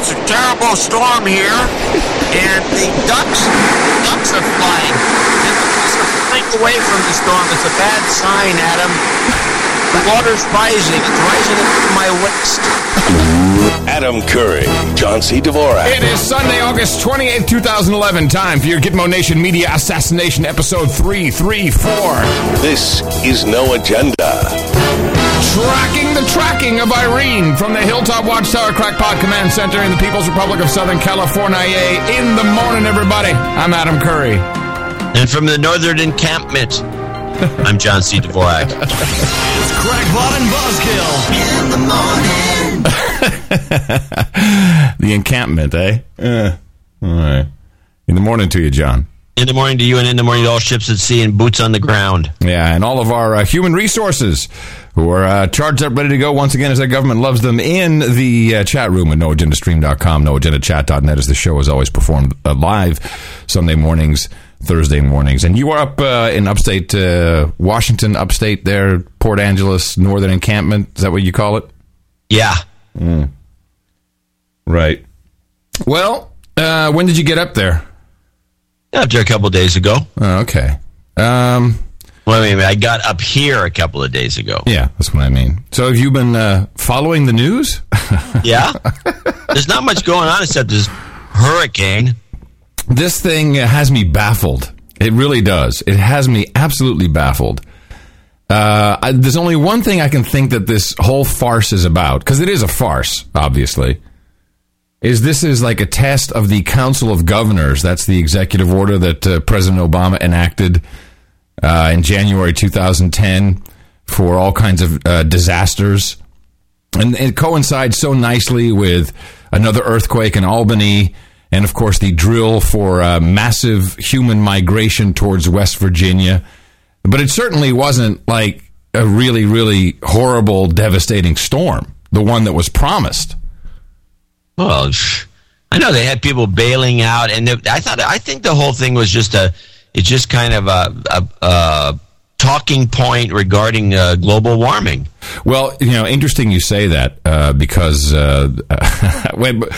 it's a terrible storm here, and the ducks, ducks are flying, and the ducks are flying away from the storm. It's a bad sign, Adam. The water's rising. It's rising up to my waist. Adam Curry, John C. Dvorak. It is Sunday, August 28th, 2011. Time for your Gitmo Nation Media Assassination Episode 334. This is No Agenda. Tracking the tracking of Irene from the Hilltop Watchtower Crackpot Command Center in the People's Republic of Southern California. In the morning, everybody. I'm Adam Curry. And from the Northern Encampment, I'm John C. Dvorak. It's Crackpot and Buzzkill in the morning. The encampment, eh? Uh, all right. In the morning to you, John. In the morning to you, and in the morning to all ships at sea and boots on the ground. Yeah, and all of our uh, human resources who are uh, charged up, ready to go once again as our government loves them in the uh, chat room at noagendastream.com, noagendachat.net as the show is always performed uh, live Sunday mornings, Thursday mornings. And you are up uh, in upstate uh, Washington, upstate there, Port Angeles, Northern Encampment. Is that what you call it? Yeah. Right. Well, uh, when did you get up there? After a couple days ago. Oh, okay. Um, Well, a minute. I got up here a couple of days ago. yeah, that's what I mean. So have you been uh, following the news? Yeah? There's not much going on except this hurricane. this thing has me baffled. It really does. It has me absolutely baffled. Uh, I, there's only one thing I can think that this whole farce is about, because it is a farce, obviously. Is this is like a test of the Council of Governors? That's the executive order that uh, President Obama enacted uh, in January 2010 for all kinds of uh, disasters, and it coincides so nicely with another earthquake in Albany, and of course the drill for uh, massive human migration towards West Virginia. But it certainly wasn't like a really, really horrible, devastating storm, the one that was promised. Well, I know they had people bailing out, and I thought I think the whole thing was just a it's just kind of a, a, a talking point regarding uh, global warming. Well, you know, interesting you say that uh, because uh, but-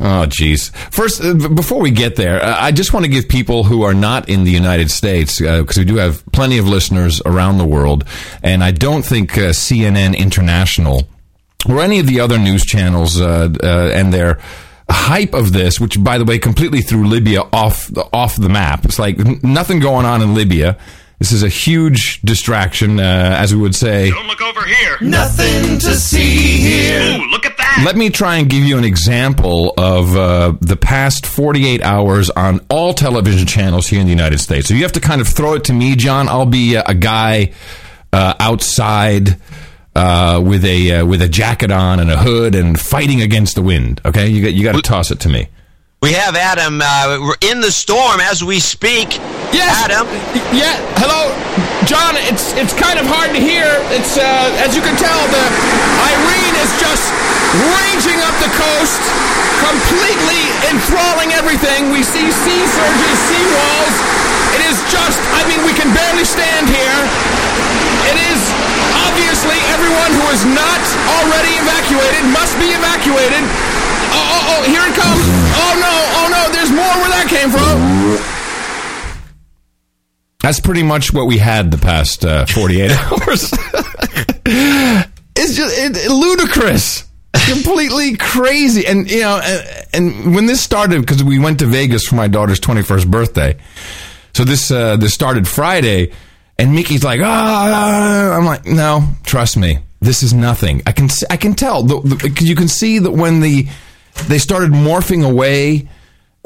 oh, geez. First, uh, before we get there, uh, I just want to give people who are not in the United States because we do have plenty of listeners around the world, and I don't think uh, CNN International or any of the other news channels uh, uh, and their hype of this, which by the way completely threw Libya off the, off the map. It's like n- nothing going on in Libya. This is a huge distraction, uh, as we would say. Don't look over here. Nothing to see here. Ooh, look at that. Let me try and give you an example of uh, the past 48 hours on all television channels here in the United States. So you have to kind of throw it to me, John. I'll be a, a guy uh, outside uh, with a uh, with a jacket on and a hood and fighting against the wind. Okay, you got you got to toss it to me. We have Adam uh, we're in the storm as we speak. Yes, Adam. Yeah. Hello, John. It's it's kind of hard to hear. It's uh, as you can tell, the Irene is just raging up the coast, completely enthralling everything. We see sea surges, sea walls. It is just. I mean, we can barely stand here. It is obviously everyone who is not already evacuated must be evacuated. Oh, oh, oh, here it comes. Oh no, oh no, there's more where that came from. That's pretty much what we had the past uh, 48 hours. it's just it, it- ludicrous. Completely crazy. And, you know, and, and when this started, because we went to Vegas for my daughter's 21st birthday. So this, uh, this started Friday, and Mickey's like, ah, I'm like, no, trust me. This is nothing. I can, I can tell. The, the, 'cause you can see that when the, they started morphing away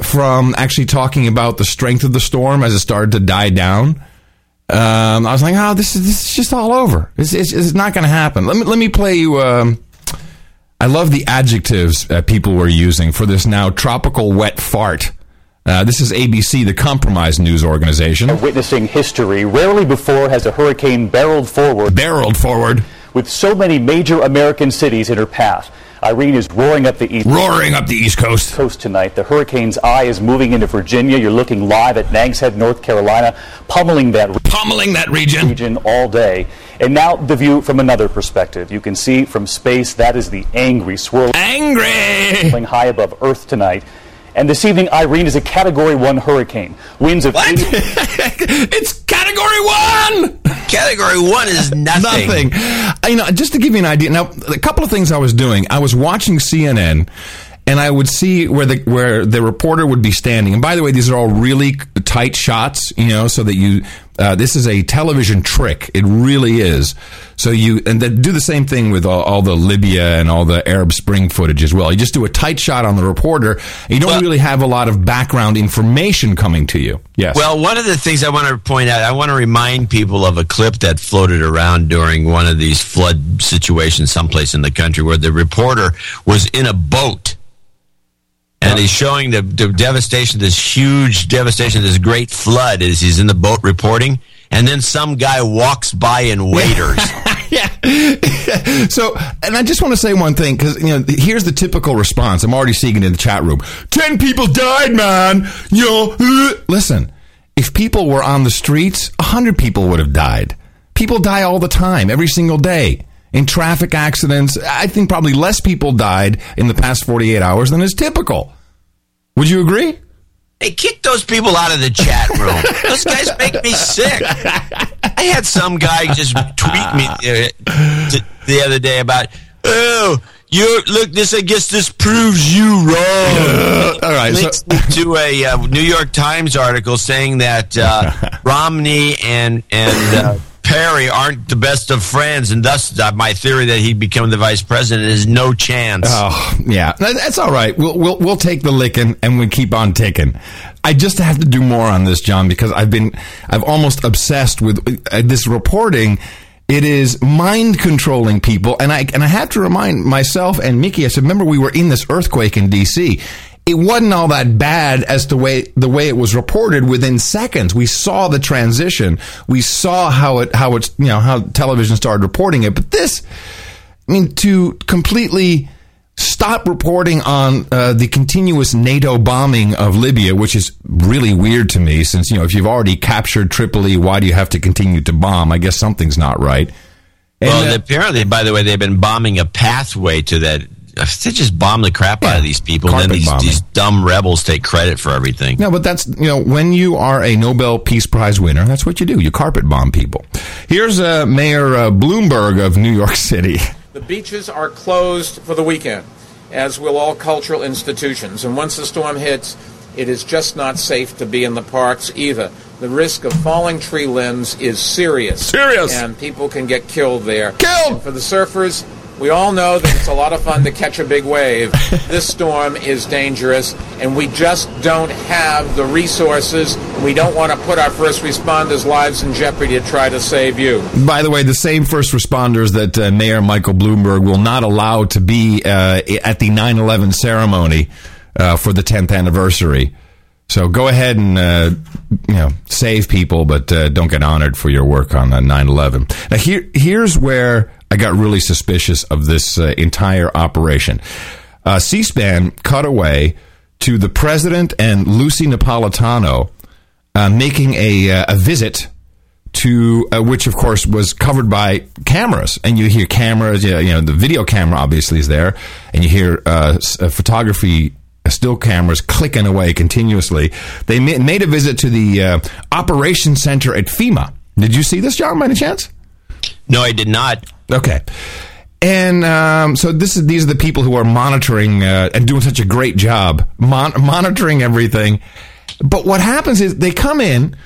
from actually talking about the strength of the storm as it started to die down. Um, I was like, oh, this is this is just all over. It's, it's, it's not going to happen. Let me let me play you. Um, I love the adjectives uh, people were using for this now tropical wet fart. Uh, this is ABC, the compromise news organization. witnessing history. Rarely before has a hurricane barreled forward Barreled forward, with so many major American cities in her path. Irene is roaring up the east roaring up the East Coast. coast tonight. The hurricane's eye is moving into Virginia. You're looking live at Nags Head, North Carolina, pummeling that Pummeling that region. region all day. And now the view from another perspective. You can see from space that is the angry swirl Angry! high above Earth tonight. And this evening, Irene is a Category 1 hurricane. Winds of 80 it's category one. Category one is nothing. Nothing. You know, just to give you an idea. Now, a couple of things I was doing. I was watching CNN, and I would see where the where the reporter would be standing. And by the way, these are all really tight shots. You know, so that you. Uh, this is a television trick. It really is. So you and then do the same thing with all, all the Libya and all the Arab Spring footage as well. You just do a tight shot on the reporter. And you don't Well- really have a lot of background information coming to you. Yes. Well, one of the things I want to point out, I want to remind people of a clip that floated around during one of these flood situations someplace in the country where the reporter was in a boat. And he's showing the, the devastation, this huge devastation, this great flood as he's in the boat reporting. And then some guy walks by in waders. yeah. so, and I just want to say one thing because you know, here's the typical response. I'm already seeing it in the chat room. Ten people died, man. You know, uh." listen. If people were on the streets, a hundred people would have died. People die all the time, every single day. In traffic accidents, I think probably less people died in the past 48 hours than is typical. Would you agree? Hey, kick those people out of the chat room. those guys make me sick. I had some guy just tweet me the other day about, oh, you look this. I guess this proves you wrong. all right, so- Links to a uh, New York Times article saying that uh, Romney and and uh, Perry aren't the best of friends, and thus uh, my theory that he'd become the vice president is no chance. Oh, yeah. That's all right. We'll, we'll, we'll take the licking and we keep on ticking. I just have to do more on this, John, because I've been, I've almost obsessed with uh, this reporting. It is mind controlling people. And I, and I have to remind myself and Mickey, I said, remember we were in this earthquake in DC. It wasn't all that bad as the way the way it was reported within seconds. We saw the transition. We saw how it how it's you know how television started reporting it. But this, I mean, to completely stop reporting on uh, the continuous NATO bombing of Libya, which is really weird to me, since you know if you've already captured Tripoli, why do you have to continue to bomb? I guess something's not right. And, Well, uh, apparently, by the way, they've been bombing a pathway to that. They just bomb the crap out of these people, and then these, bombing. these dumb rebels take credit for everything. No, but that's you know when you are a Nobel Peace Prize winner, that's what you do. You carpet bomb people. Here's uh, Mayor uh, Bloomberg of New York City. The beaches are closed for the weekend, as will all cultural institutions. And once the storm hits, it is just not safe to be in the parks either. The risk of falling tree limbs is serious. Serious. And people can get killed there. Killed! And for the surfers, we all know that it's a lot of fun to catch a big wave. this storm is dangerous, and we just don't have the resources. We don't want to put our first responders' lives in jeopardy to try to save you. By the way, the same first responders that uh, Mayor Michael Bloomberg will not allow to be uh, at the 9 11 ceremony uh, for the 10th anniversary. So go ahead and uh, you know save people, but uh, don't get honored for your work on 9 11. Now, here, here's where I got really suspicious of this uh, entire operation. Uh, C SPAN cut away to the president and Lucy Napolitano uh, making a, uh, a visit to uh, which of course was covered by cameras. And you hear cameras you know, you know the video camera obviously is there. And you hear uh, s- uh, photography still cameras clicking away continuously. They ma- made a visit to the operation center at FEMA. Did you see this John by any chance? No, I did not. Okay. And um, so this is these are the people who are monitoring uh, and doing such a great job mon- monitoring everything. But what happens is they come in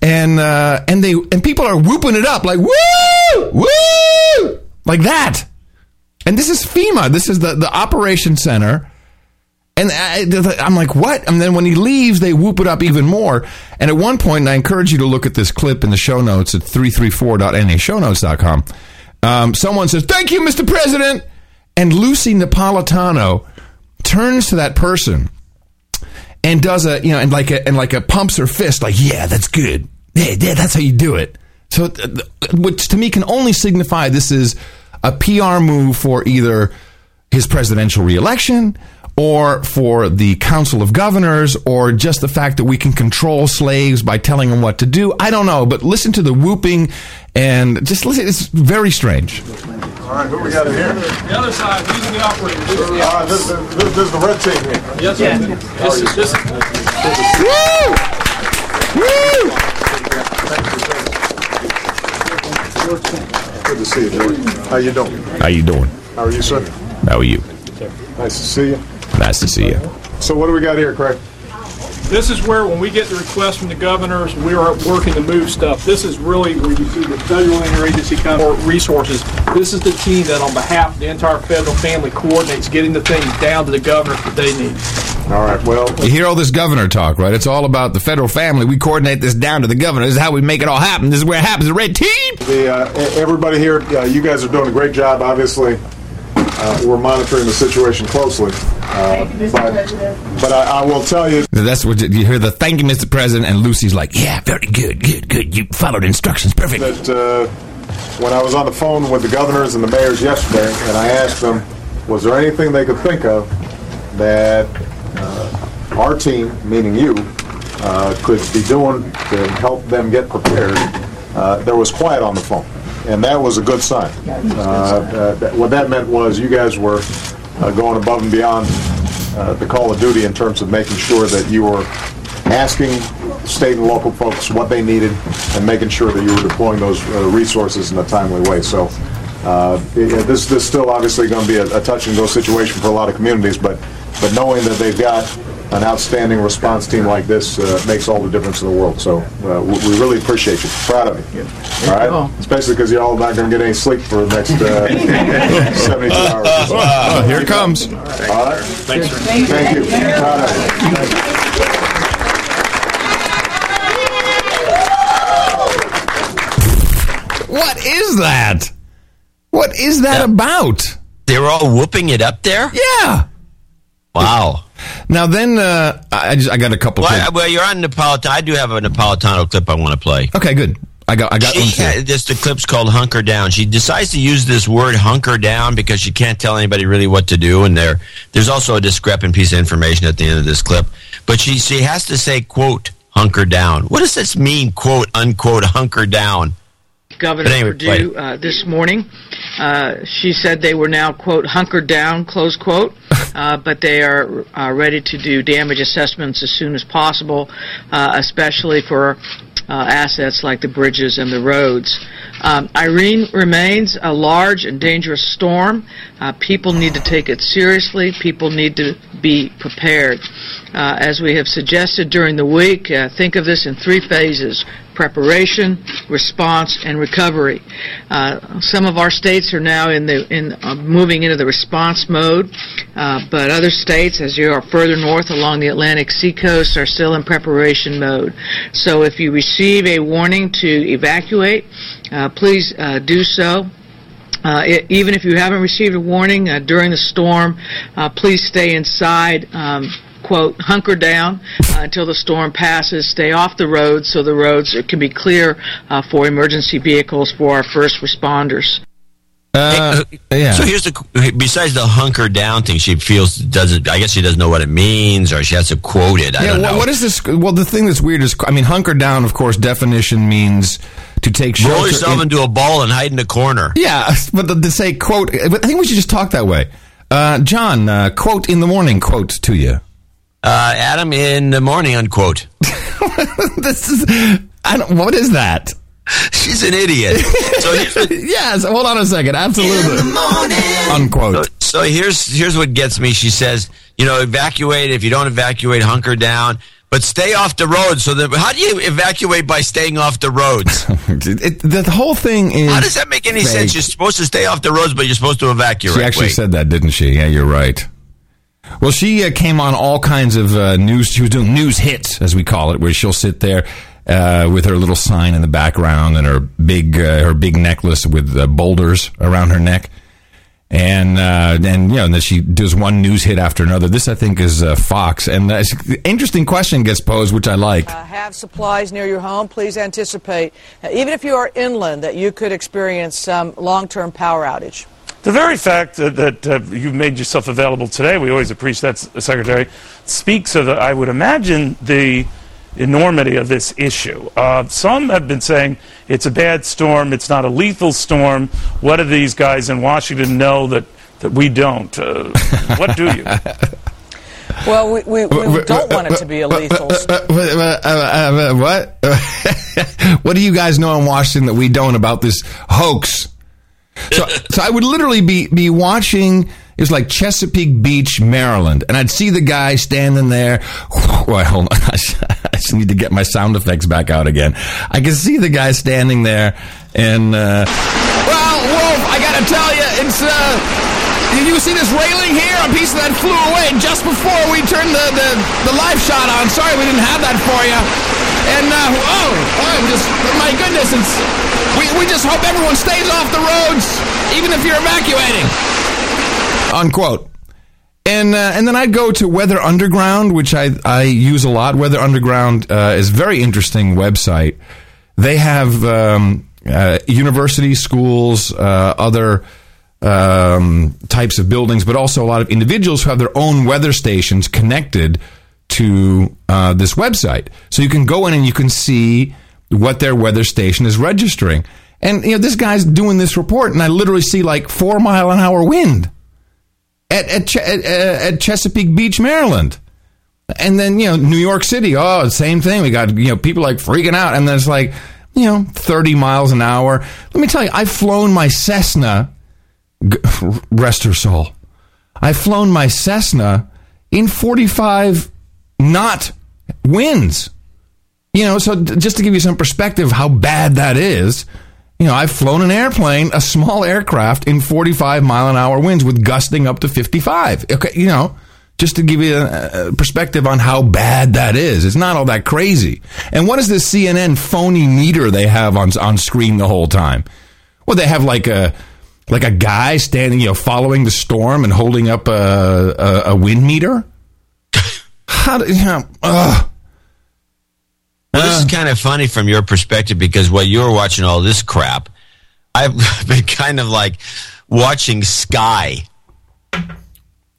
and uh, and they and people are whooping it up like woo woo like that. And this is FEMA. This is the the operation center. And I, I'm like, what? And then when he leaves, they whoop it up even more. And at one point, and I encourage you to look at this clip in the show notes at 334.nashownotes.com. Um, someone says, thank you, Mr. President. And Lucy Napolitano turns to that person and does a, you know, and like a, and like a pumps her fist, like, yeah, that's good. Yeah, yeah, that's how you do it. So, uh, which to me can only signify this is a PR move for either his presidential reelection or for the Council of Governors or just the fact that we can control slaves by telling them what to do. I don't know, but listen to the whooping And just listen, it's very strange. All right, who we got in here? The other side, these are the operators. This is the All right, this, is- this, this is the red team here. Yes, sir. This is, this is, Good to see you, George. How you doing? How you doing? How are you, sir? How are you? Nice to see you. Nice to see you. So what do we got here, Craig? This is where, when we get the request from the governors, we are working to move stuff. This is really where you see the federal interagency kind of resources. This is the team that, on behalf of the entire federal family, coordinates getting the things down to the governors that they need. All right, well, You hear all this governor talk, right? It's all about the federal family. We coordinate this down to the governor. This is how we make it all happen. This is where it happens. The red team. the, uh, everybody here, uh, you guys are doing a great job. Obviously, uh, we're monitoring the situation closely. Uh, but but I, I will tell you, That's what you, you hear. The thank you, Mr. President, and Lucy's like, yeah, very good, good, good. You followed instructions, perfect. that uh, when I was on the phone with the governors and the mayors yesterday, and I asked them, was there anything they could think of that uh, our team, meaning you, uh, could be doing to help them get prepared? Uh, there was quiet on the phone, and that was a good sign. Uh, uh, that- what that meant was you guys were uh, going above and beyond uh, the call of duty in terms of making sure that you were asking state and local folks what they needed and making sure that you were deploying those uh, resources in a timely way. So uh, yeah, this, this is still obviously going to be a, a touch and go situation for a lot of communities, but, but knowing that they've got an outstanding response team like this uh, makes all the difference in the world. So uh, we, we really appreciate you. Proud of you. All right? Especially because you're all not going to get any sleep for the next uh, 72 hours. Oh, here it comes. All right? Thanks, Thank you. Proud you. Thank you. What is that? What is that about? They were all whooping it up there. Yeah. Wow. Now then, uh, I just I got a couple. Well, I, well, you're on Napolitano. I do have a Napolitano clip I want to play. okay, good. I got I got one She, too. just the clip's called "Hunker Down." She decides to use this word "hunker down" because she can't tell anybody really what to do, and there, there's also a discrepant piece of information at the end of this clip. But she she has to say "quote hunker down." What does this mean? "Quote unquote hunker down." Governor anyway, Perdue uh, this morning. Uh, she said they were now, quote, hunkered down, close quote, uh, but they are uh, ready to do damage assessments as soon as possible, uh, especially for uh, assets like the bridges and the roads. Um, Irene remains a large and dangerous storm. Uh, people need to take it seriously. People need to be prepared. Uh, as we have suggested during the week, uh, think of this in three phases preparation, response, and recovery. Uh, some of our states are now in the in uh, moving into the response mode, uh, but other states, as you are further north along the Atlantic seacoast, are still in preparation mode. So, if you receive a warning to evacuate, please uh, do so. Uh, i even if you haven't received a warning uh, during the storm, uh, please stay inside. Um, quote, hunker down uh, until the storm passes. Stay off the roads so the roads can be clear uh, for emergency vehicles for our first responders. Uh, yeah. So here's the besides the hunker down thing, she feels doesn't. I guess she doesn't know what it means, or she has to quote it. I yeah, know. what is this? Well, the thing that's weird is, I mean, hunker down, of course, definition means to take shelter. Roll yourself in- into a ball and hide in a corner. yeah, but the, to say quote, but I think we should just talk that way. Uh, John, uh, quote in the morning, quote to you. Uh, Adam in the morning, unquote. this is, I don't, what is that? She's an idiot. So yes, hold on a second. Absolutely. Unquote. so here's here's what gets me. She says, you know, evacuate. If you don't evacuate, hunker down. But stay off the road. So that how do you evacuate by staying off the roads? It, the, the whole thing is. How does that make any fake. sense? You're supposed to stay off the roads, but you're supposed to evacuate. She actually Wait. said that, didn't she? Yeah, you're right. Well, she uh, came on all kinds of uh, news. She was doing news hits, as we call it, where she'll sit there uh, with her little sign in the background and her big uh, her big necklace with uh, boulders around her neck, and uh, and you know, and then she does one news hit after another. This, I think, is uh, Fox, and uh, interesting question gets posed, which I liked. uh, have supplies near your home, please anticipate, uh, even if you are inland, that you could experience some long-term power outage. The very fact that, that uh, you've made yourself available today, we always appreciate that, Secretary, speaks of, the, I would imagine, the enormity of this issue. Uh, some have been saying it's a bad storm, it's not a lethal storm. What do these guys in Washington know that, that we don't? Uh, what do you? Well, we, we, we don't want it to be a lethal. what? what do you guys know in Washington that we don't about this hoax? So, so I would literally be be watching. It was like Chesapeake Beach, Maryland, and I'd see the guy standing there. Well, hold on, I just need to get my sound effects back out again. I can see the guy standing there, and uh, well, Wolf, I gotta tell you, it's uh. Did you see this railing here? A piece of that flew away just before we turned the, the, the live shot on. Sorry we didn't have that for you. And, uh, oh, oh, just, my goodness, it's, we, we just hope everyone stays off the roads, even if you're evacuating. Unquote. And uh, and then I'd go to Weather Underground, which I I use a lot. Weather Underground uh, is a very interesting website. They have um, uh, universities, schools, uh, other um, types of buildings, but also a lot of individuals who have their own weather stations connected to uh, this website. So you can go in and you can see what their weather station is registering. And you know this guy's doing this report, and I literally see like four mile an hour wind at at, Ch- at, uh, at Chesapeake Beach, Maryland. And then you know New York City, oh, same thing. We got you know people like freaking out, and then it's like you know thirty miles an hour. Let me tell you, I've flown my Cessna rest her soul. I've flown my Cessna in 45 knot winds. You know, so just to give you some perspective how bad that is, you know, I've flown an airplane, a small aircraft in 45 mile an hour winds with gusting up to 55. Okay, you know, just to give you a, a perspective on how bad that is. It's not all that crazy. And what is this CNN phony meter they have on on screen the whole time? Well, they have like a like a guy standing, you know, following the storm and holding up a, a, a wind meter? How do you know? Ugh. Well, this is kind of funny from your perspective because while you were watching all this crap, I've been kind of like watching Sky. Uh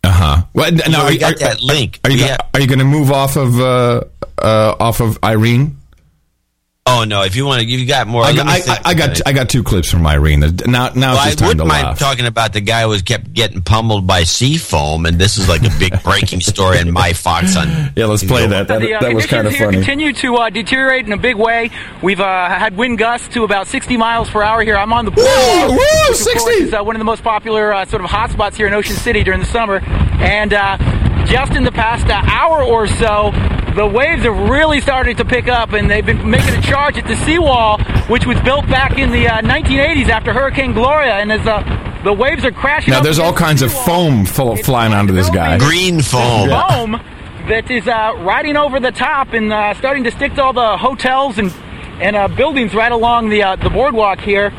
huh. Well, You know, now, we are, got that link. Are you, have- are you going to move off of uh, uh, off of Irene? Oh no! If you want to, you got more. I, got- I, I, I got. I got two clips from Irene. Now now Well, it's I just time wouldn't to mind laugh. talking about the guy who was kept getting pummeled by sea foam, and this is like a big breaking story in my Fox on. Yeah, let's play that. That, the uh, that was kind conditions of here funny. continue to uh, deteriorate in a big way. We've uh, had wind gusts to about 60 miles per hour here. I'm on the boardwalk, woo, which 60. is uh, one of the most popular uh, sort of hotspots here in Ocean City during the summer. And uh, just in the past uh, hour or so, the waves are really starting to pick up, and they've been making a charge at the seawall, which was built back in the uh, 1980s after Hurricane Gloria. And as the the waves are crashing, Now up there's all against the kinds of foam full, flying onto this guy. Green foam. foam that is uh, riding over the top and uh, starting to stick to all the hotels and and uh, buildings right along the uh, the boardwalk here.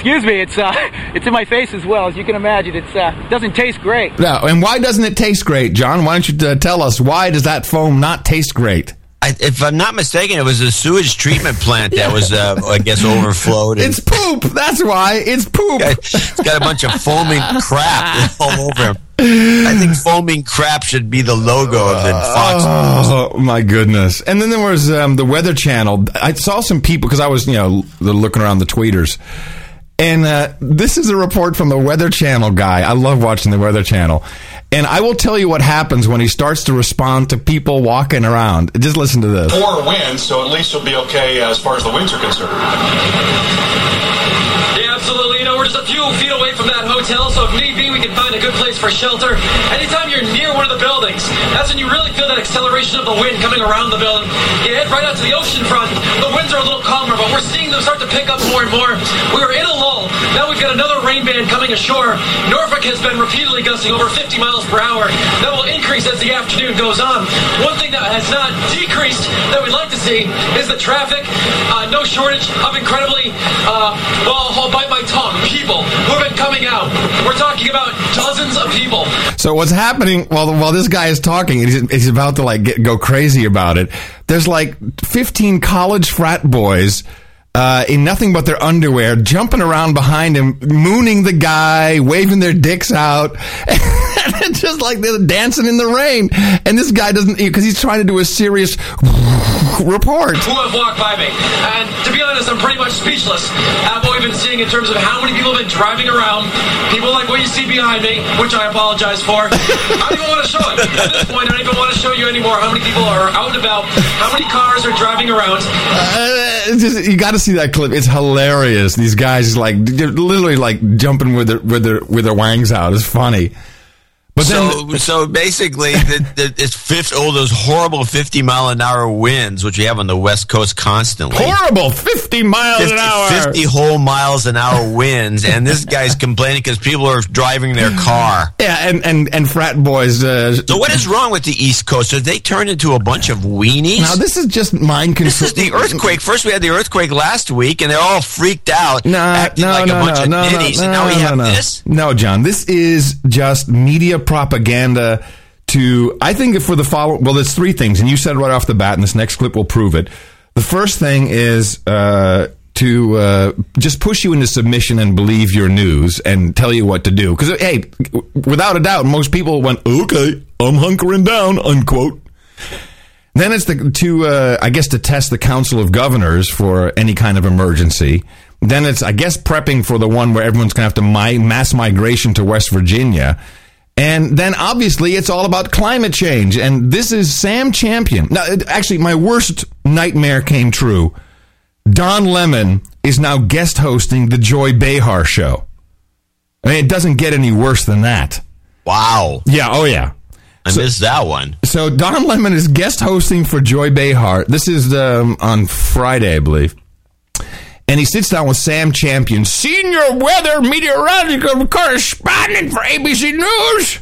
Excuse me, it's uh, it's in my face as well as you can imagine. It's uh, doesn't taste great. Now, and why doesn't it taste great, John? Why don't you uh, tell us why does that foam not taste great? I, if I'm not mistaken, it was a sewage treatment plant that was, uh, I guess, overflowed. and- It's poop. That's why it's poop. It's got a bunch of foaming crap all over him. I think foaming crap should be the logo of the Fox. Oh my goodness! And then there was um, the Weather Channel. I saw some people because I was you know looking around the tweeters, and uh, this is a report from the Weather Channel guy. I love watching the Weather Channel, and I will tell you what happens when he starts to respond to people walking around. Just listen to this. Four winds, so at least you'll be okay as far as the winds are concerned. Yeah, absolutely. Just a few feet away from that hotel, so if need be, we can find a good place for shelter. Anytime you're near one of the buildings, that's when you really feel that acceleration of the wind coming around the building. You head right out to the ocean front. The winds are a little calmer, but we're seeing them start to pick up more and more. We were in a lull. Now we've got another rain band coming ashore. Norfolk has been repeatedly gusting over 50 miles per hour. That will increase as the afternoon goes on. One thing that has not decreased that we'd like to see is the traffic. Uh, no shortage of incredibly, uh, well, I'll bite my tongue, people who have been coming out. We're talking about dozens of people. So what's happening while while this guy is talking, he's, he's about to like get, go crazy about it. There's like 15 college frat boys. Uh, in nothing but their underwear, jumping around behind him, mooning the guy, waving their dicks out. it's just like they're dancing in the rain. And this guy doesn't, because he's trying to do a serious report. who have walked by me. And to be honest, I'm pretty much speechless at what we've been seeing in terms of how many people have been driving around. People like what you see behind me, which I apologize for. I don't even want to show it. At this point, I don't even want to show you anymore how many people are out and about, how many cars are driving around. Uh, just, you got to see that clip. It's hilarious. These guys like they're literally like jumping with their with their with their wangs out. It's funny. But so, so basically, the, the, it's 50, oh, those horrible 50 mile an hour winds, which we have on the West Coast constantly. Horrible 50 miles 50, an hour. 50 whole miles an hour winds, and this guy's complaining because people are driving their car. Yeah, and, and, and frat boys. Uh, So what is wrong with the East Coast? Have they turned into a bunch of weenies? Now, this is just mind control. This is the earthquake. First, we had the earthquake last week, and they're all freaked out, No, acting no, like no, a bunch no, of no, no, no, and now we no, have no. this. No, John, this is just media propaganda to, I think for the follow, well, there's three things, and you said right off the bat, and this next clip will prove it. The first thing is, uh, to uh, just push you into submission and believe your news and tell you what to do. Because, hey, without a doubt, most people went, okay, I'm hunkering down, unquote. Then it's the, to, uh, I guess, to test the Council of Governors for any kind of emergency. Then it's, I guess, prepping for the one where everyone's going to have to mi- mass migration to West Virginia. And then obviously it's all about climate change. And this is Sam Champion. Now, it- actually, my worst nightmare came true. Don Lemon is now guest hosting the Joy Behar show. I mean, it doesn't get any worse than that. Wow. Yeah, oh yeah. I missed that one. So Don Lemon is guest hosting for Joy Behar. This is um, on Friday, I believe. And he sits down with Sam Champion, senior weather meteorological correspondent for ABC News.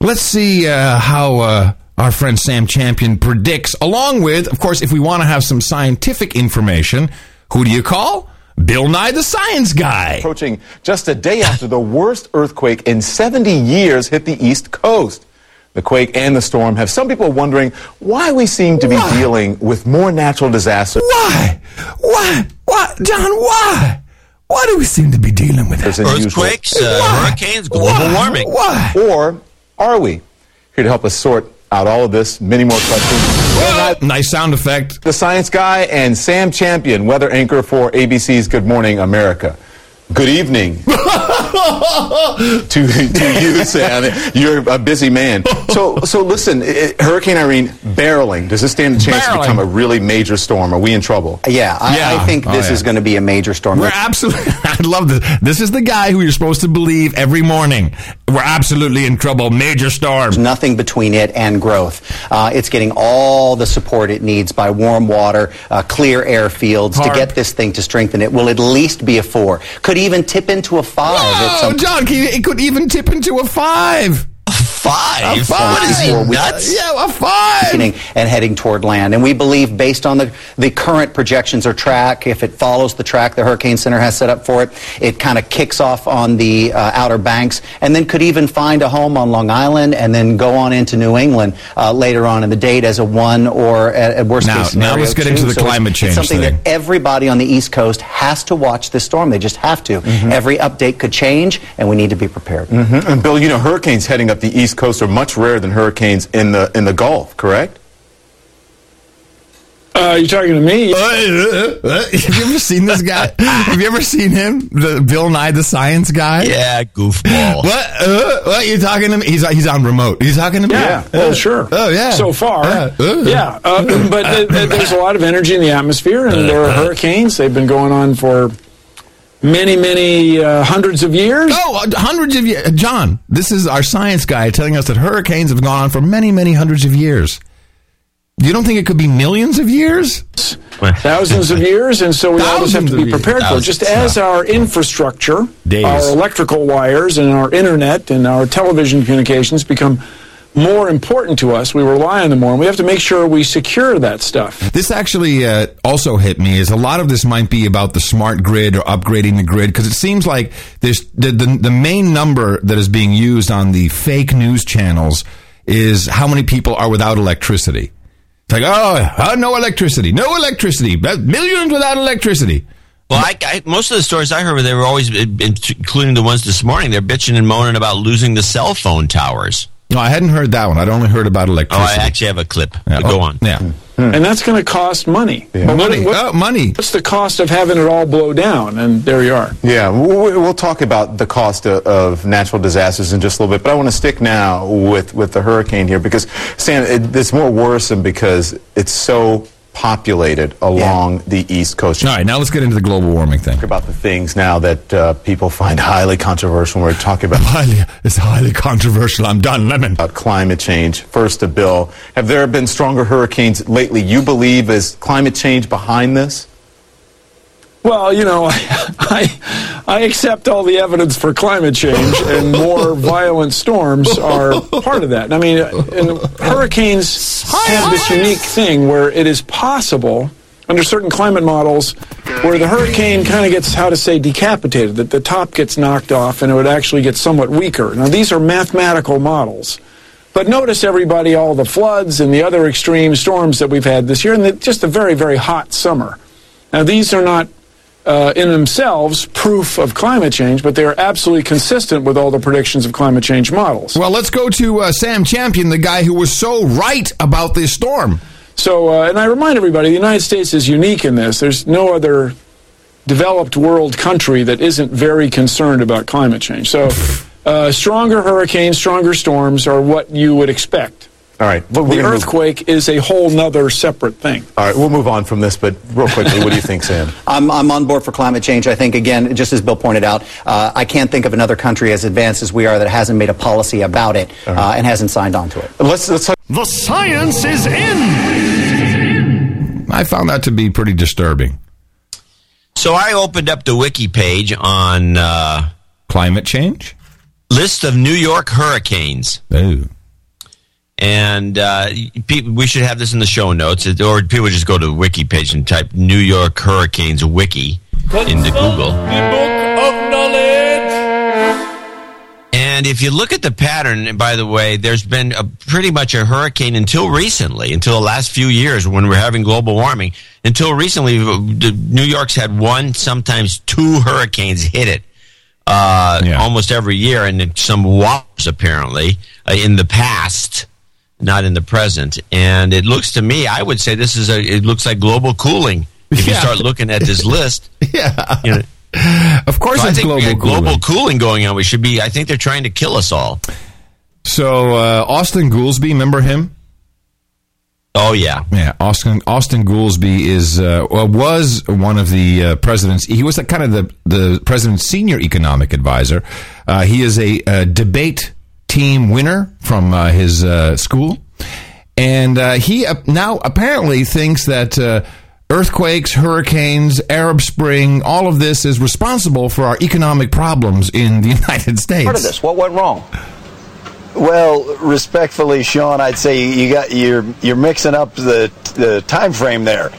Let's see uh, how uh, our friend Sam Champion predicts, along with, of course, if we want to have some scientific information, who do you call? Bill Nye the Science Guy. Approaching just a day after the worst earthquake in 70 years hit the East Coast. The quake and the storm have some people wondering why we seem to be dealing with more natural disasters. Why? Why? Why? John, why? Why do we seem to be dealing with As that? Earthquakes, uh, hurricanes, global Why? warming. Why? Or are we? Here to help us sort out all of this, many more questions. Nice sound effect. The science guy and Sam Champion, weather anchor for ABC's Good Morning America. Good evening to, to you, Sam. You're a busy man. So, so listen, i- Hurricane Irene barreling. Does this stand a chance to become a really major storm? Are we in trouble? Yeah, I, Yeah. I think Oh, this yeah. is going to be a major storm. We're absolutely. I love this. This is the guy who you're supposed to believe every morning. We're absolutely in trouble. Major storm. There's nothing between it and growth. Uh, it's getting all the support it needs by warm water, uh, clear airfields HAARP. to get this thing to strengthen. It will at least be a four. Could even tip into a five. Oh, John, it could even tip into a five. Five? A five. What is he, nuts? Yeah, a five. weakening and heading toward land. And we believe, based on the, the current projections or track, if it follows the track the Hurricane Center has set up for it, it kind of kicks off on the uh, Outer Banks and then could even find a home on Long Island and then go on into New England uh, later on in the date as a one or a, a worst Now- case scenario. now let's get two. into the So it's- climate change It's something thing. that everybody on the East Coast has to watch this storm. They just have to. Mm-hmm. Every update could change, and we need to be prepared. Mhm. And Bill, you know, hurricanes heading up the East Coast are much rarer than hurricanes in the in the Gulf, correct? Uh, you talking to me? Uh, Have you ever seen this guy? Have you ever seen him? The Bill Nye the Science Guy. Yeah, goofball. What? Uh, what? You talking to me? He's he's on remote. He's talking to me. Yeah, well, sure. Oh yeah. So far, Yeah. Uh. yeah. Uh, but th- th- there's a lot of energy in the atmosphere, and there are hurricanes. They've been going on for many, many uh, hundreds of years. Oh, uh, hundreds of years. John, this is our science guy telling us that hurricanes have gone on for many, many hundreds of years. You don't think it could be millions of years? thousands of years, and so we always have to be prepared for it. Just as our infrastructure, Days. our electrical wires, and our internet and our television communications become more important to us, we rely on them more, and we have to make sure we secure that stuff. This actually uh, also hit me. Is a lot of this might be about the smart grid or upgrading the grid because it seems like there's the, the the main number that is being used on the fake news channels is how many people are without electricity. It's like oh, uh, no electricity, no electricity, millions without electricity. Well, I, I, most of the stories I heard, they were always, including the ones this morning, they're bitching and moaning about losing the cell phone towers. No, I hadn't heard that one. I'd only heard about oh, electricity. Oh, electricity. I actually have a clip. Yeah, Go oh, on. Yeah. Hmm. Hmm. And that's going to cost money. Yeah. But what- Money. what- Oh, money. What's the cost of having it all blow down? And there you are. Yeah, we'll, we'll talk about the cost of, of natural disasters in just a little bit, but I want to stick now with, with the hurricane here because, Sam, it, it's more worrisome because it's so populated along the East Coast. All right, now let's get into the global warming thing. Talk about the things now that uh, people find highly controversial. We're talking about highly, it's highly controversial. I'm Don Lemon. About climate change. First, a bill. Have there been stronger hurricanes lately? You believe is climate change behind this? Well, you know, I, I accept all the evidence for climate change, and more violent storms are part of that. I mean, uh, and hurricanes have this unique thing where it is possible, under certain climate models, where the hurricane kind of gets, how to say, decapitated, that the top gets knocked off and it would actually get somewhat weaker. Now, these are mathematical models. But notice, everybody, all the floods and the other extreme storms that we've had this year, and the, just a very, very hot summer. Now, these are not uh, in themselves proof of climate change, but they are absolutely consistent with all the predictions of climate change models. Well, let's go to uh, Sam Champion, the guy who was so right about this storm. So, uh, and I remind everybody, the United States is unique in this. There's no other developed world country that isn't very concerned about climate change. So, uh, stronger hurricanes, stronger storms are what you would expect. All right. Well, the gonna move- earthquake is a whole nother separate thing. All right, we'll move on from this, but real quickly, what do you think, Sam? I'm, I'm on board for climate change. I think, again, just as Bill pointed out, uh, I can't think of another country as advanced as we are that hasn't made a policy about it uh, and hasn't signed on to it. Let's, let's talk. The science is in. I found that to be pretty disturbing. So I opened up the wiki page on uh, climate change. List of New York hurricanes. Ooh. And uh, people, we should have this in the show notes, or people just go to the wiki page and type New York hurricanes wiki into Google. And if you look at the pattern, by the way, there's been a, pretty much a hurricane until recently, until the last few years when we're having global warming. Until recently, New York's had one, sometimes two hurricanes hit it uh, almost every year, and some whoppers apparently uh, in the past, not in the present. And it looks to me, I would say this is a. It looks like global cooling. If you start looking at this list, yeah. you know, Of course, so I it's think we global cooling. global cooling going on. We should be. I think they're trying to kill us all. So uh, Austan Goolsbee, remember him? Oh yeah, yeah. Austan Austan Goolsbee is uh, was one of the uh, president's. He was the, kind of the the president's senior economic advisor. Uh, he is a, uh debate team winner from uh, his uh, school, and uh, he uh, now apparently thinks that. Uh, Earthquakes, hurricanes, Arab Spring, all of this is responsible for our economic problems in the United States. Part of this. What went wrong? Well, respectfully, Sean, I'd say you got you're you're mixing up the the time frame there.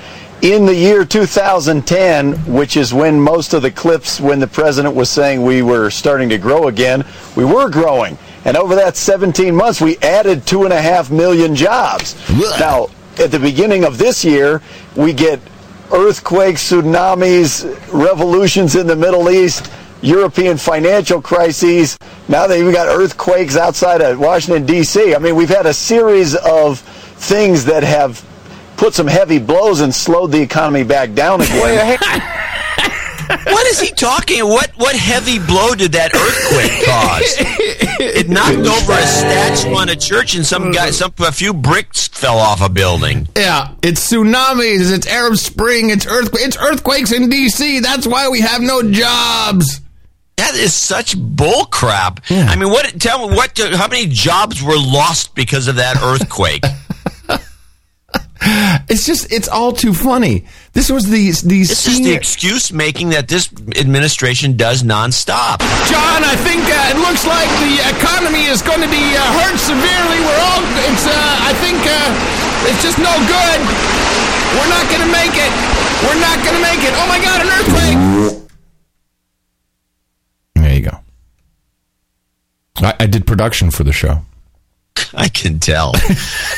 In the year 2010, which is when most of the clips when the president was saying we were starting to grow again, we were growing. And over that 17 months, we added two and a half million jobs. Now, at the beginning of this year, we get earthquakes, tsunamis, revolutions in the Middle East, European financial crises. Now they even got earthquakes outside of Washington, D.C. I mean, we've had a series of things that have put some heavy blows and slowed the economy back down again. What is he talking? What what heavy blow did that earthquake cause? it knocked over a statue on a church, and some guy, some a few bricks fell off a building. Yeah, it's tsunamis, it's Arab Spring, it's earth, it's earthquakes in D.C. That's why we have no jobs. That is such bull crap. I mean, what? Tell me what? How many jobs were lost because of that earthquake? It's just, it's all too funny. This was the these This is the excuse making that this administration does nonstop. John, I think uh, it looks like the economy is going to be uh, hurt severely. We're all, it's, uh, I think uh, it's just no good. We're not going to make it. We're not going to make it. Oh my God, an earthquake. There you go. I, I did production for the show. I can tell.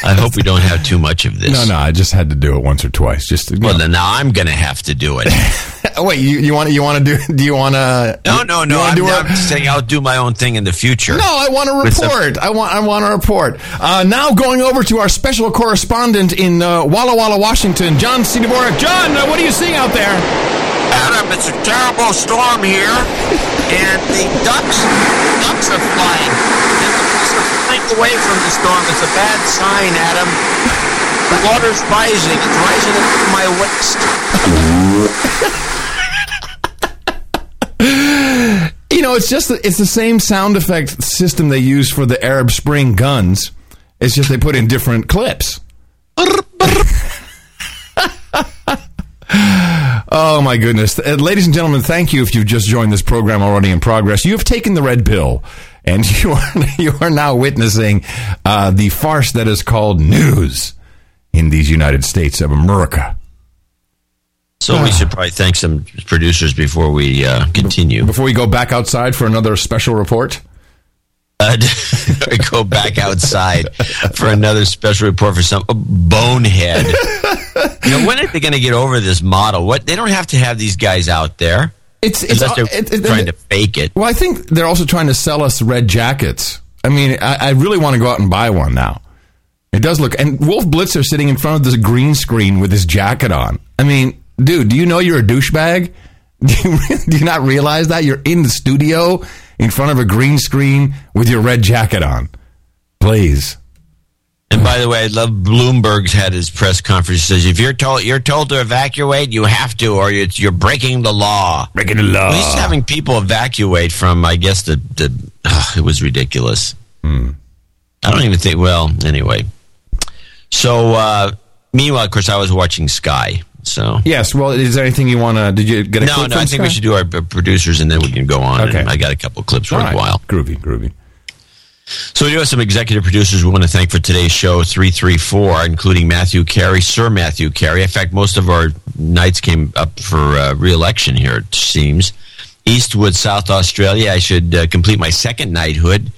I hope we don't have too much of this. No, no, I just had to do it once or twice. Just to, well, then now I'm going to have to do it. Oh, wait, you, you want you want to do? Do you want to? No, no, no. I'm, I'm just saying I'll do my own thing in the future. No, I want to With some- report. I want. I want to report. Uh, now going over to our special correspondent in uh, Walla Walla, Washington, John C. Dvorak. John, uh, what are you seeing out there? Adam, it's a terrible storm here, and the ducks, ducks are flying. Flying away from the storm. It's a bad sign, Adam. The water's rising. It's rising up to my waist. You know, it's just it's the same sound effect system they use for the Arab Spring guns. It's just they put in different clips. oh my goodness, Uh, ladies and gentlemen, thank you if you've just joined this program already in progress. You have taken the red pill, and you are you are now witnessing uh, the farce that is called news in these United States of America. So we should probably thank some producers before we uh, continue. Before we go back outside for another special report. Uh, go back outside for another special report for some bonehead. you know, when are they going to get over this model? What they don't have to have these guys out there. It's it's unless they're uh, it- it- trying to fake it. Well, I think they're also trying to sell us red jackets. I mean, I, I really want to go out and buy one now. It does look, and Wolf Blitzer sitting in front of this green screen with his jacket on. I mean, dude, do you know you're a douchebag? Do you, do you not realize that you're in the studio in front of a green screen with your red jacket on? Please. And by the way, I love Bloomberg's had his press conference. He says if you're told you're told to evacuate, you have to, or it's, you're breaking the law. Breaking the law. Well, he's having people evacuate from, I guess the the. ugh, it was ridiculous. Hmm. I don't even think. Well, anyway. So uh, meanwhile, of course, I was watching Sky. So Yes. Well, is there anything you want to? Did you get a no, clip no, I think we should do our uh, producers, and then we can go on. Okay. I got a couple clips All right. worthwhile. Groovy, groovy. So we do have some executive producers we want to thank for today's show, 334, including Matthew Carey, Sir Matthew Carey. In fact, most of our nights came up for uh, re-election here, it seems. Eastwood, South Australia. I should uh, complete my second knighthood.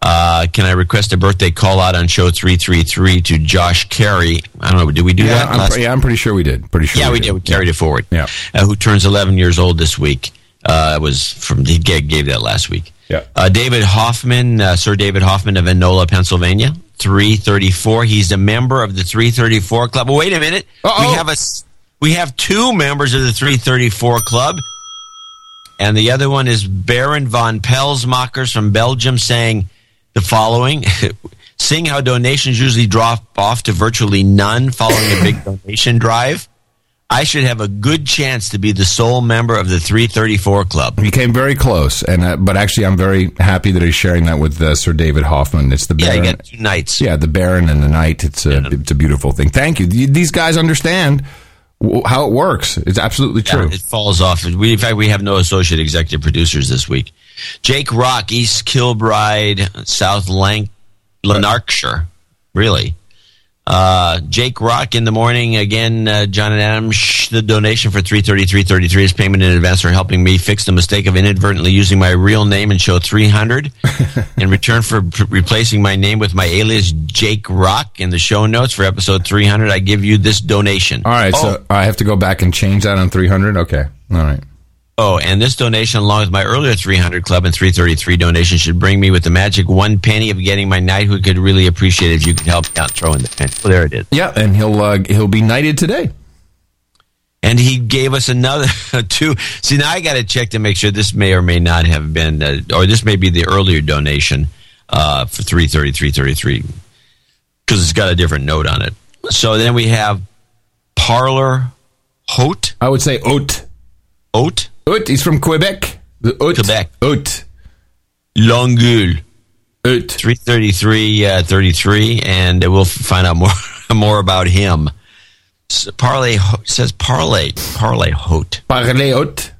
Uh, can I request a birthday call out on show 333 to Josh Carey? I don't know, did we do Yeah, that? I'm, pre- yeah, I'm pretty sure we did. Pretty sure. yeah, we did. We carried it forward. Yeah. Uh, who turns 11 years old this week. Uh, it was from, he gave that last week. Yeah. Uh, David Hoffman, uh, Sir David Hoffman of Enola, Pennsylvania, 334. He's a member of the 334 Club. Well, wait a minute. We have a we have two members of the 334 Club, and the other one is Baron von Pelsmakers from Belgium, saying the following: Seeing how donations usually drop off to virtually none following a big donation drive. I should have a good chance to be the sole member of the 334 Club. He came very close, and uh, but actually, I'm very happy that he's sharing that with uh, Sir David Hoffman. It's the Yeah, Baron. you got two nights. Yeah, the Baron and the Knight. It's a it's a beautiful thing. Thank you. These guys understand w- how it works. It's absolutely true. Yeah, it falls off. We, in fact, we have no associate executive producers this week. Jake Rock, East Kilbride, South Lanc- Lanarkshire. Really? Uh, Jake Rock in the morning again. Uh, John and Adam, shh, the donation for three thirty three thirty three is payment in advance for helping me fix the mistake of inadvertently using my real name and show three hundred. in return for p- replacing my name with my alias Jake Rock in the show notes for episode three hundred, I give you this donation. All right, Oh, so I have to go back and change that on 300. Okay, all right. Oh, and this donation, along with my earlier 300 Club and 333 donation, should bring me with the magic one penny of getting my knighthood. Could really appreciate it if you could help me out throw in the penny. Well, there it is. Yeah, and he'll uh, he'll be knighted today. And he gave us another two. See, now I got to check to make sure this may or may not have been, uh, or this may be the earlier donation uh, for 333, 33, because it's got a different note on it. So then we have Parlor Hote. I would say Oat. Oat? Oat. He's from Quebec. The Oat. Quebec. Oat. Longueuil. Oat. 333, uh, 33, and we'll find out more more about him. S- Parlay says parlay parlay hote. Parlez Oat.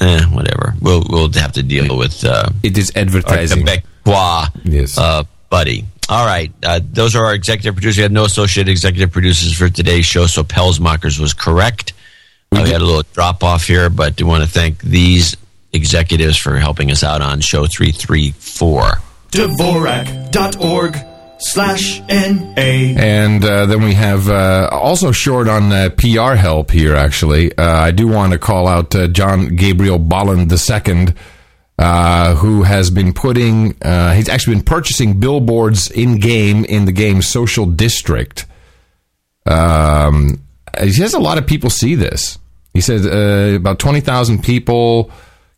Eh, whatever. We'll we'll have to deal with uh, It is advertising. Quebecois Yes. uh, buddy. All right, uh, those are our executive producers. We have no associate executive producers for today's show, so Pelsmakers was correct. We had a little drop off here, but do want to thank these executives for helping us out on show three three four. Dvorak.org slash N-A. And uh, then we have uh, also short on uh, PR help here, actually. Uh, I do want to call out uh, John Gabriel Bolland II, uh, who has been putting, uh, he's actually been purchasing billboards in game in the game Social District. Um, he says a lot of people see this. He says uh, about 20,000 people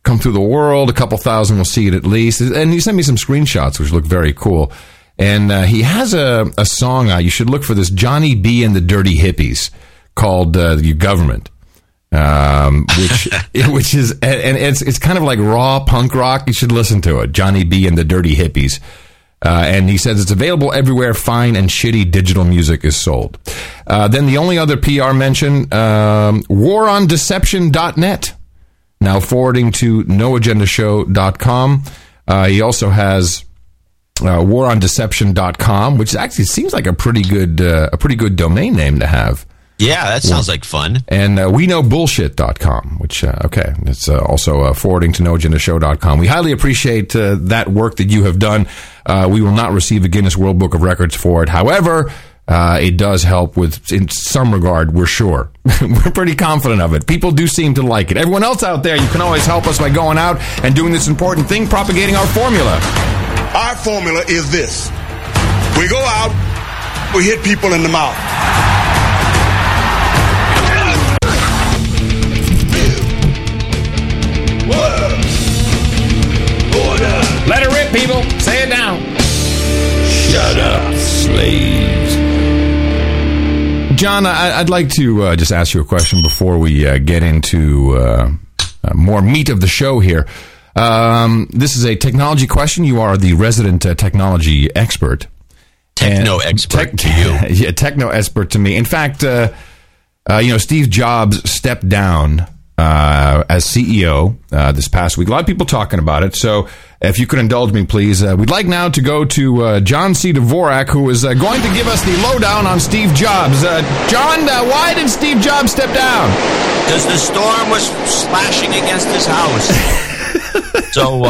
come through the world, a couple thousand will see it at least. And he sent me some screenshots, which look very cool. And uh, he has a, a song out. You should look for this Johnny B and the Dirty Hippies called uh, "You Government," um, which which is and it's it's kind of like raw punk rock. You should listen to it. Johnny B and the Dirty Hippies. Uh, and he says it's available everywhere fine and shitty digital music is sold. Uh, then the only other PR mention, um, warondeception.net, now forwarding to noagendashow.com. Uh, he also has uh, warondeception.com, which actually seems like a pretty good uh, a pretty good domain name to have. Yeah, that sounds like fun. And uh, we know bullshit.com, which, uh, okay, it's uh, also uh, forwarding to noagendashow.com. We highly appreciate uh, that work that you have done. Uh, we will not receive a Guinness World Book of Records for it. However, uh, it does help with, in some regard, we're sure. we're pretty confident of it. People do seem to like it. Everyone else out there, you can always help us by going out and doing this important thing, propagating our formula. Our formula is this. We go out, we hit people in the mouth. It people. Say it down. Shut up, slaves. John, I, would like to uh, just ask you a question before we uh, get into uh, uh, more meat of the show here. Um, this is a technology question. You are the resident uh, technology expert. Techno expert to you. yeah, techno expert to me. In fact, uh, you know, Steve Jobs stepped down uh, as CEO uh, this past week. A lot of people talking about it. So if you could indulge me, please. Uh, we'd like now to go to uh, John C. Dvorak, who is uh, going to give us the lowdown on Steve Jobs. Uh, John, why did Steve Jobs step down? Because the storm was slashing against his house. so,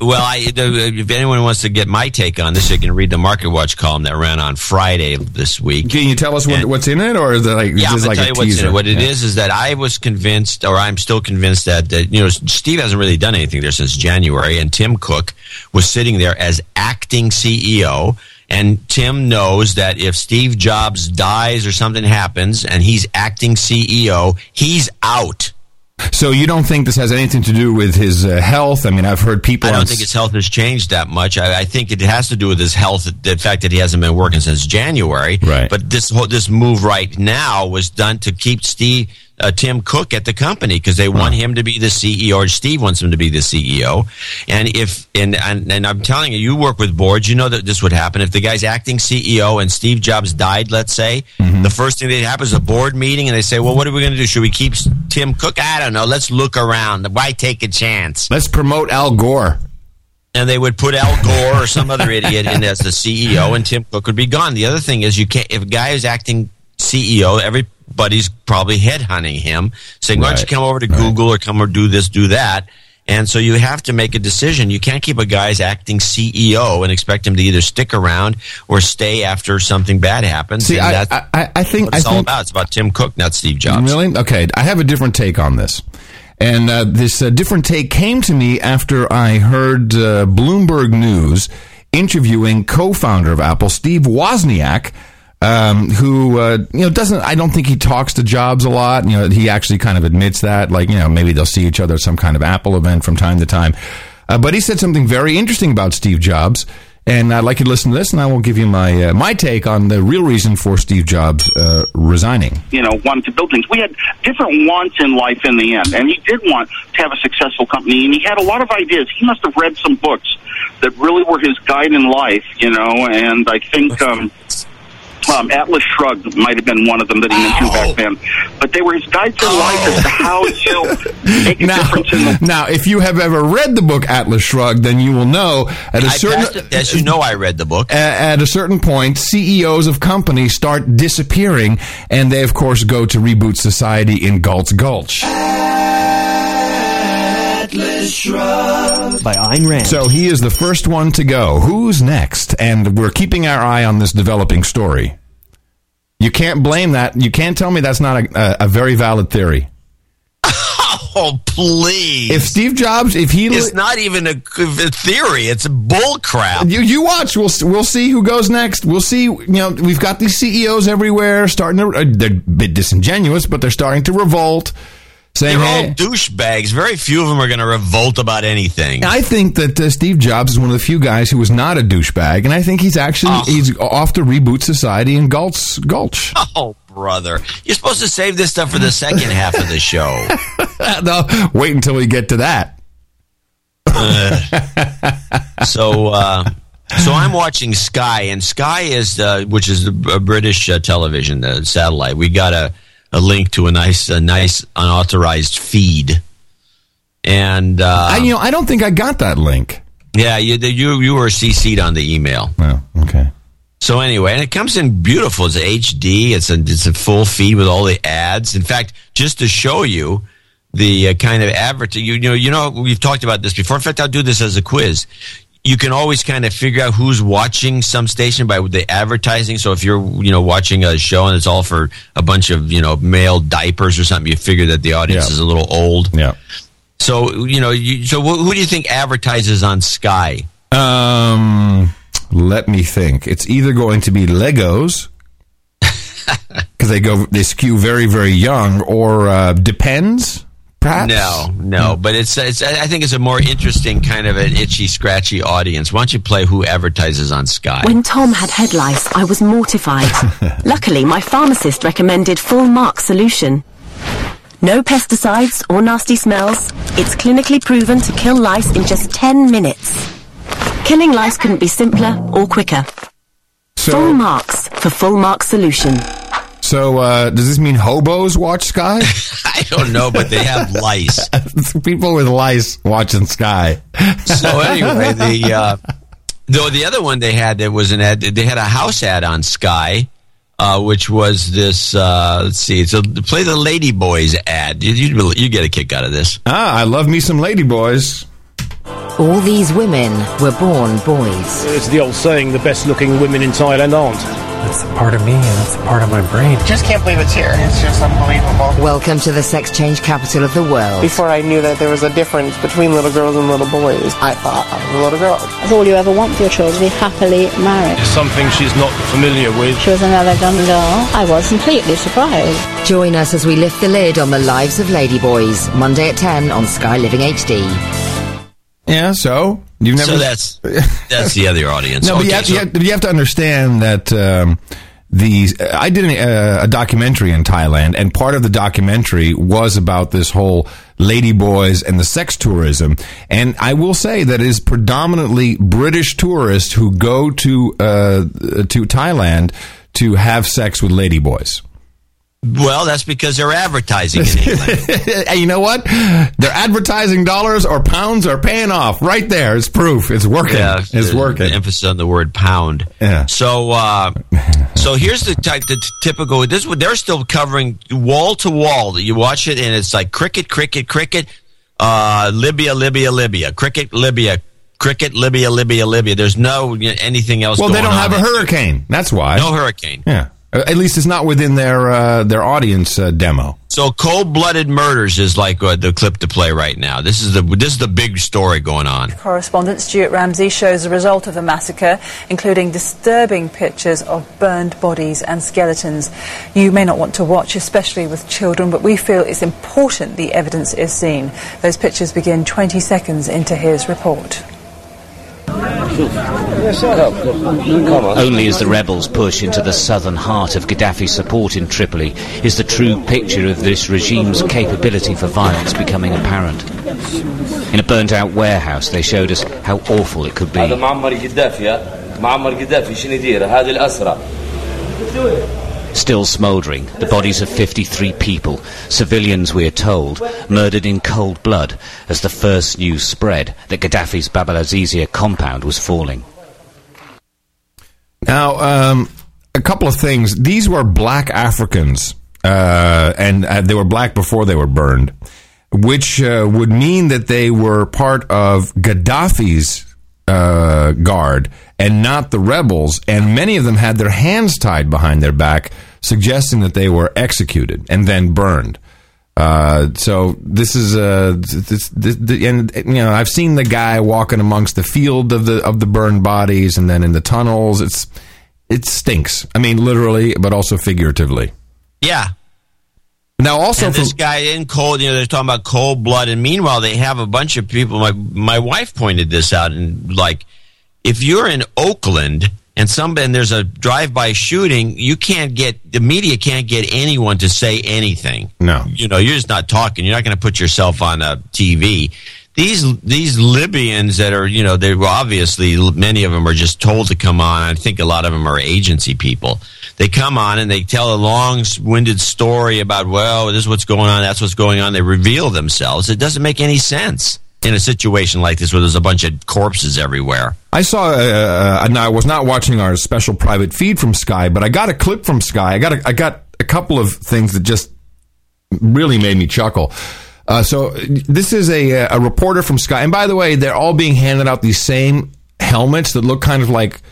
well, I, if anyone wants to get my take on this, you can read the Market Watch column that ran on Friday this week. Can you tell us what, what's in it, or is it like yeah, is like tell a you what's teaser? in it. What it Yeah. is is that I was convinced, or I'm still convinced that, that you know Steve hasn't really done anything there since January, and Tim Cook was sitting there as acting CEO. And Tim knows that if Steve Jobs dies or something happens, and he's acting CEO, he's out. So you don't think this has anything to do with his uh, health? I mean, I've heard people. I don't think his health has changed that much. I, I think it has to do with his health, the fact that he hasn't been working since January. Right. But this whole, this move right now was done to keep Steve uh, Tim Cook at the company because they want him to be the CEO, or Steve wants him to be the CEO. And if and, and and I'm telling you, you work with boards, you know that this would happen if the guy's acting CEO and Steve Jobs died. Let's say Mm-hmm. the first thing that happens is a board meeting, and they say, "Well, what are we going to do? Should we keep Tim Cook? I don't know. Let's look around. Why take a chance?" Let's promote Al Gore. and they would put Al Gore or some other idiot in as the CEO, and Tim Cook would be gone. The other thing is, you can't if a guy is acting CEO, everybody's probably headhunting him, saying, "Why don't you come over to Google or come or do this, do that?" And so you have to make a decision. You can't keep a guy as acting CEO and expect him to either stick around or stay after something bad happens. See, and I- that's I- I- I think- it's I all think- about. It's about Tim Cook, not Steve Jobs. Really? Okay. I have a different take on this. And uh, this uh, different take came to me after I heard uh, Bloomberg News interviewing co-founder of Apple, Steve Wozniak, um, who uh, you know doesn't. I don't think he talks to Jobs a lot. You know, he actually kind of admits that. Like you know, maybe they'll see each other at some kind of Apple event from time to time. Uh, but he said something very interesting about Steve Jobs. And I'd like you to listen to this, and I will give you my uh, my take on the real reason for Steve Jobs uh, resigning. you know, wanted to build things. We had different wants in life in the end, and he did want to have a successful company, and he had a lot of ideas. He must have read some books that really were his guide in life, you know, and I think um, um, Atlas Shrugged might have been one of them that he mentioned back then. But they were his guides in life as to how you make a difference in the Now, if you have ever read the book Atlas Shrugged, then you will know at a I certain passed it, as you know, I read the book. a- at a certain point, CEOs of companies start disappearing, and they, of course, go to reboot society in Galt's Gulch. Atlas Shrugged by Ayn Rand. So he is the first one to go. Who's next? And we're keeping our eye on this developing story. You can't blame that. You can't tell me that's not a, a, a very valid theory. Oh, please. If Steve Jobs, if he, It's not even a, a theory. It's bull crap. you you watch, we'll we'll see who goes next. We'll see. You know, we've got these CEOs everywhere starting to. Uh, they're a bit disingenuous, but they're starting to revolt, saying, They're "Hey." all douchebags. Very few of them are going to revolt about anything. I think that uh, Steve Jobs is one of the few guys who was not a douchebag, and I think he's actually Oh. he's off to reboot society in Gulch. Gulch. Oh, brother. You're supposed to save this stuff for the second half of the show. no, wait until we get to that. so, uh, so I'm watching Sky, and Sky is, uh, which is a British uh, television uh, satellite. We got a, a link to a nice, a nice unauthorized feed, and uh, I, you know, I don't think I got that link. yeah, you you you were CC'd on the email. Oh, okay. So anyway, and it comes in beautiful. It's HD. It's a it's a full feed with all the ads. In fact, just to show you the uh, kind of advert, you, you know, you know, we've talked about this before. In fact, I'll do this as a quiz. You can always kind of figure out who's watching some station by the advertising. So if you're, you know, watching a show and it's all for a bunch of, you know, male diapers or something, you figure that the audience Yeah. is a little old. Yeah. So you know, you, so wh- who do you think advertises on Sky? Um, let me think. It's either going to be Legos because they go they skew very very young, or uh, depends. Perhaps No, no, but it's, it's I think it's a more interesting kind of an itchy scratchy audience. Why don't you play who advertises on Sky? When Tom had head lice, I was mortified. Luckily, my pharmacist recommended Full Mark Solution. No pesticides or nasty smells. It's clinically proven to kill lice in just 10 minutes. Killing lice couldn't be simpler or quicker. full marks for Full Mark Solution. So uh, does this mean hobos watch Sky? I don't know, but they have lice. People with lice watching Sky. So anyway, the uh, though the other one they had that was an ad. They had a house ad on Sky. Uh, which was this? Uh, let's see. So play the Lady Boys ad. You, you, you get a kick out of this. Ah, I love me some lady boys. All these women were born boys. It's the old saying, the best looking women in Thailand aren't. That's a part of me, and that's a part of my brain. Just can't believe it's here. It's just unbelievable. Welcome to the sex change capital of the world. Before I knew that there was a difference between little girls and little boys, I thought I was a little girl. That's all you ever want for your children, to be happily married. It's something she's not familiar with. She was another dumb girl. I was completely surprised. Join us as we lift the lid on the lives of ladyboys. Monday at 10 on Sky Living HD. Yeah, so you've never. So that's that's the other audience. No, but you have, so- you, have, you have to understand that um, these. I did an, uh, a documentary in Thailand, and part of the documentary was about this whole lady boys and the sex tourism. And I will say that it is predominantly British tourists who go to uh, to Thailand to have sex with lady boys. Well, that's because they're advertising in England. and you know what? Their advertising dollars or pounds are paying off. Right there, it's proof. It's working. Yeah, it's working. The emphasis on the word pound. Yeah. So, uh, so here's the type, the typical. This they're still covering wall to wall. You watch it, and it's like cricket, cricket, cricket. Uh, Libya, Libya, Libya. Cricket, Libya. Cricket, Libya, Libya, Libya. There's no anything else. Well, they don't have a hurricane. That's why. No hurricane. Yeah. Uh, At least it's not within their uh, their audience uh, demo. So, cold-blooded murders is like uh, the clip to play right now. This is the this is the big story going on. Correspondent Stuart Ramsay shows the result of the massacre, including disturbing pictures of burned bodies and skeletons. You may not want to watch, especially with children, but we feel it's important the evidence is seen. Those pictures begin 20 seconds into his report. Only as the rebels push into the southern heart of Gaddafi's support in Tripoli is the true picture of this regime's capability for violence becoming apparent. In a burnt-out warehouse, they showed us how awful it could be still smouldering, the bodies of 53 people, civilians we are told, murdered in cold blood as the first news spread that Gaddafi's Bab al-Azizia compound was falling. Now, um, a couple of things. These were black Africans, uh, and uh, they were black before they were burned, which uh, would mean that they were part of Gaddafi's uh, guard and not the rebels. And many of them had their hands tied behind their back, suggesting that they were executed and then burned. Uh, so this is uh, this, this, this, and you know I've seen the guy walking amongst the field of the of the burned bodies, and then in the tunnels. It's it stinks. I mean, literally, but also figuratively. Yeah. Now, also and this guy in cold, you know, they're talking about cold blood, and meanwhile, they have a bunch of people. My my wife pointed this out, and like, if you're in Oakland and some and there's a drive-by shooting, you can't get the media can't get anyone to say anything. No, you know, you're just not talking. You're not going to put yourself on a TV. These these Libyans that are, you know, they were obviously many of them are just told to come on. I think a lot of them are agency people. They come on and they tell a long-winded story about, well, this is what's going on, that's what's going on. They reveal themselves. It doesn't make any sense in a situation like this where there's a bunch of corpses everywhere. I saw, uh, and I was not watching our special private feed from Sky, but I got a clip from Sky. I got a, I got a couple of things that just really made me chuckle. Uh, so this is a a reporter from Sky, and by the way, they're all being handed out these same helmets that look kind of like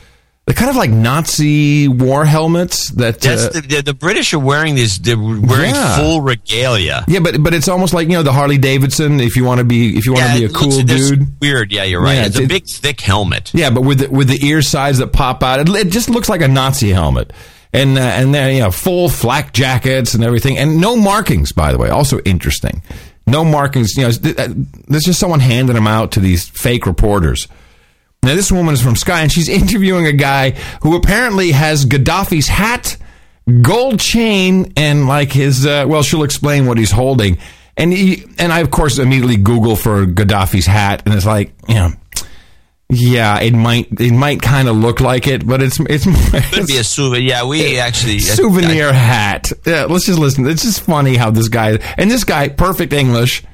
they're kind of like Nazi war helmets. That uh, the, the, the British are wearing these. They're wearing Yeah. full regalia. yeah, but but it's almost like you know the Harley Davidson. If you want to be if you want Yeah, to be a cool dude, Weird. Yeah, you're right. Yeah, it's a big, thick helmet. Yeah, but with the, with the ear sides that pop out, it, it just looks like a Nazi helmet. And uh, and then you know full flak jackets and everything, and no markings. By the way, also interesting, no markings. You know, uh, there's just someone handing them out to these fake reporters. Now this woman is from Sky, and she's interviewing a guy who apparently has Gaddafi's hat, gold chain, and like his. Uh, well, she'll explain what he's holding. And he and I of course immediately Google for Gaddafi's hat, and it's like you know. Yeah, it might it might kind of look like it, but it's it's Could be a souvenir. Yeah, we actually souvenir hat. Yeah, let's just listen. It's just funny how this guy and this guy, perfect English,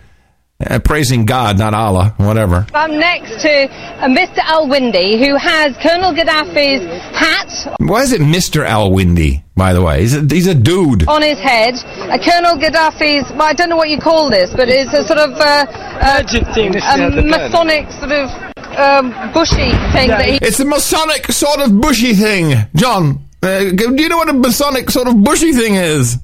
uh, praising God, not Allah, whatever. I'm next to uh, Mr. Al Windy, who has Colonel Gaddafi's hat Why is it Mister Al Windy? By the way, he's a, he's a dude. on his head. Uh, Colonel Gaddafi's, well, I don't know what you call this, but it's a sort of uh, uh, a Masonic sort of um, bushy thing that he. It's a Masonic sort of bushy thing, John. Uh, do you know what a Masonic sort of bushy thing is?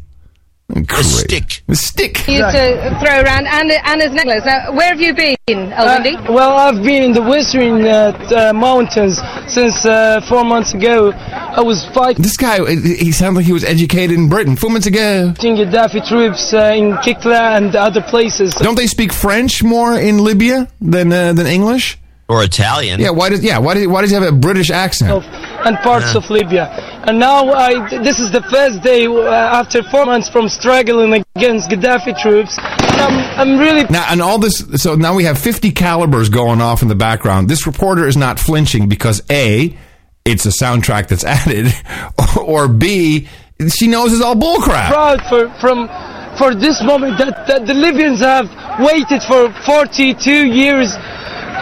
A stick. A stick. Used to throw around and and his necklace. Now, where have you been, Elwindy? Uh, well, I've been in the western uh, uh, mountains since uh, four months ago. I was fighting This guy, he sounds like he was educated in Britain four months ago. Gaddafi troops uh, in Kikla and other places. Don't they speak French more in Libya than uh, than English? Or Italian. Yeah, why does yeah why does why does he have a British accent? And parts of Libya. And now I, this is the first day uh, after four months from struggling against Gaddafi troops. I'm, I'm really Now and all this so now we have 50 calibers going off in the background. This reporter is not flinching because A, it's a soundtrack that's added, or B, she knows it's all bullcrap. proud for, from for this moment that, that the Libyans have waited for 42 years.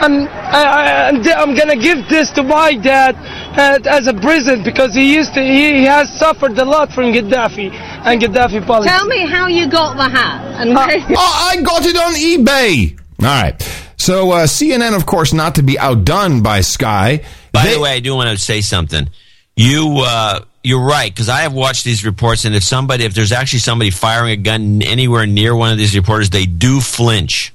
And I, I, and I'm gonna give this to my dad uh, as a present because he used to he, he has suffered a lot from Gaddafi and Gaddafi policy. Tell me how you got the hat. And oh, I got it on eBay. All right. So uh, CNN, of course, not to be outdone by Sky. By the way, I do want to say something. You uh, you're right because I have watched these reports, and if somebody, if there's actually somebody firing a gun anywhere near one of these reporters, they do flinch.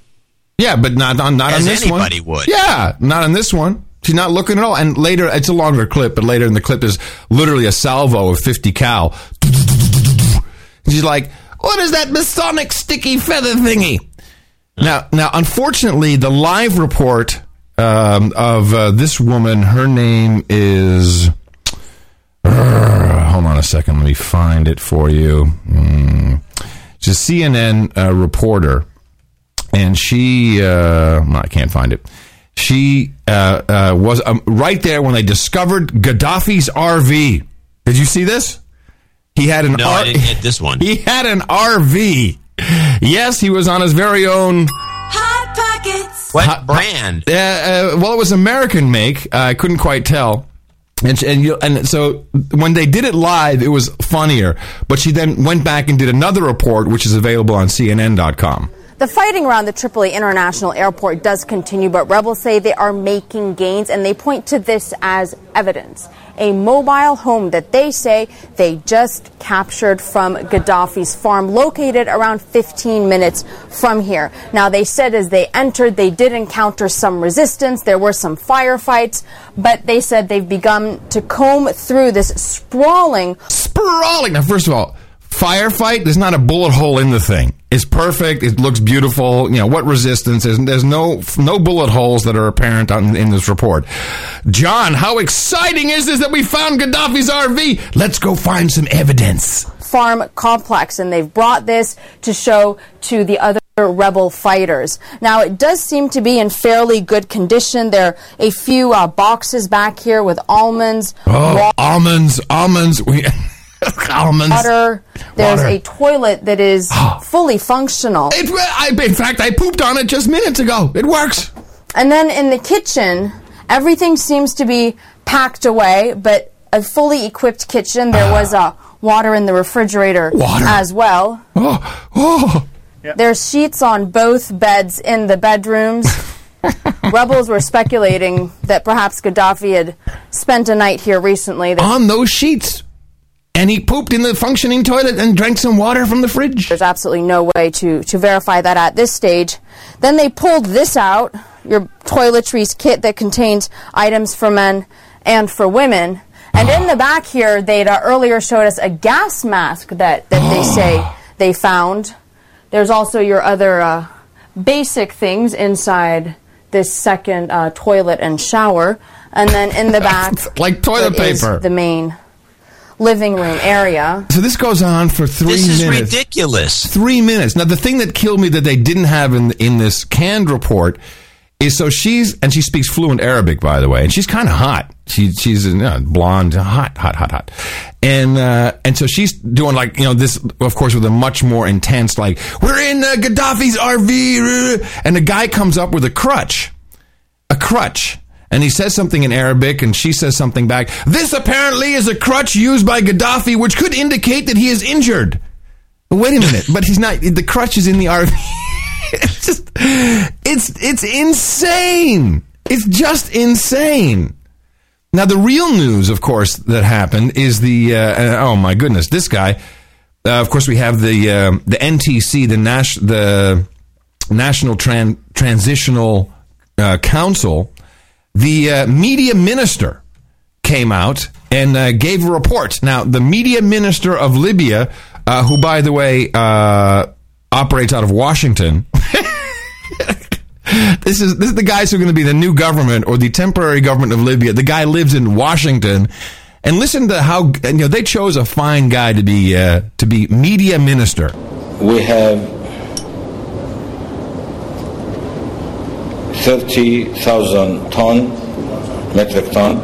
Yeah, but not on not As on this anybody one. would. Yeah, not on this one. She's not looking at all. And later, it's a longer clip, but later in the clip, is literally a salvo of 50 cal. She's like, "What is that Masonic sticky feather thingy?" Now, now, unfortunately, the live report um, of uh, this woman, her name is. Uh, hold on a second. Let me find it for you. Mm. She's a CNN uh, reporter, and she. Uh, I can't find it. She uh, uh, was um, right there when they discovered Gaddafi's RV. Did you see this? He had an No, I didn't get this one. He had an RV. Yes, he was on his very own. Hot pockets. What brand? Uh, uh, well, it was American make. Uh, I couldn't quite tell. And, and you and so when they did it live, it was funnier. But she then went back and did another report, which is available on CNN.com. The fighting around the Tripoli International Airport does continue, but rebels say they are making gains and they point to this as evidence. A mobile home that they say they just captured from Gaddafi's farm, located around 15 minutes from here. Now, they said as they entered, they did encounter some resistance. There were some firefights, but they said they've begun to comb through this sprawling. Sprawling! Now, first of all, firefight, there's not a bullet hole in the thing. It's perfect. It looks beautiful. You know what resistance? There's, there's no no bullet holes that are apparent on, in this report. John, how exciting is this that we found Gaddafi's RV? Let's go find some evidence. farm complex, and they've brought this to show to the other rebel fighters. Now, it does seem to be in fairly good condition. There are a few uh, boxes back here with almonds, Oh, almonds, almonds. We, almonds. water. There's Water. a toilet that is fully functional. It, I, in fact, I pooped on it just minutes ago. It works. And then in the kitchen, everything seems to be packed away, but a fully equipped kitchen. There was uh, water in the refrigerator Water. as well. Oh, oh. There's sheets on both beds in the bedrooms. Rebels were speculating that perhaps Gaddafi had spent a night here recently. That On those sheets. And he pooped in the functioning toilet and drank some water from the fridge. There's absolutely no way to, to verify that at this stage. Then they pulled this out, your toiletries kit that contains items for men and for women. And in the back here, they'd uh, earlier showed us a gas mask that, that they say they found. There's also your other uh, basic things inside this second uh, toilet and shower. And then in the back, Like toilet is paper. the main living room area. So this goes on for three minutes. This is minutes. ridiculous. Three minutes. Now, the thing that killed me that they didn't have in in this canned report is so she's and she speaks fluent Arabic, by the way, and she's kind of hot. She she's you know, blonde, hot, hot, hot, hot, and uh, and so she's doing like you know this, of course, with a much more intense like we're in uh, Gaddafi's RV, and the guy comes up with a crutch, a crutch. And he says something in Arabic, and she says something back. This apparently is a crutch used by Gaddafi, which could indicate that he is injured. Wait a minute, but he's not. The crutch is in the RV. it's just, it's it's insane. It's just insane. Now, the real news, of course, that happened is the. Uh, oh my goodness, this guy. Uh, of course, we have the uh, the NTC, the Nas- the National Tran- Transitional uh, Council. The uh, media minister came out and uh, gave a report. Now, the media minister of Libya, uh, who, by the way, uh, operates out of Washington. this is this is the guys who are going to be the new government or the temporary government of Libya. The guy lives in Washington, and listen to how you know they chose a fine guy to be uh, to be media minister. we have 30,000 ton, metric ton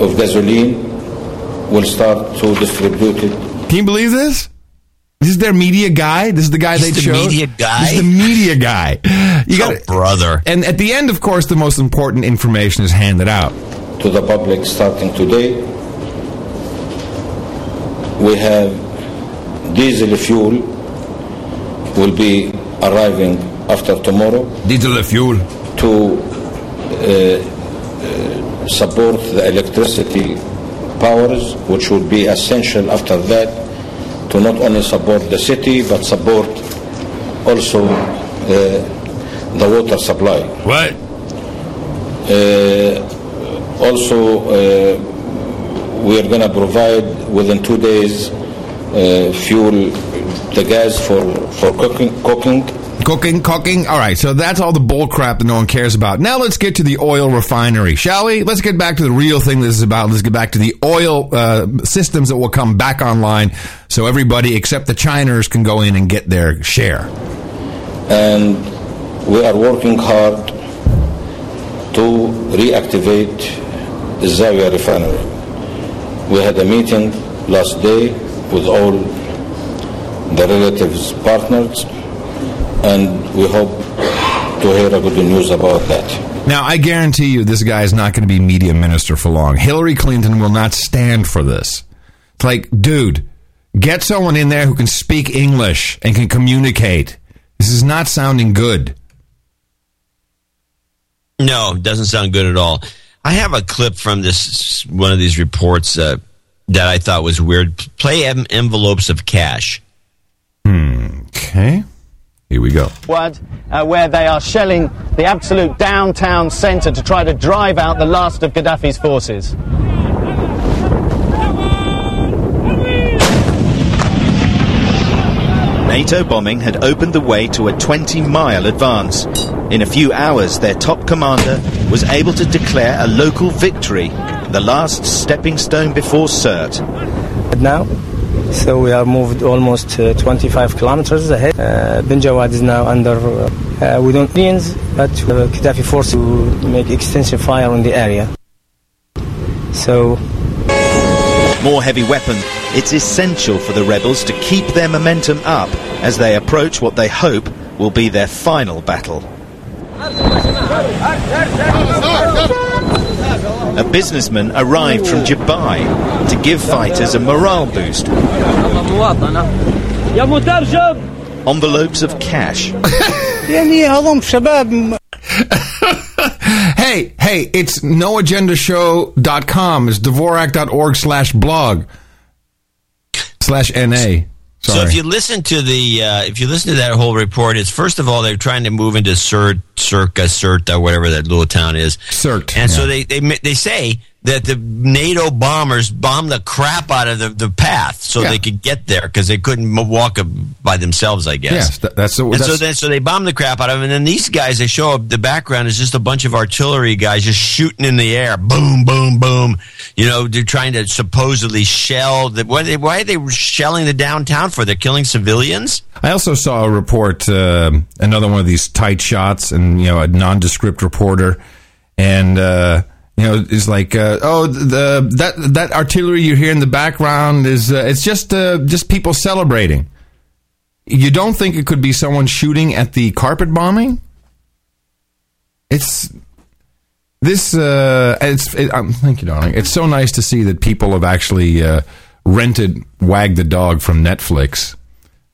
of gasoline will start to distribute it. Can you believe this? This is their media guy. This is the guy He's they the chose. media guy? This is the media guy. You Oh, got brother. And at the end, of course, the most important information is handed out. to the public starting today. We have diesel fuel will be arriving after tomorrow Diesel fuel to uh, uh, support the electricity powers, which will be essential after that to not only support the city but support also uh, the water supply. What? Uh, also, uh, we are going to provide within two days uh, fuel, the gas for, for cooking, cooking. Cooking, cooking. All right, so that's all the bull crap that no one cares about. Now let's get to the oil refinery, shall we? Let's get back to the real thing this is about. Let's get back to the oil uh, systems that will come back online so everybody except the Chiners can go in and get their share. And we are working hard to reactivate the Zawiya refinery. We had a meeting last day with all the relatives partners and we hope to hear a good news about that. Now, I guarantee you this guy is not going to be media minister for long. Hillary Clinton will not stand for this. It's like, dude, get someone in there who can speak English and can communicate. This is not sounding good. No, doesn't sound good at all. I have a clip from this one of these reports uh, that I thought was weird. Play envelopes of cash. Hmm. Okay. Here we go. Word, uh, where they are shelling the absolute downtown centre to try to drive out the last of Gaddafi's forces. NATO bombing had opened the way to a 20 mile advance. In a few hours, their top commander was able to declare a local victory, the last stepping stone before Sirte. Now, so we are moved almost uh, 25 kilometers ahead. Uh, Bin Jawad is now under. Uh, we don't means, but uh, Gaddafi forced to make extensive fire on the area. So More heavy weapons. It's essential for the rebels to keep their momentum up as they approach what they hope will be their final battle. A businessman arrived from Dubai to give fighters a morale boost. Envelopes of cash. hey, hey, it's noagendashow.com. It's dvorak.org slash blog slash NA. So if you listen to the uh, if you listen to that whole report, it's first of all they're trying to move into Cert, Circa, Cirta, whatever that little town is. Cert, and so they, they they say that the NATO bombers bombed the crap out of the, the path so Yeah. they could get there because they couldn't walk by themselves, I guess. Yes, that- that's the- and so then so they bombed the crap out of them, and then these guys they show up. The background is just a bunch of artillery guys just shooting in the air, boom, boom, boom. You know, they're trying to supposedly shell. The, why, they, why are they shelling the downtown for? They're killing civilians. I also saw a report, uh, another one of these tight shots, and you know, a nondescript reporter, and uh, you know, is like, uh, oh, the that that artillery you hear in the background is uh, it's just uh, just people celebrating. You don't think it could be someone shooting at the carpet bombing? It's this. Uh, it's. It, um, thank you, darling. It's so nice to see that people have actually uh, rented "Wag the Dog" from Netflix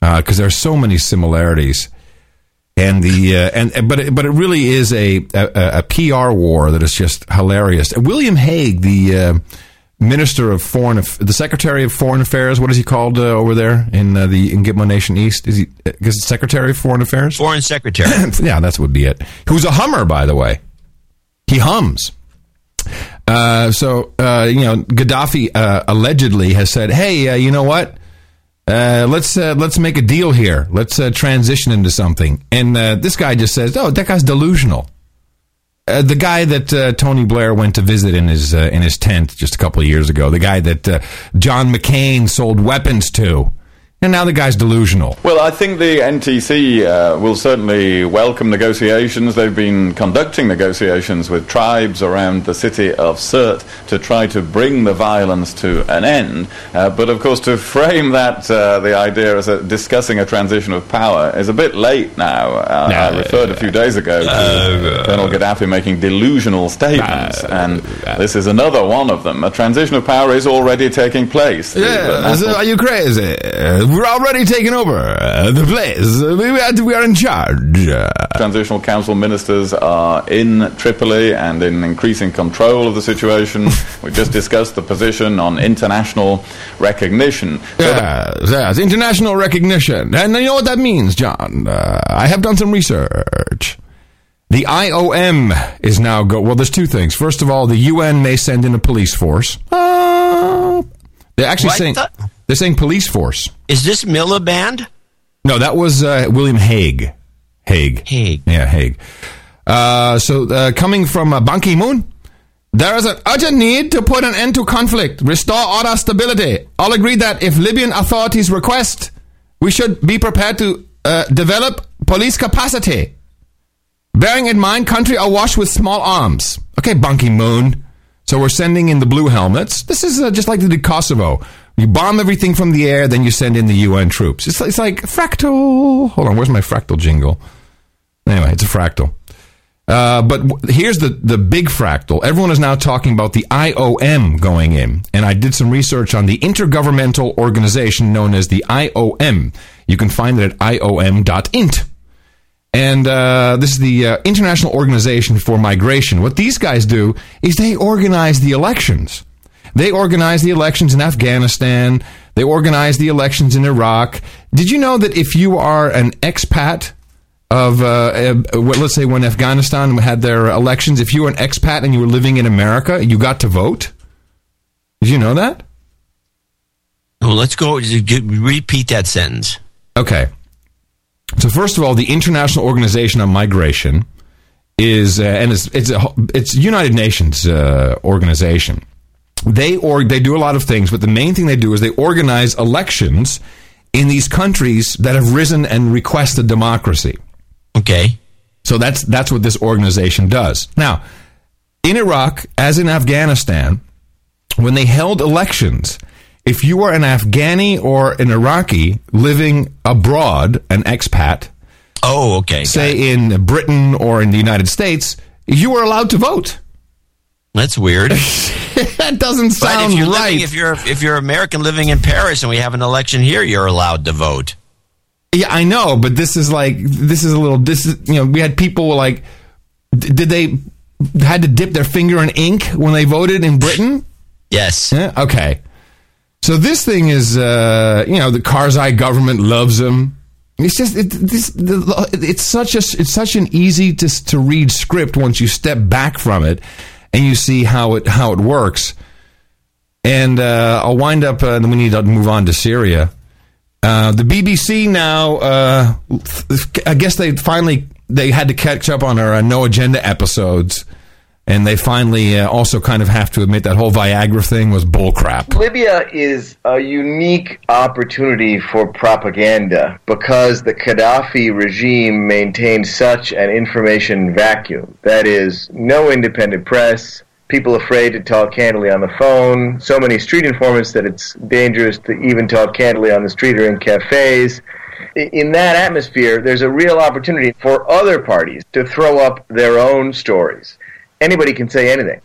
because there are so many similarities. And the uh, and but it, but it really is a, a a PR war that is just hilarious. William Hague, the uh, minister of foreign, the secretary of foreign affairs, what is he called uh, over there in uh, the in Gitmo Nation East? Is he is it secretary of foreign affairs? Foreign secretary. yeah, that's would be it. Who's a Hummer, by the way. He hums. Uh, so uh, you know, Gaddafi uh, allegedly has said, "Hey, uh, you know what? Uh, let's uh, let's make a deal here. Let's uh, transition into something." And uh, this guy just says, "Oh, that guy's delusional." Uh, the guy that Tony Blair went to visit in his in his tent just a couple of years ago, the guy that John McCain sold weapons to, and now the guy's delusional. Well, I think the NTC uh, will certainly welcome negotiations. They've been conducting negotiations with tribes around the city of Sirte to try to bring the violence to an end. Uh, but of course, to frame that, uh, the idea as a, discussing a transition of power is a bit late now. Uh, I referred a few days ago to Colonel Gaddafi making delusional statements, and this is another one of them. A transition of power is already taking place. Yeah, are you crazy? We're already taking over uh, the place. Uh, We are, we are in charge. Transitional Council ministers are in Tripoli and in increasing control of the situation. we just discussed the position on international recognition. yes, yes, international recognition. And you know what that means, John? Uh, I have done some research. The IOM is now go. Well, there's two things. First of all, the UN may send in a police force. Uh, they're actually What saying the- they're saying police force. Is this Miliband? No, that was uh, William Hague. Hague. Hague. Yeah, Hague. Uh, so, uh, coming from uh, Ban Ki moon, there is an urgent need to put an end to conflict, restore order stability. All agree that if Libyan authorities request, we should be prepared to uh, develop police capacity. Bearing in mind, country awash with small arms. Okay, Ban Ki moon. So we're sending in the blue helmets. This is uh, just like they did Kosovo. You bomb everything from the air, then you send in the UN troops. It's, it's like fractal. Hold on, where's my fractal jingle? Anyway, it's a fractal. Uh, but w- here's the, the big fractal. Everyone is now talking about the IOM going in. And I did some research on the intergovernmental organization known as the IOM. You can find it at iom.int. And uh, this is the uh, International Organization for Migration. What these guys do is they organize the elections. They organize the elections in Afghanistan. They organize the elections in Iraq. Did you know that if you are an expat of, uh, uh, let's say, when Afghanistan had their elections, if you were an expat and you were living in America, you got to vote? Did you know that? Well, let's go. Repeat that sentence. Okay. So first of all, the International Organization on Migration is, uh, and it's it's a, it's United Nations uh, organization. They or they do a lot of things, but the main thing they do is they organize elections in these countries that have risen and requested democracy. Okay. So that's that's what this organization does. Now, in Iraq, as in Afghanistan, when they held elections, if you were an Afghani or an Iraqi living abroad, an expat, oh, okay, say in Britain or in the United States, you were allowed to vote. That's weird. that doesn't sound if you're right. living, if you're if you're American living in Paris and we have an election here, you're allowed to vote. Yeah, I know, but this is like this is a little. This is you know we had people like, d- did they had to dip their finger in ink when they voted in Britain? Yes. Yeah, okay. So this thing is, uh, you know, the Karzai government loves him. It's just it, this. The, it's such a it's such an easy to to read script once you step back from it and you see how it how it works. And uh, I'll wind up. Uh, then we need to move on to Syria. Uh, the BBC now. Uh, I guess they finally they had to catch up on our uh, no agenda episodes, and they finally uh, also kind of have to admit that whole Viagra thing was bullcrap. Libya is a unique opportunity for propaganda because the Gaddafi regime maintained such an information vacuum. That is, no independent press, people afraid to talk candidly on the phone, so many street informants that it's dangerous to even talk candidly on the street or in cafes. In that atmosphere, there's a real opportunity for other parties to throw up their own stories. Anybody can say anything.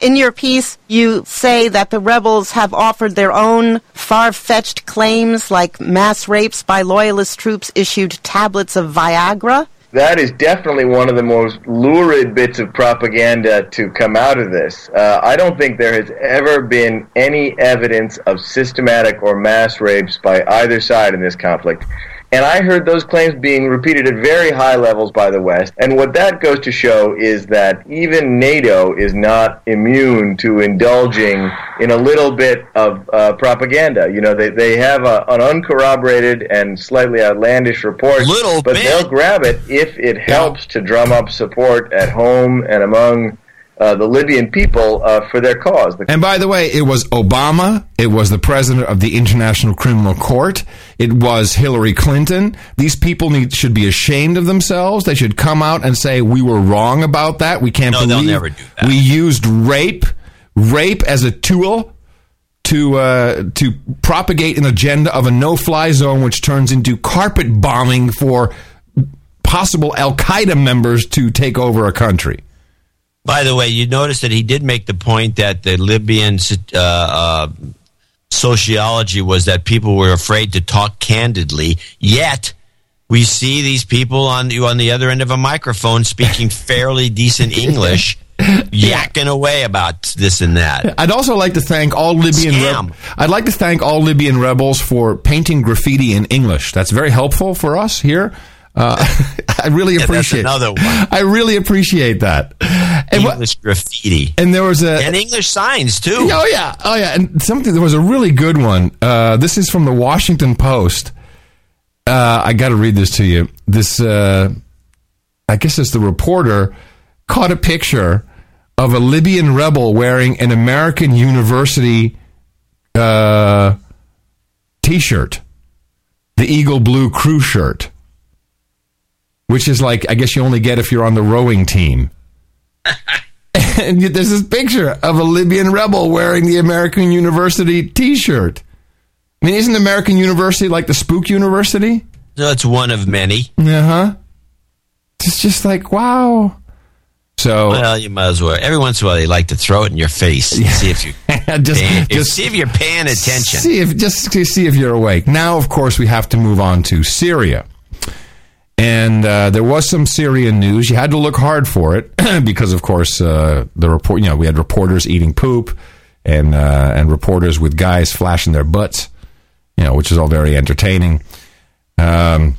In your piece, you say that the rebels have offered their own far fetched claims like mass rapes by loyalist troops issued tablets of Viagra. That is definitely one of the most lurid bits of propaganda to come out of this. Uh, I don't think there has ever been any evidence of systematic or mass rapes by either side in this conflict. And I heard those claims being repeated at very high levels by the West. And what that goes to show is that even NATO is not immune to indulging in a little bit of uh, propaganda. You know, they, they have a, an uncorroborated and slightly outlandish report, Little but bit. they'll grab it if it helps to drum up support at home and among uh, the Libyan people uh, for their cause. And by the way, it was Obama. It was the president of the International Criminal Court. It was Hillary Clinton. These people need, should be ashamed of themselves. They should come out and say we were wrong about that. We can't No, they'll believe never do we used rape, rape as a tool to uh, to propagate an agenda of a no-fly zone, which turns into carpet bombing for possible Al Qaeda members to take over a country. By the way, you notice that he did make the point that the Libyan uh, uh, sociology was that people were afraid to talk candidly. Yet we see these people on on the other end of a microphone speaking fairly decent English, yakking away about this and that. I'd also like to thank all Libyan. Scam. I'd like to thank all Libyan rebels for painting graffiti in English. That's very helpful for us here. Uh, I really Yeah, appreciate. another one. I really appreciate that. And what- English graffiti and there was a and English signs too. Oh yeah, oh yeah, and something. There was a really good one. Uh, this is from the Washington Post. Uh, I got to read this to you. This, uh, I guess, it's the reporter caught a picture of a Libyan rebel wearing an American University uh, T-shirt, the Eagle Blue crew shirt, which is like I guess you only get if you're on the rowing team. and there's this picture of a Libyan rebel wearing the American University T-shirt. I mean, isn't American University like the Spook University? No, it's one of many. Uh huh. It's just like wow. So Well, you might as well. Every once in a while, they like to throw it in your face. and See if you just, paying, just see if you're paying attention. See if just to see if you're awake. Now, of course, we have to move on to Syria. And uh, there was some Syrian news. You had to look hard for it because, of course, uh, the report. You know, we had reporters eating poop, and uh, and reporters with guys flashing their butts. You know, which is all very entertaining. Um,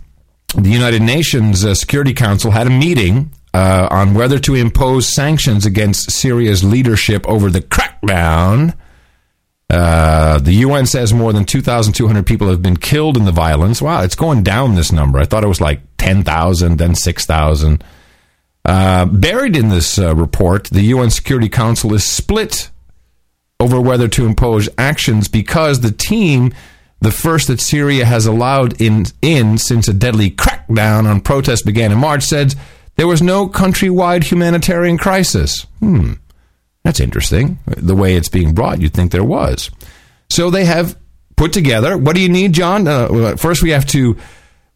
the United Nations uh, Security Council had a meeting uh, on whether to impose sanctions against Syria's leadership over the crackdown. Uh, the UN says more than 2,200 people have been killed in the violence. Wow, it's going down this number. I thought it was like 10,000, then 6,000. Uh, buried in this uh, report, the UN Security Council is split over whether to impose actions because the team, the first that Syria has allowed in, in since a deadly crackdown on protests began in March, said there was no countrywide humanitarian crisis. Hmm. That's interesting. The way it's being brought, you'd think there was. So they have put together. What do you need, John? Uh, first, we have to.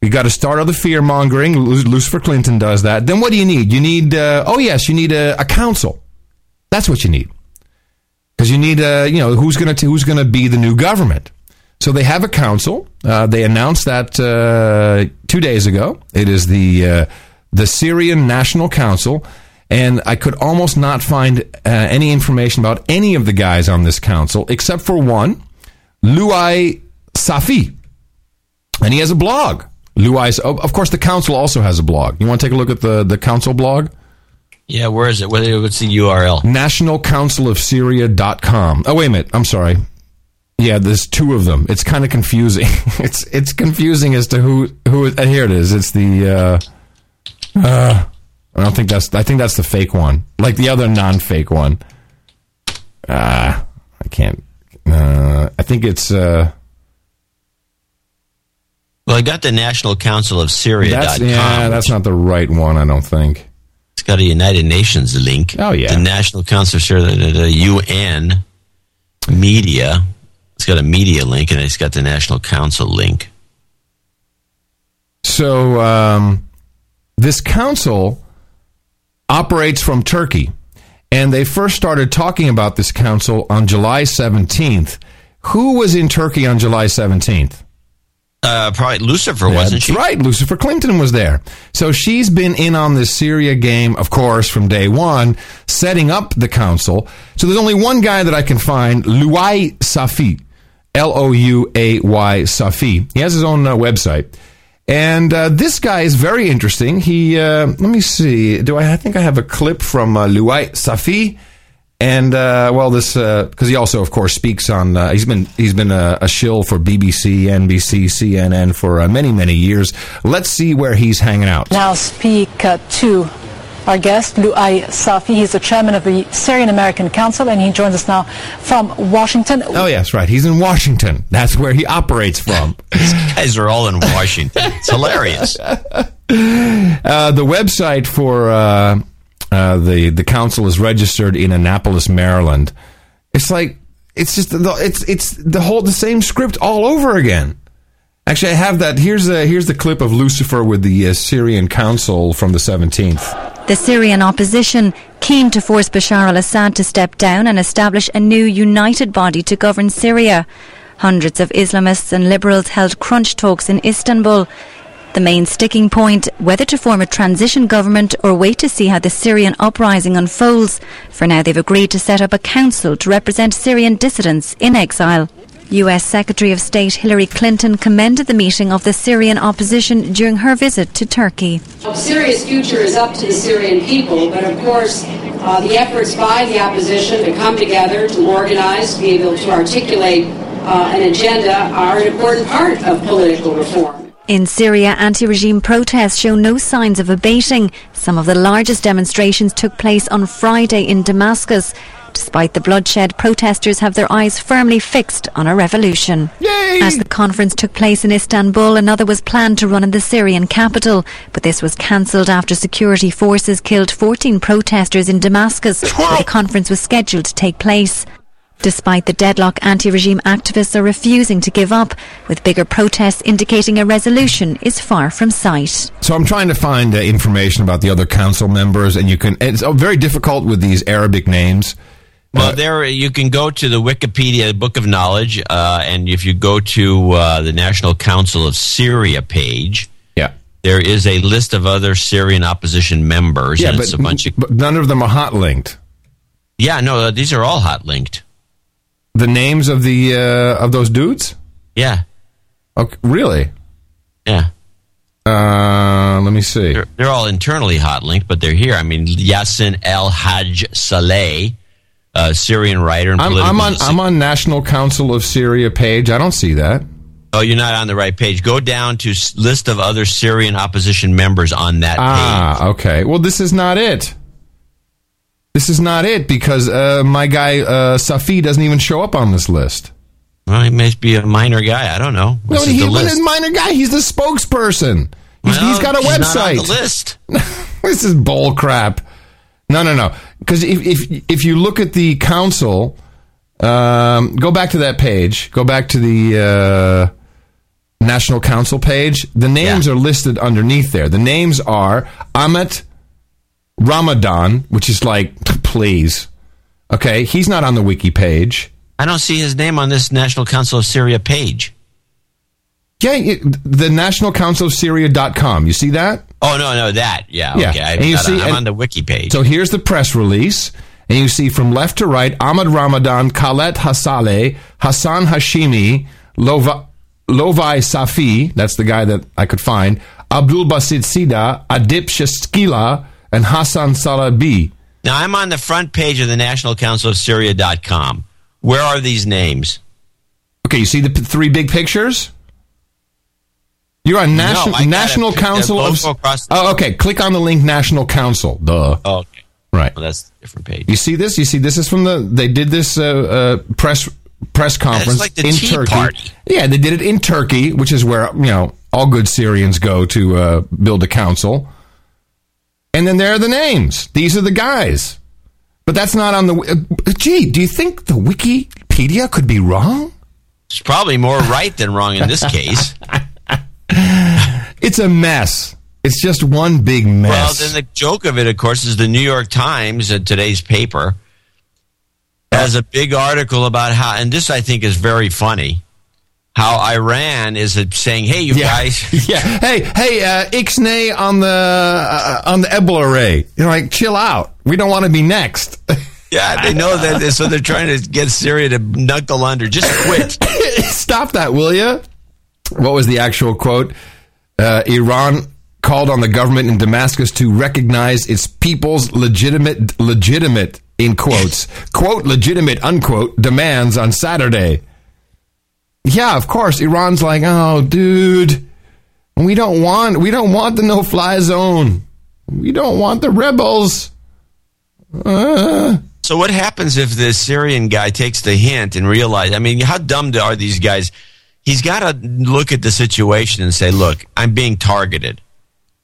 We got to start all the fear mongering. Lucifer Clinton does that. Then what do you need? You need. Uh, oh yes, you need a, a council. That's what you need. Because you need a. You know who's going to who's going to be the new government. So they have a council. Uh, they announced that uh, two days ago. It is the uh, the Syrian National Council and I could almost not find uh, any information about any of the guys on this council except for one, Louay Safi, and he has a blog. Louay, oh, of course, the council also has a blog. You want to take a look at the the council blog? Yeah, where is it? What's the URL? NationalCouncilofSyria.com. Oh, wait a minute. I'm sorry. Yeah, there's two of them. It's kind of confusing. it's it's confusing as to who who. Uh, here it is. It's the. Uh, uh, I don't think that's. I think that's the fake one, like the other non-fake one. Ah, uh, I can't. Uh, I think it's. Well, I got the National Council of Syria. That's, yeah, that's not the right one. I don't think. It's got a United Nations link. Oh yeah, the National Council of Syria, the, the UN media. It's got a media link, and it's got the National Council link. So um, this council operates from Turkey. And they first started talking about this council on July 17th. Who was in Turkey on July 17th? Uh, probably Lucifer, wasn't she? right. Lucifer Clinton was there. So she's been in on this Syria game, of course, from day one, setting up the council. So there's only one guy that I can find, Louay Safi. L O U A Y Safi. He has his own uh, website. And uh, this guy is very interesting. He, uh, let me see, do I, I think I have a clip from uh, Louay Safi. And uh, well, this because uh, he also, of course, speaks on. Uh, he's been he's been a, a shill for BBC, NBC, CNN for uh, many many years. Let's see where he's hanging out. Now speak to our guest, Louay Safi. He's the chairman of the Syrian American Council, and he joins us now from Washington. Oh, yes, right. He's in Washington. That's where he operates from. These guys are all in Washington. It's hilarious. Uh, the website for uh, uh, the the council is registered in Annapolis, Maryland. It's like it's just the, it's it's the whole the same script all over again. Actually, I have that. Here's a, here's the clip of Lucifer with the uh, Syrian council from the 17th. The Syrian opposition keen to force Bashar al-Assad to step down and establish a new united body to govern Syria. Hundreds of Islamists and liberals held crunch talks in Istanbul. The main sticking point whether to form a transition government or wait to see how the Syrian uprising unfolds. For now, they've agreed to set up a council to represent Syrian dissidents in exile. US Secretary of State Hillary Clinton commended the meeting of the Syrian opposition during her visit to Turkey. Syria's future is up to the Syrian people, but of course, uh, the efforts by the opposition to come together, to organize, to be able to articulate uh, an agenda are an important part of political reform. In Syria, anti regime protests show no signs of abating. Some of the largest demonstrations took place on Friday in Damascus. Despite the bloodshed, protesters have their eyes firmly fixed on a revolution. Yay! As the conference took place in Istanbul, another was planned to run in the Syrian capital, but this was cancelled after security forces killed 14 protesters in Damascus, where the conference was scheduled to take place. Despite the deadlock, anti-regime activists are refusing to give up, with bigger protests indicating a resolution is far from sight. So I'm trying to find uh, information about the other council members, and you can. It's uh, very difficult with these Arabic names. Well, there you can go to the Wikipedia Book of Knowledge, uh, and if you go to uh, the National Council of Syria page, yeah, there is a list of other Syrian opposition members. Yeah, and but, a bunch of but none of them are hot linked. yeah. No, uh, these are all hot linked. The names of the uh, of those dudes? Yeah, Okay, really? yeah. Uh, let me see. They're, they're all internally hot linked, but they're here. I mean, Yassin El Haj Saleh, uh, Syrian writer and I'm. I'm on I'm on National Council of Syria page. I don't see that. oh, you're not on the right page. Go down to list of other Syrian opposition members on that page. Ah, okay. Well, this is not it. This is not it because uh, my guy uh, Safi doesn't even show up on this list. Well, he may be a minor guy. I don't know. No, This is he the a minor guy. He's the spokesperson. He's, Well, he's got a he's not website. on the list. this is bull crap. No, no, no. Because if, if if you look at the council, um, go back to that page. Go back to the uh, National Council page. The names are listed underneath there. The names are Ahmet Ramadan, which is like, please. Okay, he's not on the wiki page. I don't see his name on this National Council of Syria page. Yeah, the National Council of Syria.com. You see that? Oh no, no, that yeah, Yeah, okay. I, and you see- I'm on the wiki page. So here's the press release. And you see from left to right Ahmad Ramadan, Khaled Hassaleh, Hassan Hashimi, Lova, Lovai Safi, that's the guy that I could find, Abdul Basit Sida, Adib Shishakli, and Hassan Salabi. now I'm on the front page of the National Council of Syria.com. Where are these names? Okay, you see the p- three big pictures? You're on No, National. Council of. Oh, okay. Click on the link National Council. Duh. Oh, okay. Right. Well, that's a different page. You see this? You see this is from the they did this uh, uh, press press conference like the in Tea Turkey. Party. Yeah, they did it in Turkey, which is where you know all good Syrians go to uh, build a council. And then there are the names. These are the guys. But that's not on the. Uh, gee, do you think the Wikipedia could be wrong? It's probably more right than wrong in this case. It's a mess. It's just one big mess. Well, then the joke of it, of course, is the New York Times, uh, today's paper, has a big article about how, and this I think is very funny, how Iran is saying, "Hey, you guys, yeah. Hey, hey, uh, Ixnay on the uh, on the Ebola array. You're like, chill out. We don't want to be next. yeah, they know that, so they're trying to get Syria to knuckle under. Just quit." Stop that, will you? What was the actual quote? Uh, Iran called on the government in Damascus to recognize its people's legitimate, legitimate, in quotes, quote, legitimate, unquote, demands on Saturday. Yeah, of course. Iran's like, oh, dude, we don't want, we don't want the no-fly zone. We don't want the rebels. Uh, So what happens if the Syrian guy takes the hint and realize? I mean, how dumb are these guys? He's got to look at the situation and say, "Look, I'm being targeted.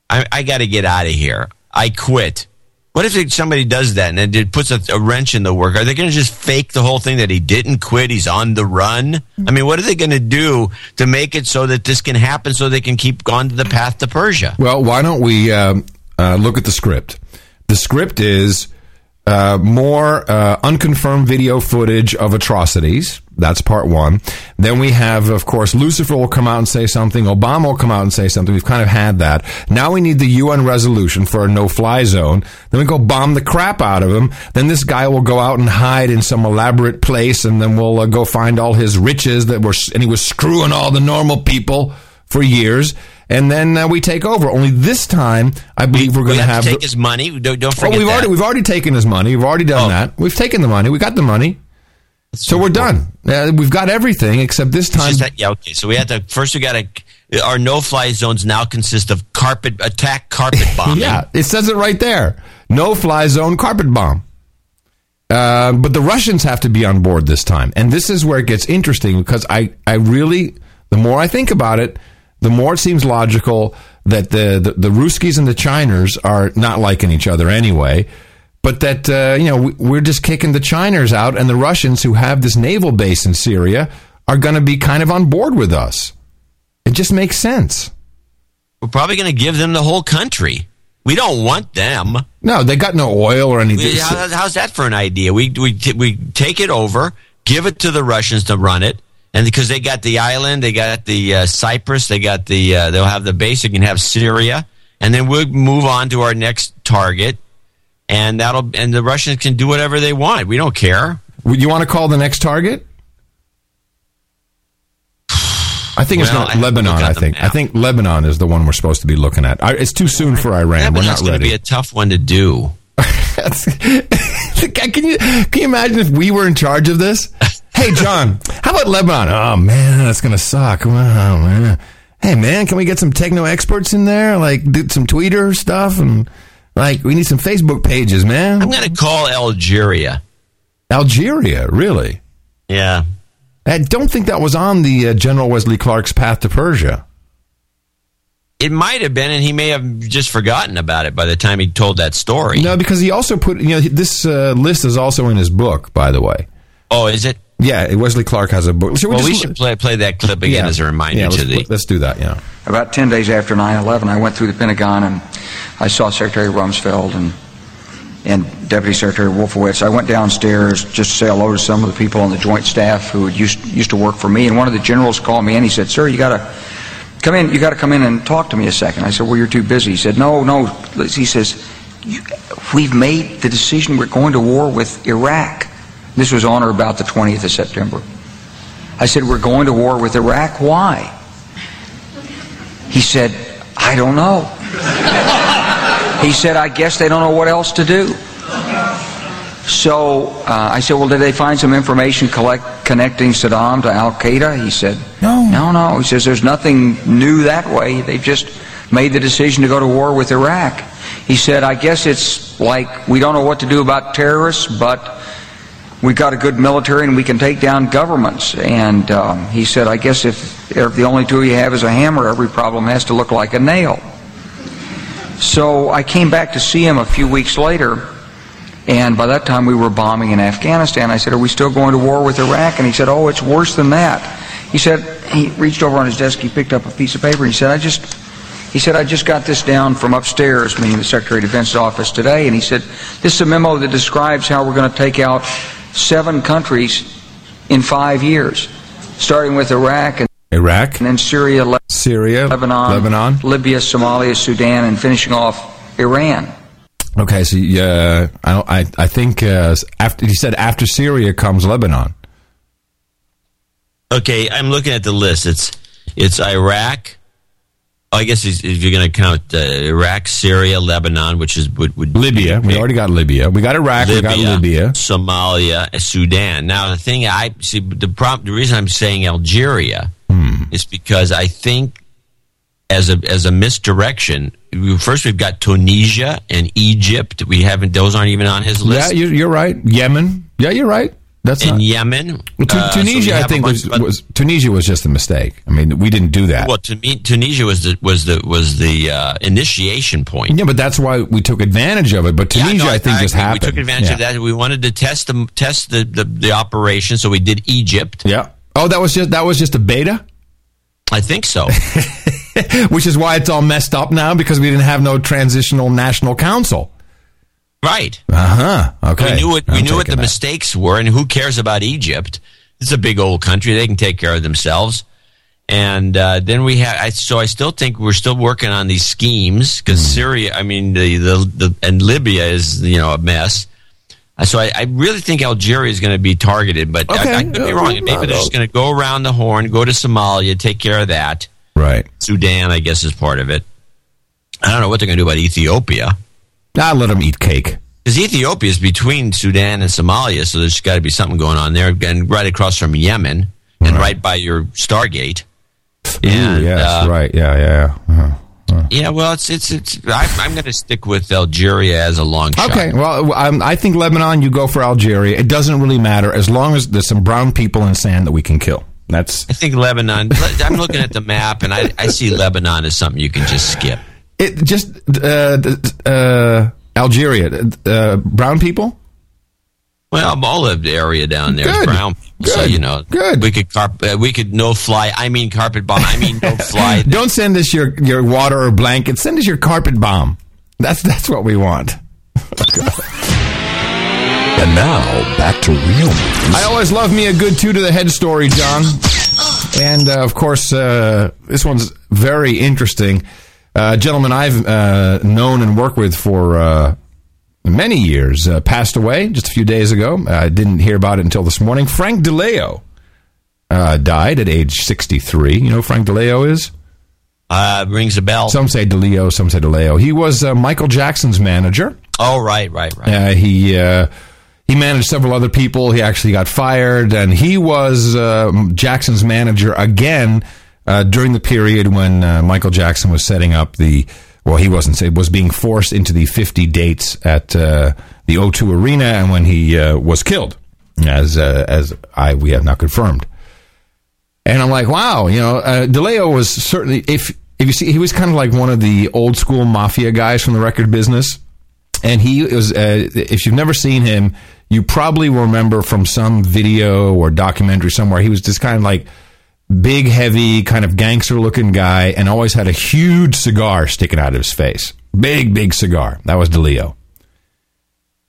I, I got to get out of here. I quit." What if somebody does that and it puts a, a wrench in the work? Are they going to just fake the whole thing that he didn't quit? He's on the run. I mean, what are they going to do to make it so that this can happen, so they can keep on to the path to Persia? Well, why don't we um, uh, look at the script? The script is uh, more uh, unconfirmed video footage of atrocities. That's part one. Then we have, of course, Lucifer will come out and say something. Obama will come out and say something. We've kind of had that. Now we need the UN resolution for a no-fly zone. Then we go bomb the crap out of him. Then this guy will go out and hide in some elaborate place, and then we'll uh, go find all his riches that were, and he was screwing all the normal people for years. And then uh, we take over. Only this time, I believe we, are going to have take his money. Don't, don't well, forget we've that. already we've already taken his money. We've already done that. We've taken the money. We got the money. So we're done. Uh, we've got everything except this time. that- yeah, okay. So we have to first. We got to. Our no-fly zones now consist of carpet attack, carpet bombing. yeah, it says it right there. No fly zone carpet bomb. Uh, but the Russians have to be on board this time, and this is where it gets interesting because I, I really, the more I think about it, the more it seems logical that the the, the Ruskies and the Chiners are not liking each other anyway, but that uh, you know we, we're just kicking the Chiners out, and the Russians who have this naval base in Syria are going to be kind of on board with us. It just makes sense. We're probably going to give them the whole country. We don't want them. No, they got no oil or anything. How- how's that for an idea? We we we take it over, give it to the Russians to run it, and because they got the island, they got the uh, Cyprus, they got the uh, they'll have the base. You can have Syria, and then we'll move on to our next target, and that'll and the Russians can do whatever they want. We don't care. Would you want to call the next target? I think it's not I Lebanon. I think I think Lebanon is the one we're supposed to be looking at. I, it's too soon for Iran. We're Lebanon's not going to ready. be a tough one to do. can you can you imagine if we were in charge of this? Hey, John, how about Lebanon? Oh man, that's gonna suck. Oh man. Hey man, can we get some techno experts in there? Like do some Twitter stuff and like we need some Facebook pages, man. I'm going to call Algeria. Algeria, really? Yeah. I don't think that was on the uh, General Wesley Clark's Path to Persia. It might have been, and he may have just forgotten about it by the time he told that story. No, because he also put you know this uh, list is also in his book, by the way. Oh, is it? Yeah, Wesley Clark has a book. Should well, we just- should play play that clip again Yeah. as a reminder Yeah, to the. let's do that. Yeah. About 10 days after 9 11, I went through the Pentagon and I saw Secretary Rumsfeld and, and Deputy Secretary Wolfowitz. I went downstairs just to say hello to some of the people on the joint staff who had used, used to work for me. And one of the generals called me and He said, Sir, you got to come in. You got to come in and talk to me a second. I said, Well, you're too busy. He said, No, no. He says, "You- We've made the decision we're going to war with Iraq. This was on or about the 20th of September. I said, We're going to war with Iraq. Why? He said, I don't know. he said, I guess they don't know what else to do. So uh, I said, Well, did they find some information collect, connecting Saddam to Al Qaeda? He said, No. No, no. He says, There's nothing new that way. They've just made the decision to go to war with Iraq. He said, I guess it's like we don't know what to do about terrorists, but we've got a good military and we can take down governments. And um, he said, I guess if, if the only tool you have is a hammer, every problem has to look like a nail. So I came back to see him a few weeks later, and by that time we were bombing in Afghanistan. I said, Are we still going to war with Iraq? And he said, Oh, it's worse than that. He said, he reached over on his desk, he picked up a piece of paper, and he said, I just, he said, I just got this down from upstairs, meaning the Secretary of Defense's office today, and he said, This is a memo that describes how we're going to take out seven countries in five years, starting with Iraq and Iraq, and then Syria, Le- Syria, Lebanon, Lebanon. Libya, Somalia, Sudan, and finishing off Iran. Okay, so uh, I, I I think uh, after he said after Syria comes Lebanon. Okay, I'm looking at the list. It's it's Iraq. I guess if if you're going to count uh, Iraq, Syria, Lebanon, which is would, would Libya, we already got Libya. We got Iraq. we got Libya. Somalia, Sudan. Now the thing I see the problem, the reason I'm saying Algeria Hmm. is because I think as a as a misdirection. First, we've got Tunisia and Egypt. We haven't; those aren't even on his Yeah, list. you're, you're right. Yemen. Yeah, you're right. That's and not. Yemen, Well, Tu- Uh, so Tunisia, I think was, was Tunisia was just a mistake. I mean, we didn't do that. Well, to me, Tunisia was the was the was the uh, initiation point. Yeah, but that's why we took advantage of it. But Yeah, Tunisia, no, I think, just agree. happened. We took advantage Yeah. of that. We wanted to test the test the, the, the operation, so we did Egypt. Yeah. Oh, that was just that was just a beta. I think so. Which is why it's all messed up now because we didn't have no transitional national council. Right. Uh huh. Okay. We knew what we I'm knew what the that. mistakes were, and who cares about Egypt? It's a big old country; they can take care of themselves. And uh, then we had, I, so I still think we're still working on these schemes because Hmm. Syria, I mean, the, the the and Libya is you know a mess. Uh, So I, I really think Algeria is going to be targeted, but I, I could be wrong. Maybe they're just going to go around the horn, go to Somalia, take care of that. Right. Sudan, I guess, is part of it. I don't know what they're going to do about Ethiopia. I let them eat cake. Because Ethiopia is between Sudan and Somalia, so there's got to be something going on there. And right across from Yemen, and right by your Stargate. And, Ooh, yes, uh, right. Yeah, yeah. yeah. Uh-huh. Yeah, well, it's it's it's. I, I'm going to stick with Algeria as a long shot. Okay, well, um, I think Lebanon. You go for Algeria. It doesn't really matter as long as there's some brown people in sand that we can kill. That's I think Lebanon. I'm looking at the map, and I, I see Lebanon as something you can just skip. It. Just uh, uh, Algeria, uh, brown people. Well, all of the area down there is Good. brown. So you know, Good. We could carp- uh, we could no fly. I mean carpet bomb. I mean no fly. Don't send us your, your water or blanket. Send us your carpet bomb. That's that's what we want. And now, back to real news. I always love me a good two to the head story, John. And uh, of course, uh, this one's very interesting. Uh, gentleman I've uh, known and worked with for uh, many years uh, passed away just a few days ago. I didn't hear about it until this morning. Frank DiLeo uh, died at age 63. You know who Frank DiLeo is? Uh, rings a bell. Some say DiLeo, some say DiLeo. He was uh, Michael Jackson's manager. Oh, right, right, right. Uh, he uh, he managed several other people. He actually got fired, and he was uh, Jackson's manager again uh, during the period when uh, Michael Jackson was setting up the. Well, he wasn't. It was being forced into the 50 dates at uh, the O2 Arena, and when he uh, was killed, as uh, as I we have now confirmed. And I'm like, wow, you know, uh, DiLeo was certainly if if you see, he was kind of like one of the old school mafia guys from the record business. And he was, uh, if you've never seen him, you probably remember from some video or documentary somewhere. He was just kind of like big, heavy, kind of gangster looking guy and always had a huge cigar sticking out of his face. Big, big cigar. That was DiLeo.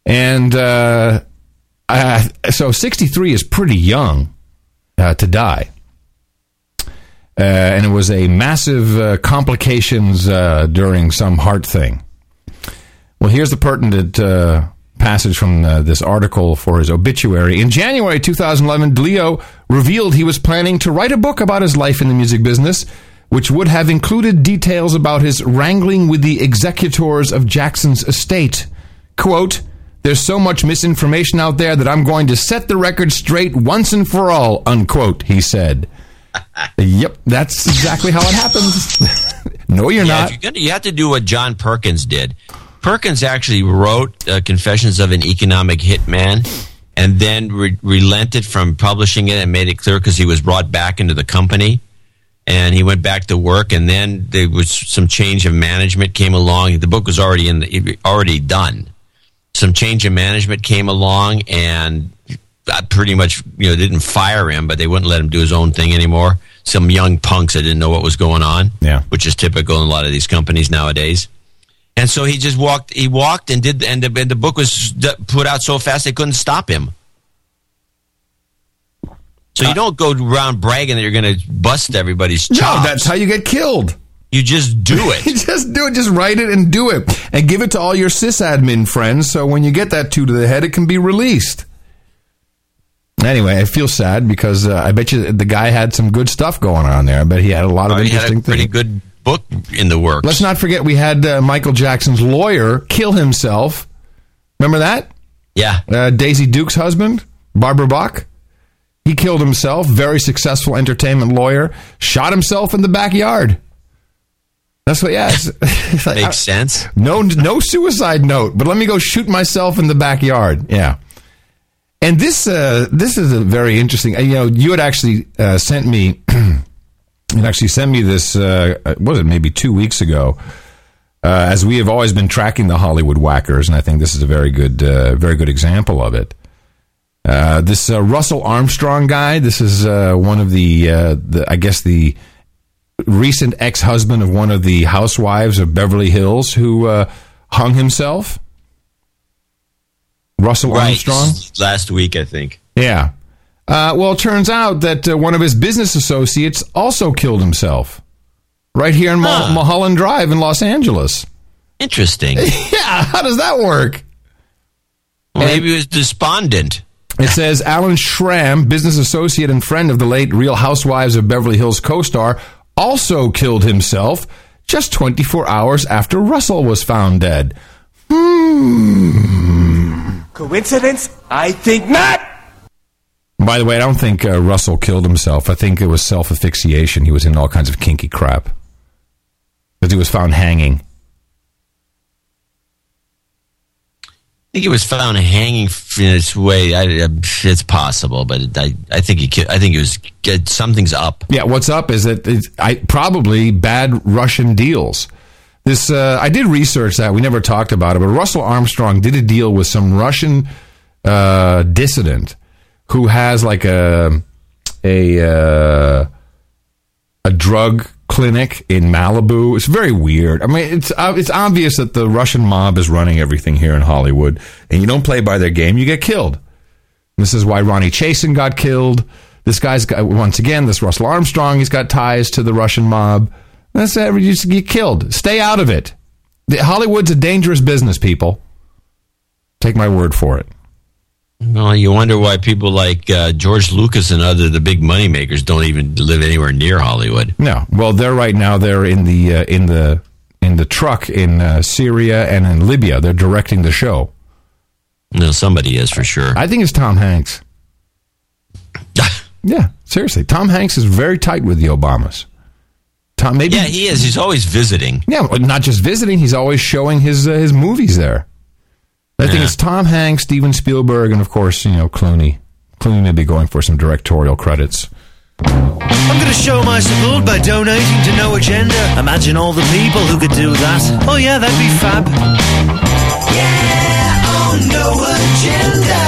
And uh, uh, so 63 is pretty young uh, to die. Uh, and it was a massive uh, complications uh, during some heart thing. Well, here's the pertinent uh, passage from uh, this article for his obituary. In January 2011, DiLeo revealed he was planning to write a book about his life in the music business, which would have included details about his wrangling with the executors of Jackson's estate. Quote, there's so much misinformation out there that I'm going to set the record straight once and for all, unquote, he said. yep, that's exactly how it happens. no, you're yeah, not. You're gonna, you have to do what John Perkins did. Perkins actually wrote uh, Confessions of an Economic Hitman and then re- relented from publishing it and made it clear because he was brought back into the company and he went back to work and then there was some change of management came along. The book was already in the, already done. Some change of management came along and I pretty much you know didn't fire him but they wouldn't let him do his own thing anymore. Some young punks that didn't know what was going on yeah. which is typical in a lot of these companies nowadays and so he just walked. He walked and did, and the, and the book was put out so fast they couldn't stop him. So you don't go around bragging that you're going to bust everybody's chops. No, that's how you get killed. You just do it. you just do it. Just write it and do it, and give it to all your sysadmin friends. So when you get that two to the head, it can be released. Anyway, I feel sad because uh, I bet you the guy had some good stuff going on there. I bet he had a lot of Oh, he had interesting a pretty things. good book in the works. Let's not forget we had uh, Michael Jackson's lawyer kill himself. Remember that? Yeah. Uh, Daisy Duke's husband, Barbara Bach. He killed himself. Very successful entertainment lawyer. Shot himself in the backyard. That's what. Yeah, it's, it's like, Makes sense. No, no suicide note. But let me go shoot myself in the backyard. Yeah. And this, uh, this is a very interesting. uh, You know, you had actually uh, sent me. you actually sent me this. Uh, was it? Maybe two weeks ago. Uh, as we have always been tracking the Hollywood whackers, and I think this is a very good, uh, very good example of it. Uh, this uh, Russell Armstrong guy. This is uh, one of the, uh, the, I guess the recent ex-husband of one of the housewives of Beverly Hills who uh, hung himself. Russell Right. Armstrong. Last week, I think. Yeah. Uh, well, it turns out that uh, one of his business associates also killed himself right here in Mul- Mulholland Drive in Los Angeles. Interesting. yeah, how does that work? Well, maybe he was despondent. It says Alan Schramm, business associate and friend of the late Real Housewives of Beverly Hills co star, also killed himself just 24 hours after Russell was found dead. Hmm. Coincidence? I think not. By the way, I don't think uh, Russell killed himself. I think it was self asphyxiation. He was in all kinds of kinky crap. Because he was found hanging. I think he was found hanging in this way. I, it's possible, but I, I think he. I think he was. Something's up. Yeah, what's up is that it's, I probably bad Russian deals. This uh, I did research that we never talked about it, but Russell Armstrong did a deal with some Russian uh, dissident who has like a a uh, a drug clinic in Malibu. It's very weird. I mean, it's uh, it's obvious that the Russian mob is running everything here in Hollywood, and you don't play by their game, you get killed. This is why Ronni Chasen got killed. This guy's got, once again, this Russell Armstrong, he's got ties to the Russian mob. That's it. You just get killed. Stay out of it. Hollywood's a dangerous business, people. Take my word for it. Well, you wonder why people like uh, George Lucas and other the big money makers don't even live anywhere near Hollywood. No, well, they're right now. They're in the uh, in the in the truck in uh, Syria and in Libya. They're directing the show. No, somebody is for sure. I think it's Tom Hanks. yeah, seriously, Tom Hanks is very tight with the Obamas. Tom, maybe yeah, he is. He's always visiting. Yeah, not just visiting. He's always showing his uh, his movies there. I think it's Tom Hanks, Steven Spielberg, and of course, you know, Clooney. Clooney may be going for some directorial credits. I'm going to show my support by donating to No Agenda. Imagine all the people who could do that. Oh, yeah, that'd be fab. Yeah, oh, No Agenda.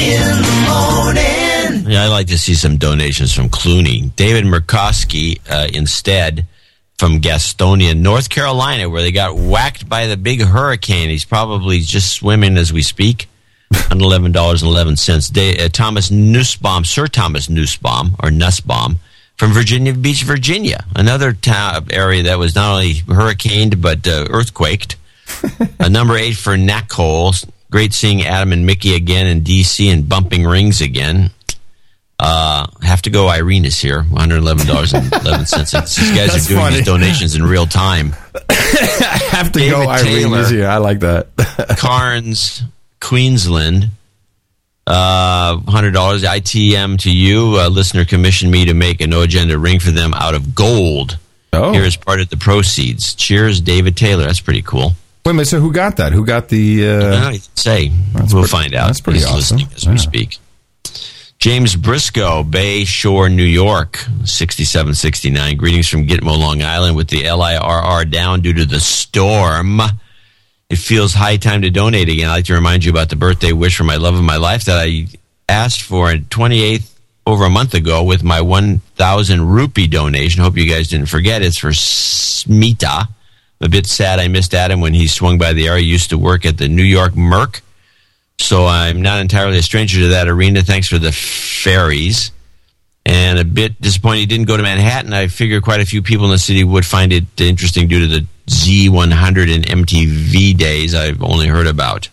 In the morning. Yeah, I'd like to see some donations from Clooney. David Murkowski, uh, instead, from Gastonia, North Carolina, where they got whacked by the big hurricane. He's probably just swimming as we speak. on eleven dollars and eleven uh, Thomas Nussbaum, Sir Thomas Nussbaum, or Nussbaum, from Virginia Beach, Virginia, another town area that was not only hurricaned but uh, earthquaked. a number eight for Nacole. Great seeing Adam and Mickey again in D.C. and bumping rings again. Uh, have to go. Irene is here. One hundred eleven dollars and eleven cents. These guys That's are doing funny. these donations in real time. I have to David go. Irene Taylor. is here. I like that. Cairns, Queensland. Uh, hundred dollars. ITM to you. A listener commissioned me to make a no agenda ring for them out of gold. Oh. Here is part of the proceeds. Cheers, David Taylor. That's pretty cool. Wait a minute. So who got that? Who got the? Uh, say we'll pretty- find out. that's pretty He's awesome. listening as we speak. James Briscoe, Bay Shore, New York, sixty-seven sixty-nine. Greetings from Gitmo, Long Island, with the LIRR down due to the storm. It feels high time to donate again. I'd like to remind you about the birthday wish for my love of my life that I asked for in 28th over a month ago with my 1,000 rupee donation. Hope you guys didn't forget. It's for Smita. I'm a bit sad I missed Adam when he swung by the area. He used to work at the New York Merc. So I'm not entirely a stranger to that arena. Thanks for the ferries. And a bit disappointed he didn't go to Manhattan. I figure quite a few people in the city would find it interesting due to the Z100 and MTV days I've only heard about.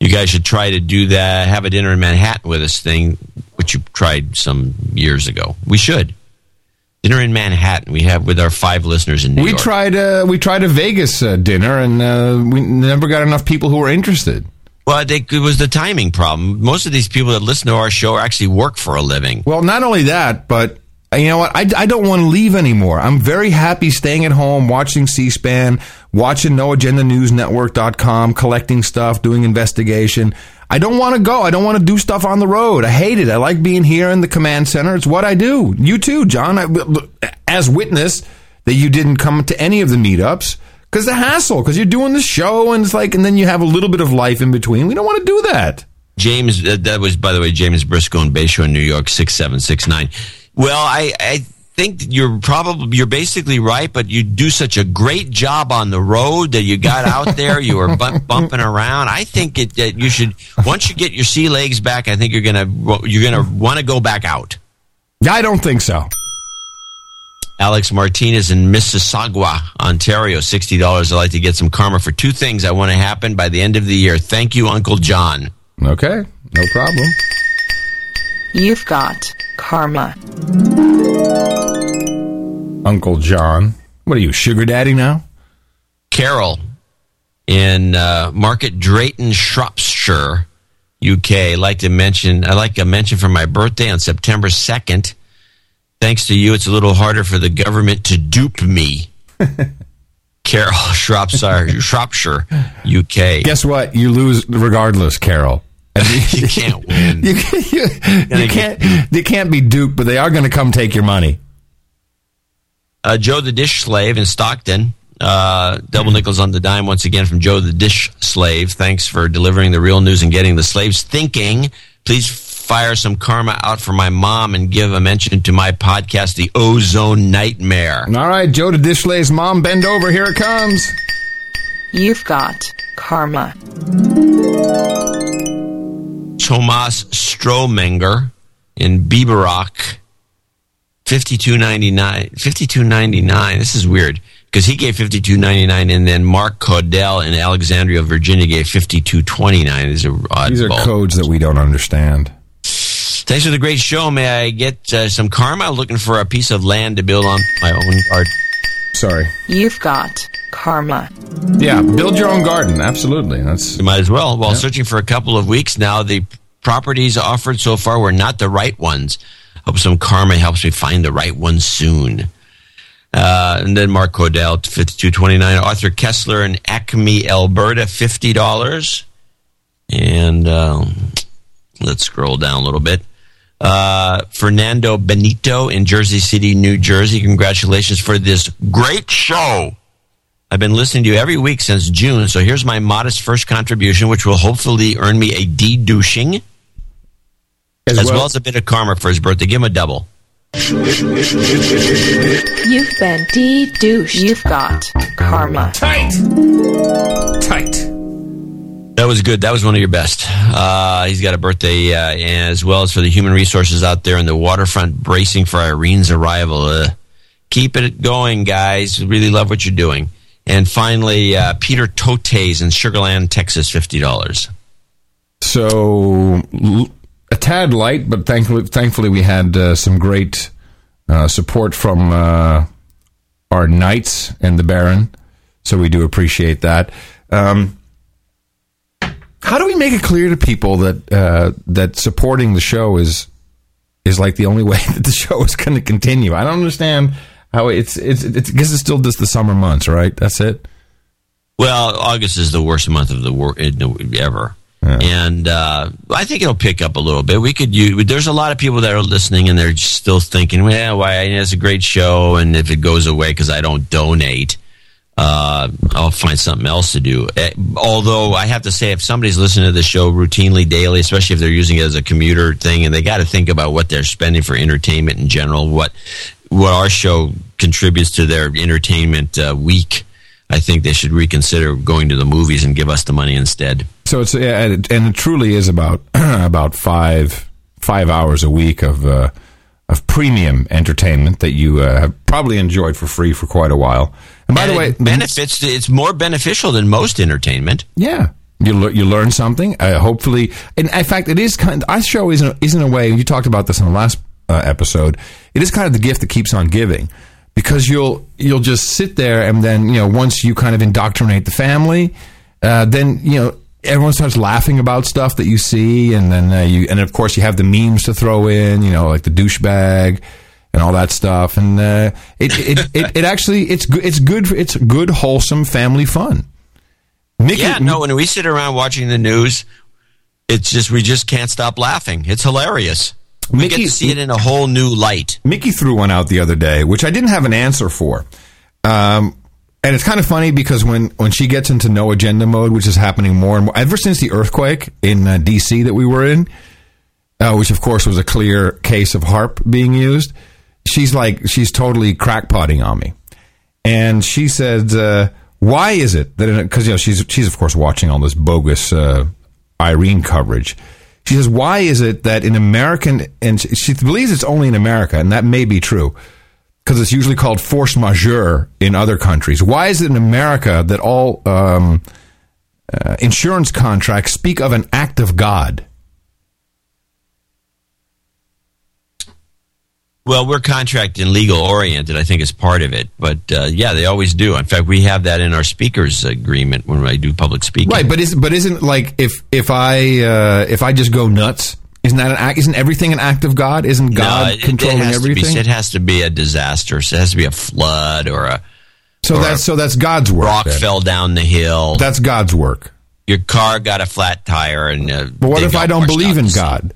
You guys should try to do that, have a dinner in Manhattan with us thing, which you tried some years ago. We should. Dinner in Manhattan. We have with our five listeners in New we York. tried. Uh, we tried a Vegas uh, dinner, and uh, we never got enough people who were interested. They, it was the timing problem. Most of these people that listen to our show actually work for a living. Well, not only that, but uh, you know what? I, I don't want to leave anymore. I'm very happy staying at home, watching C-SPAN, watching NoAgendaNewsNetwork.com, collecting stuff, doing investigation. I don't want to go. I don't want to do stuff on the road. I hate it. I like being here in the command center. It's what I do. You too, John. I, as witness that you didn't come to any of the meetups because the hassle, because you're doing the show and it's like, and then you have a little bit of life in between. We don't want to do that. James, uh, that was, by the way, James Briscoe in Bayshore, in New York, 6769. Well, I, I think you're probably, you're basically right, but you do such a great job on the road that you got out there, you were bump, bumping around. I think it, that you should, once you get your sea legs back, I think you're to, you're going to want to go back out. I don't think so. Alex Martinez in Mississauga, Ontario, $60. I'd like to get some karma for two things I want to happen by the end of the year. Thank you, Uncle John. Okay, no problem. You've got karma. Uncle John. What are you, sugar daddy now? Carol in uh, Market Drayton, Shropshire, UK. I'd like to mention, I like a mention for my birthday on September 2nd. Thanks to you, it's a little harder for the government to dupe me. Carol, Shropshire, Shropshire, UK. Guess what? You lose regardless, Carol. you can't win. You, you, you can't. They can't be duped, but they are going to come take your money. Uh, Joe the Dish Slave in Stockton. Uh, double nickels on the dime once again from Joe the Dish Slave. Thanks for delivering the real news and getting the slaves thinking. Please fire some karma out for my mom and give a mention to my podcast, The Ozone Nightmare. All right, Joe the Dish Slave's mom, bend over. Here it comes. You've got karma. Tomas Stromenger in Biberach, fifty two ninety nine. Fifty two ninety nine. This is weird because he gave fifty two ninety nine, and then Mark Caudell in Alexandria, Virginia, gave fifty two twenty nine. These are odd. These are codes that we don't understand. Thanks for the great show. May I get uh, some karma? Looking for a piece of land to build on my own garden. Sorry. You've got karma. Yeah, build your own garden. Absolutely. That's You might as well. While Yeah. searching for a couple of weeks now, the properties offered so far were not the right ones. Hope some karma helps me find the right one soon. Uh, and then Mark Cordell, fifty-two twenty-nine. Arthur Kessler in Acme, Alberta, fifty dollars. And um, let's scroll down a little bit. Uh, Fernando Benito in Jersey City, New Jersey. Congratulations for this great show. I've been listening to you every week since June, so here's my modest first contribution, which will hopefully earn me a D-douching, as, well, well- as a bit of karma for his birthday. Give him a double. You've been de-douched. You've got karma. Tight. Tight. That was good. That was one of your best. Uh, he's got a birthday, uh, as well as for the human resources out there in the waterfront bracing for Irene's arrival. Uh, keep it going, guys. Really love what you're doing. And finally, uh, Peter Totes in Sugar Land, Texas, $50. So a tad light, but thankfully, thankfully we had uh, some great uh, support from our knights and the Baron. So we do appreciate that. Um, how do we make it clear to people that uh, that supporting the show is is like the only way that the show is going to continue? I don't understand how it's it's it's because it's still just the summer months, right? That's it. Well, August is the worst month of the war ever, and uh, I think it'll pick up a little bit. We could use. There's a lot of people that are listening, and they're still thinking, "Well, why? It's a great show, and if it goes away because I don't donate, uh, I'll find something else to do." Eh, Although I have to say, if somebody's listening to the show routinely, daily, especially if they're using it as a commuter thing, and they got to think about what they're spending for entertainment in general, what what our show contributes to their entertainment uh, week. I think they should reconsider going to the movies and give us the money instead. So it's and it, truly is about about five five hours a week of uh, of premium entertainment that you uh, have probably enjoyed for free for quite a while. And by the way, it benefits. It's more beneficial than most entertainment. Yeah. You, le- you learn something. Uh, hopefully, and in fact, it is kind. of, Our show is in, is in a way. You talked about this in the last uh, episode. It is kind of the gift that keeps on giving, because you'll you'll just sit there and then you know once you kind of indoctrinate the family, uh, then you know everyone starts laughing about stuff that you see, and then uh, you and of course you have the memes to throw in. You know, like the douchebag and all that stuff, and uh, it, it, it it actually it's good. It's good. It's good wholesome family fun. Mickey, yeah, no. When we sit around watching the news, it's just we just can't stop laughing. It's hilarious. We get to see it in a whole new light. Mickey threw one out the other day, which I didn't have an answer for. Um, and it's kind of funny because when, when she gets into no agenda mode, which is happening more and more, ever since the earthquake in uh, D.C. that we were in, uh, which of course was a clear case of HAARP being used, she's like, she's totally crackpotting on me. And she said, uh, why is it that, because, you know, she's, she's of course watching all this bogus uh, Irene coverage. She says, why is it that in American, and she, she believes it's only in America, and that may be true, because it's usually called force majeure in other countries. Why is it in America that all um, uh, insurance contracts speak of an act of God? Well, we're contract and legal oriented. I think is part of it, but uh, yeah, they always do. In fact, we have that in our speakers agreement when I do public speaking. Right, but is but isn't like if if I uh, if I just go nuts, isn't that an act? Isn't everything an act of God? Isn't God no, controlling it everything? Be, it has to be a disaster. So it has to be a flood or a. So or that's so that's God's work. Rock then. fell down the hill. That's God's work. Your car got a flat tire, and uh, But what if I don't believe in. God?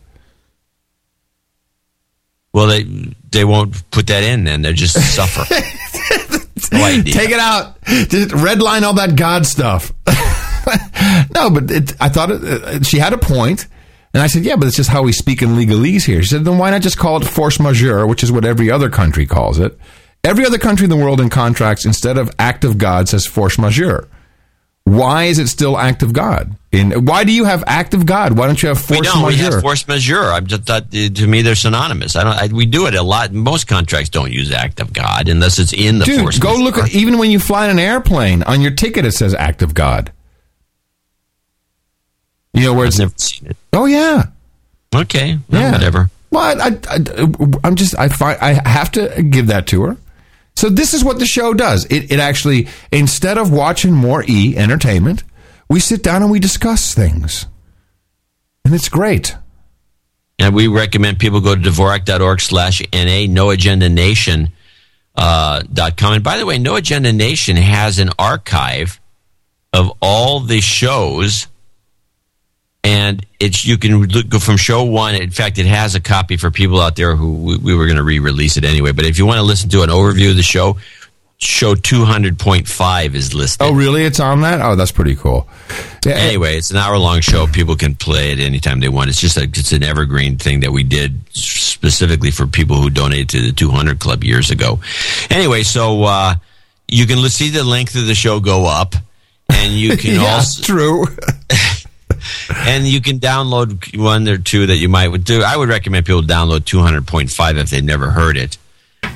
Well, they they won't put that in. Then they just suffer. no. Take it out. Just redline all that God stuff. no, but it, I thought it, uh, she had a point, and I said, "Yeah, but it's just how we speak in legalese here." She said, "Then why not just call it force majeure, which is what every other country calls it? Every other country in the world in contracts, instead of act of God, says force majeure. Why is it still act of God? In why do you have act of God? Why don't you have force we don't. We majeure? have force majeure. I'm just thought to me they're synonymous. I don't. I, we do it a lot. Most contracts don't use act of God unless it's in the Dude, force. go majeure. look at even when you fly in an airplane on your ticket it says act of God. You know where it's never seen it. Oh yeah. Okay. Yeah. Whatever. Well, I, I, am just I find I have to give that to her. So this is what the show does. It it actually instead of watching more E entertainment, we sit down and we discuss things, and it's great. And we recommend people go to Dvorak.org slash NA, No. Uh, dot com. And by the way, No Agenda Nation has an archive of all the shows. And it's you can look, go from show one. In fact, it has a copy for people out there who we, we were going to re-release it anyway. But if you want to listen to an overview of the show, show two hundred point five is listed. Oh, really? It's on that? Oh, that's pretty cool. Anyway, it's an hour long show. People can play it anytime they want. It's just a, it's an evergreen thing that we did specifically for people who donated to the 200 Club years ago. Anyway, so uh, you can see the length of the show go up, and you can Yeah, also true. and you can download one or two that you might would do. I would recommend people download 200.5 if they've never heard it,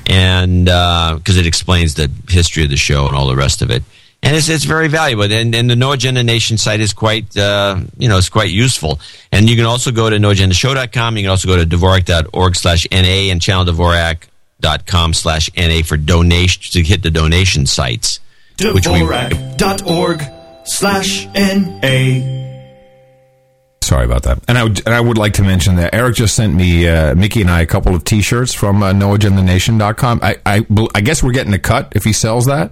and because it explains the history of the show and all the rest of it. And it's, it's very valuable. And, and the No Agenda Nation site is quite, uh, you know, it's quite useful. And you can also go to noagendashow.com. You can also go to dvorak.org slash NA and channel channeldvorak.com slash NA for donation, to hit the donation sites. Dvorak.org slash N-A. Sorry about that. And I would, and I would like to mention that Eric just sent me, uh, Mickey and I, a couple of T-shirts from uh, NoAgendaNation.com. I, I, I guess we're getting a cut if he sells that.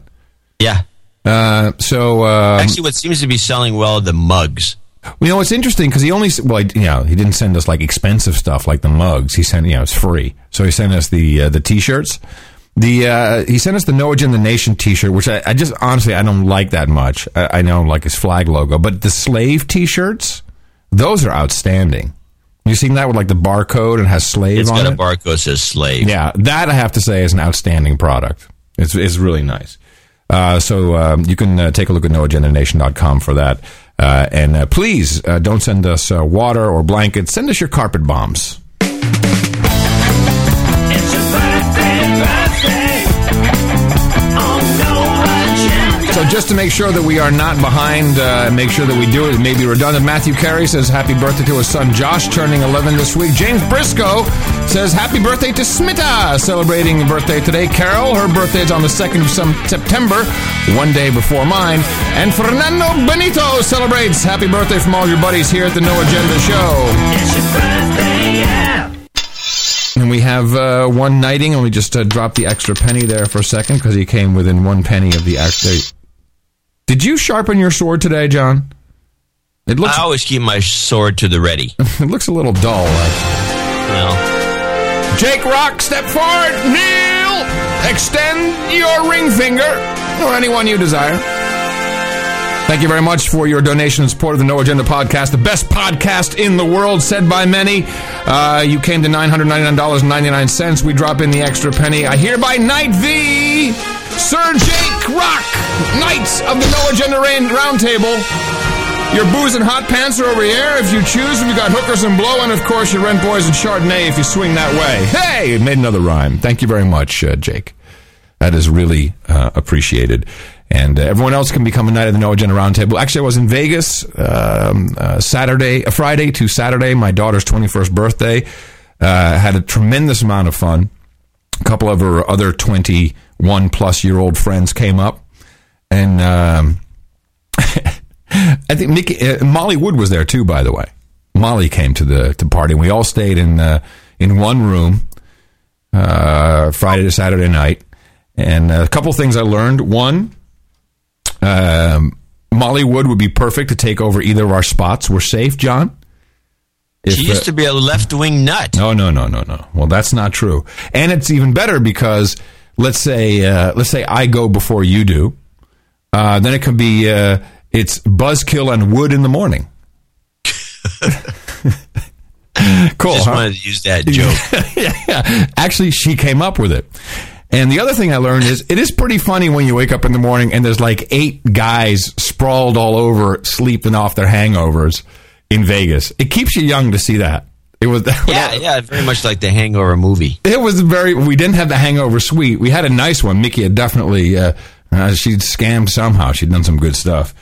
Yeah. Uh, so um, Actually, what seems to be selling well are the mugs. you know, it's interesting because he only, well, you know, he didn't send us like expensive stuff like the mugs. He sent, you know, it's free. So he sent us the uh, the T-shirts. The uh, he sent us the No Agenda Nation T-shirt, which I, I just honestly I don't like that much. I, I know like his flag logo, but the slave T-shirts, those are outstanding. You seen that with like the barcode and has slave It's on got a it? barcode says slave. Yeah, that I have to say is an outstanding product. It's it's really nice. Uh, so um, you can uh, take a look at noagendanation.com for that. Uh, and uh, please uh, don't send us uh, water or blankets. Send us your carpet bombs. So just to make sure that we are not behind, uh, make sure that we do it, it may be redundant. Matthew Carey says happy birthday to his son Josh, turning 11 this week. James Briscoe says happy birthday to Smita, celebrating birthday today. Carol, her birthday is on the 2nd of some September, one day before mine. And Fernando Benito celebrates happy birthday from all your buddies here at the No Agenda Show. It's your birthday, yeah. And we have uh, one knighting, and we just uh, dropped the extra penny there for a second because he came within one penny of the actual. Did you sharpen your sword today, John? It looks. I always keep my sword to the ready. it looks a little dull. Actually. Well, Jake Rock, step forward. Kneel. Extend your ring finger, or anyone you desire. Thank you very much for your donation and support of the No Agenda podcast, the best podcast in the world, said by many. Uh, you came to $999.99. We drop in the extra penny. I hereby knight thee, Sir Jake Rock, Knights of the No Agenda Roundtable. Your booze and hot pants are over here if you choose. We've got hookers and blow, and of course your rent boys and Chardonnay if you swing that way. Hey, made another rhyme. Thank you very much, uh, Jake. That is really uh, appreciated. And uh, everyone else can become a Knight of the No Agenda Roundtable. Actually, I was in Vegas um, uh, Saturday, uh, Friday to Saturday, my daughter's 21st birthday. Uh, had a tremendous amount of fun. A couple of her other 21 plus year old friends came up. And um, I think Mickey, uh, Molly Wood was there too, by the way. Molly came to the to party, and we all stayed in uh, in one room Friday to Saturday night. And a couple things I learned. One, um, Molly Wood would be perfect to take over either of our spots. We're safe, John. she used to be a left wing nut. No, no, no, no, no. Well, that's not true. And it's even better because let's say uh, let's say I go before you do. Uh, then it can be uh, it's buzzkill and wood in the morning. cool. Just huh? wanted to use that joke. yeah, yeah. Actually, she came up with it. And the other thing I learned is it is pretty funny when you wake up in the morning and there's like eight guys sprawled all over, sleeping off their hangovers in Vegas. It keeps you young to see that. It was Yeah, yeah, very much like the Hangover movie. It was very. We didn't have the Hangover suite. We had a nice one. Mickey had definitely. Uh, uh, she'd scammed somehow. She'd done some good stuff.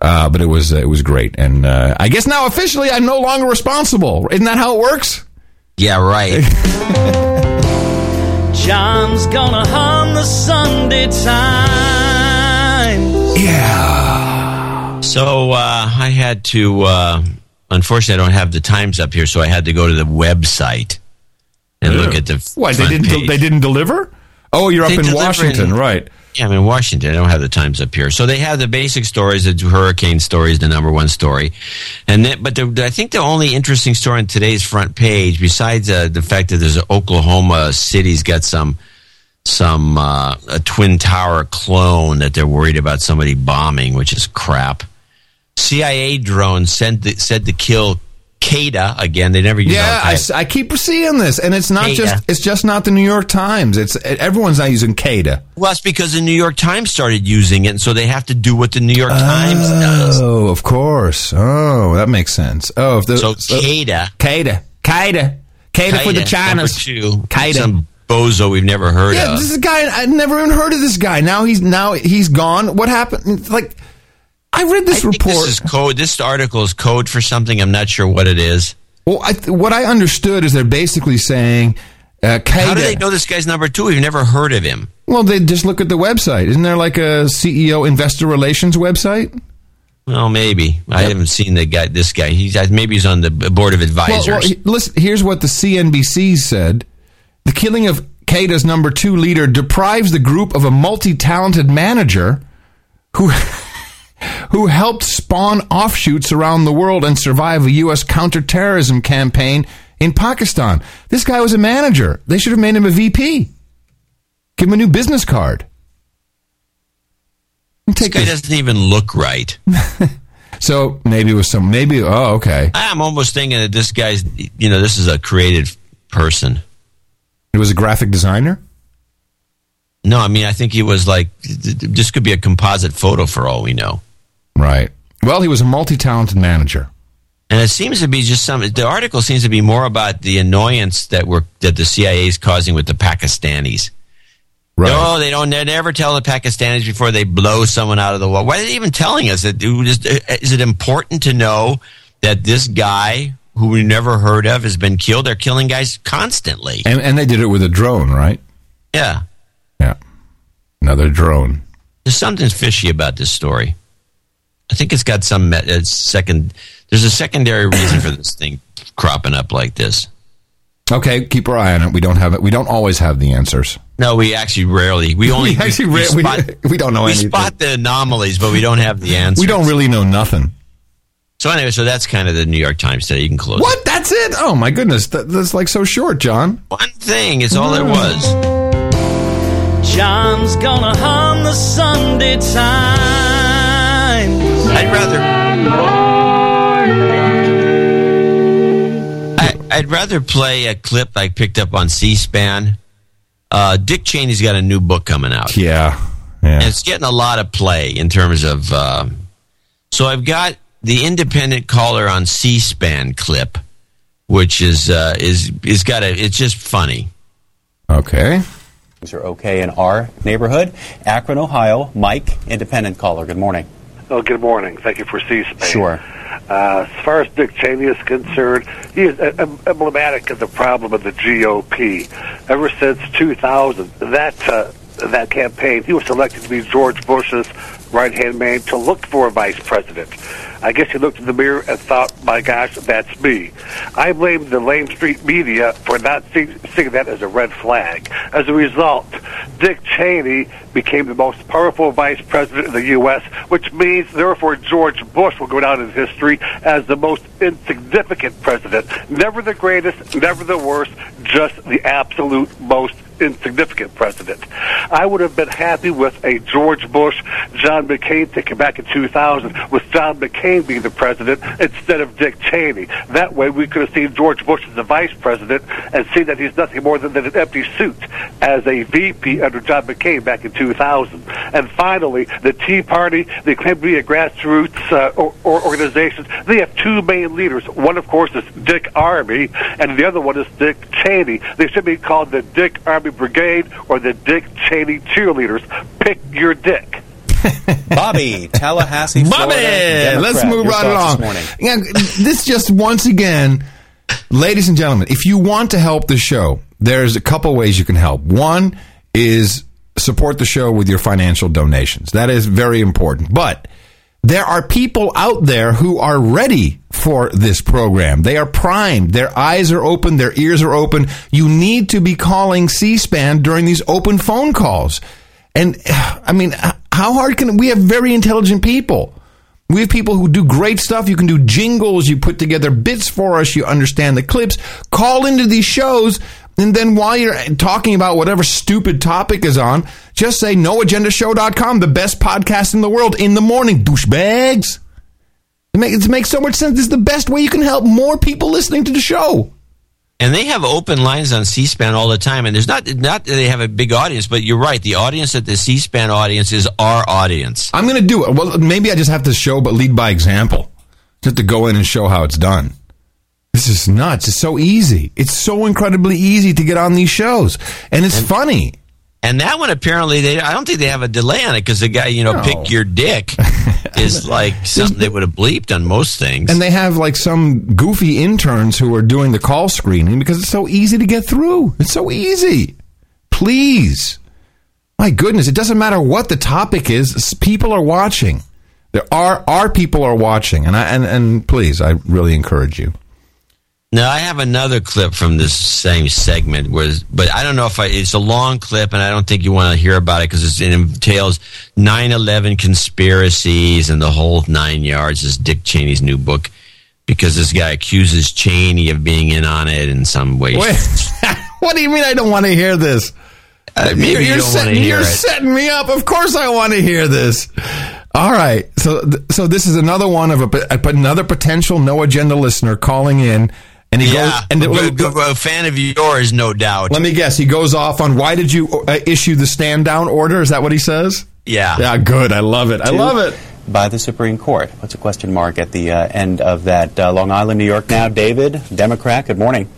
Uh, but it was uh, it was great. And uh, I guess now officially I'm no longer responsible. Isn't that how it works? Yeah, right. John's gonna hum the Sunday Times. Yeah. So uh, I had to. Uh, unfortunately, I don't have the times up here, so I had to go to the website and look at the. Why they didn't page. they didn't deliver? Oh, you're They up in Washington, in- right? Yeah, I'm in Washington. I don't have the times up here. So they have the basic stories. The hurricane story is the number one story, and then, but the, I think the only interesting story on today's front page, besides uh, the fact that there's Oklahoma City's got some some uh, a twin tower clone that they're worried about somebody bombing, which is crap. CIA drone sent the, said to kill Qaeda again. They never use Yeah, I, I keep seeing this, and it's not Qaeda. just it's just not the New York Times. It's everyone's not using CADA. Well, it's because the New York Times started using it, and so they have to do what the New York Times does. Oh, of course. Oh, that makes sense. Oh, if the, So Qaeda, CADA, CADA, CADA for the Chinas. number two, some bozo we've never heard Yeah, of. this is a guy I never even heard of. This guy now he's now he's gone. What happened? Like I read this I report. This is code. This article is code for something. I'm not sure what it is. well, I, what I understood is they're basically saying uh, How do they know this guy's number two? We've never heard of him. Well, they just look at the website. Isn't there like a CEO investor relations website? Well, maybe I haven't seen the guy. This guy. He's maybe he's on the board of advisors. Well, well, listen, here's what the CNBC said. The killing of Qaeda's number two leader deprives the group of a multi-talented manager who who helped spawn offshoots around the world and survive a U.S. counterterrorism campaign in Pakistan. This guy was a manager. They should have made him a VP. Give him a new business card. this guy doesn't even look right. So maybe it was some. Maybe oh okay. I'm almost thinking that this guy's. You know, this is a creative person. It was a graphic designer. No, I mean, I think he was like. This could be a composite photo for all we know. Right. Well, he was a multi-talented manager. And it seems to be just some. The article seems to be more about the annoyance that we're that the CIA is causing with the Pakistanis. Right. No, they don't. They never tell the Pakistanis before they blow someone out of the wall. Why are they even telling us that? Is, is it important to know that this guy who we never heard of has been killed? They're killing guys constantly. And and they did it with a drone, right? Yeah, Yeah. Another drone. there's something fishy about this story. I think it's got some me- uh, second. There's a secondary reason for this thing cropping up like this. Okay, keep our eye on it. We don't have it. We don't always have the answers. No, we actually rarely. We only We actually we, ra- we- spot, we don't know We anything. spot the anomalies, but we don't have the answers. We don't really know nothing. So anyway, so that's kind of the New York Times today. You can close. What? That's it? Oh my goodness, that, that's like so short, John. One thing. is all there was. John's gonna hum the Sunday Times. I'd rather. I, I'd rather play a clip I picked up on C-SPAN. Uh, Dick Cheney's got a new book coming out. Yeah, yeah. And it's getting a lot of play in terms of. Uh, so I've got the independent caller on C-SPAN clip, which is uh, is is got a. It's just funny. Okay. Things are okay in our neighborhood. Akron, Ohio. Mike, independent caller. Good morning. Oh, good morning. Thank you for C-SPAN. Sure. Uh, as far as Dick Cheney is concerned, he is em- emblematic of the problem of the GOP. Ever since 2000, that uh, that campaign, he was selected to be George Bush's right-hand man to look for a vice president. I guess he looked in the mirror and thought, "My gosh, that's me." I blame the lame street media for not see- seeing that as a red flag. As a result, Dick Cheney became the most powerful vice president in the U.S., which means, therefore, George Bush will go down in history as the most insignificant president. Never the greatest, never the worst, just the absolute most insignificant president. I would have been happy with a George Bush, John McCain ticket back in 2000, with John McCain being the president instead of Dick Cheney. That way, we could have seen George Bush as the vice president and seen that he's nothing more than, than an empty suit as a VP under John McCain back in 2000. And finally, the Tea Party, they claim to be a grassroots uh, or, or organization. They have two main leaders. One, of course, is Dick Armey, and the other one is Dick Cheney. They should be called the Dick Army Brigade or the Dick Cheney cheerleaders. Pick your dick. Bobby, Tallahassee, Bobby, Florida, let's move Your right along. This morning. Yeah, this just once again, ladies and gentlemen, if you want to help the show, there's a couple ways you can help. One is support the show with your financial donations. That is very important. But there are people out there who are ready for this program. They are primed. Their eyes are open. Their ears are open. You need to be calling C-SPAN during these open phone calls. And I mean, how hard can we have very intelligent people? We have people who do great stuff. You can do jingles. You put together bits for us. You understand the clips. Call into these shows. And then while you're talking about whatever stupid topic is on, just say noagendashow.com, the best podcast in the world in the morning, douchebags. It makes, it makes so much sense. This is the best way you can help more people listening to the show. And they have open lines on C-SPAN all the time. And there's not not that they have a big audience, but you're right. The audience at the C-SPAN audience is our audience. I'm going to do it. Well, maybe I just have to show, but lead by example. Just to go in and show how it's done. This is nuts. It's so easy. It's so incredibly easy to get on these shows, and it's funny. And that one apparently they I don't think they have a delay on it because the guy you know No. pick your dick is like something they would have bleeped on most things. And they have like some goofy interns who are doing the call screening because it's so easy to get through. It's so easy. Please. My goodness, it doesn't matter what the topic is. People are watching. There are our people are watching, and I and, and please, I really encourage you. Now I have another clip from this same segment, where, but I don't know if I, it's a long clip, and I don't think you want to hear about it because it entails 9/11 conspiracies and the whole nine yards. Is Dick Cheney's new book, because this guy accuses Cheney of being in on it in some way. What do you mean? I don't want to hear this? Uh, maybe you're you don't want to setting, you're setting me up. Of course, I want to hear this. All right, so so this is another one of a, a another potential no agenda listener calling in, and he yeah, goes and a, it- a- a fan of yours, no doubt. let me guess, he goes off on why did you uh, issue the stand down order? Is that what he says? Yeah. Yeah, good. I love it. I Two love it. By the Supreme Court. What's a question mark at the uh, end of that? Uh, Long Island, New York now. David, Democrat, good morning.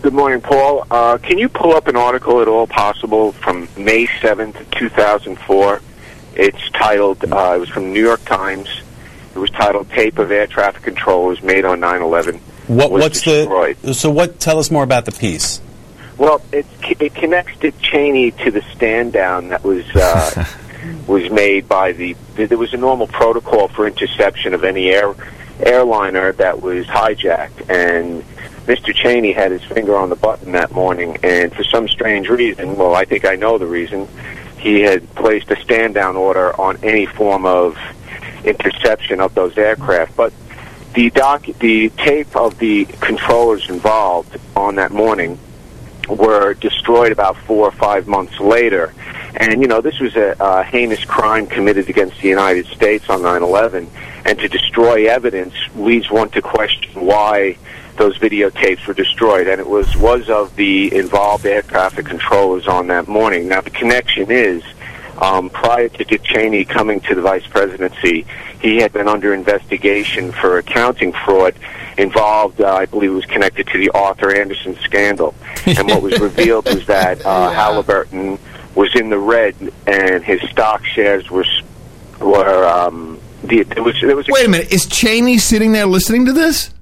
Good morning, Paul. Uh, can you pull up an article at all possible from May 7th, 2004? It's titled, uh, it was from the New York Times. It was titled Tape of Air Traffic Controllers Made on 9 11. What, what's destroyed. the so? What? Tell us more about the piece. Well, it, it connects Dick Cheney to the stand down that was uh, was made by the. There was a normal protocol for interception of any air airliner that was hijacked, and Mr. Cheney had his finger on the button that morning, and for some strange reason, well, I think I know the reason, he had placed a stand down order on any form of interception of those aircraft, but. The doc, the tape of the controllers involved on that morning were destroyed about four or five months later. And, you know, this was a, a heinous crime committed against the United States on 9 11. And to destroy evidence leads one to question why those videotapes were destroyed. And it was, was of the involved air traffic controllers on that morning. Now, the connection is um, prior to Dick Cheney coming to the vice presidency, he had been under investigation for accounting fraud involved, uh, I believe was connected to the Arthur Andersen scandal. And what was revealed was that uh, Halliburton was in the red and his stock shares were, s- were um, the, there was, there was a Wait a minute. Is Cheney sitting there listening to this?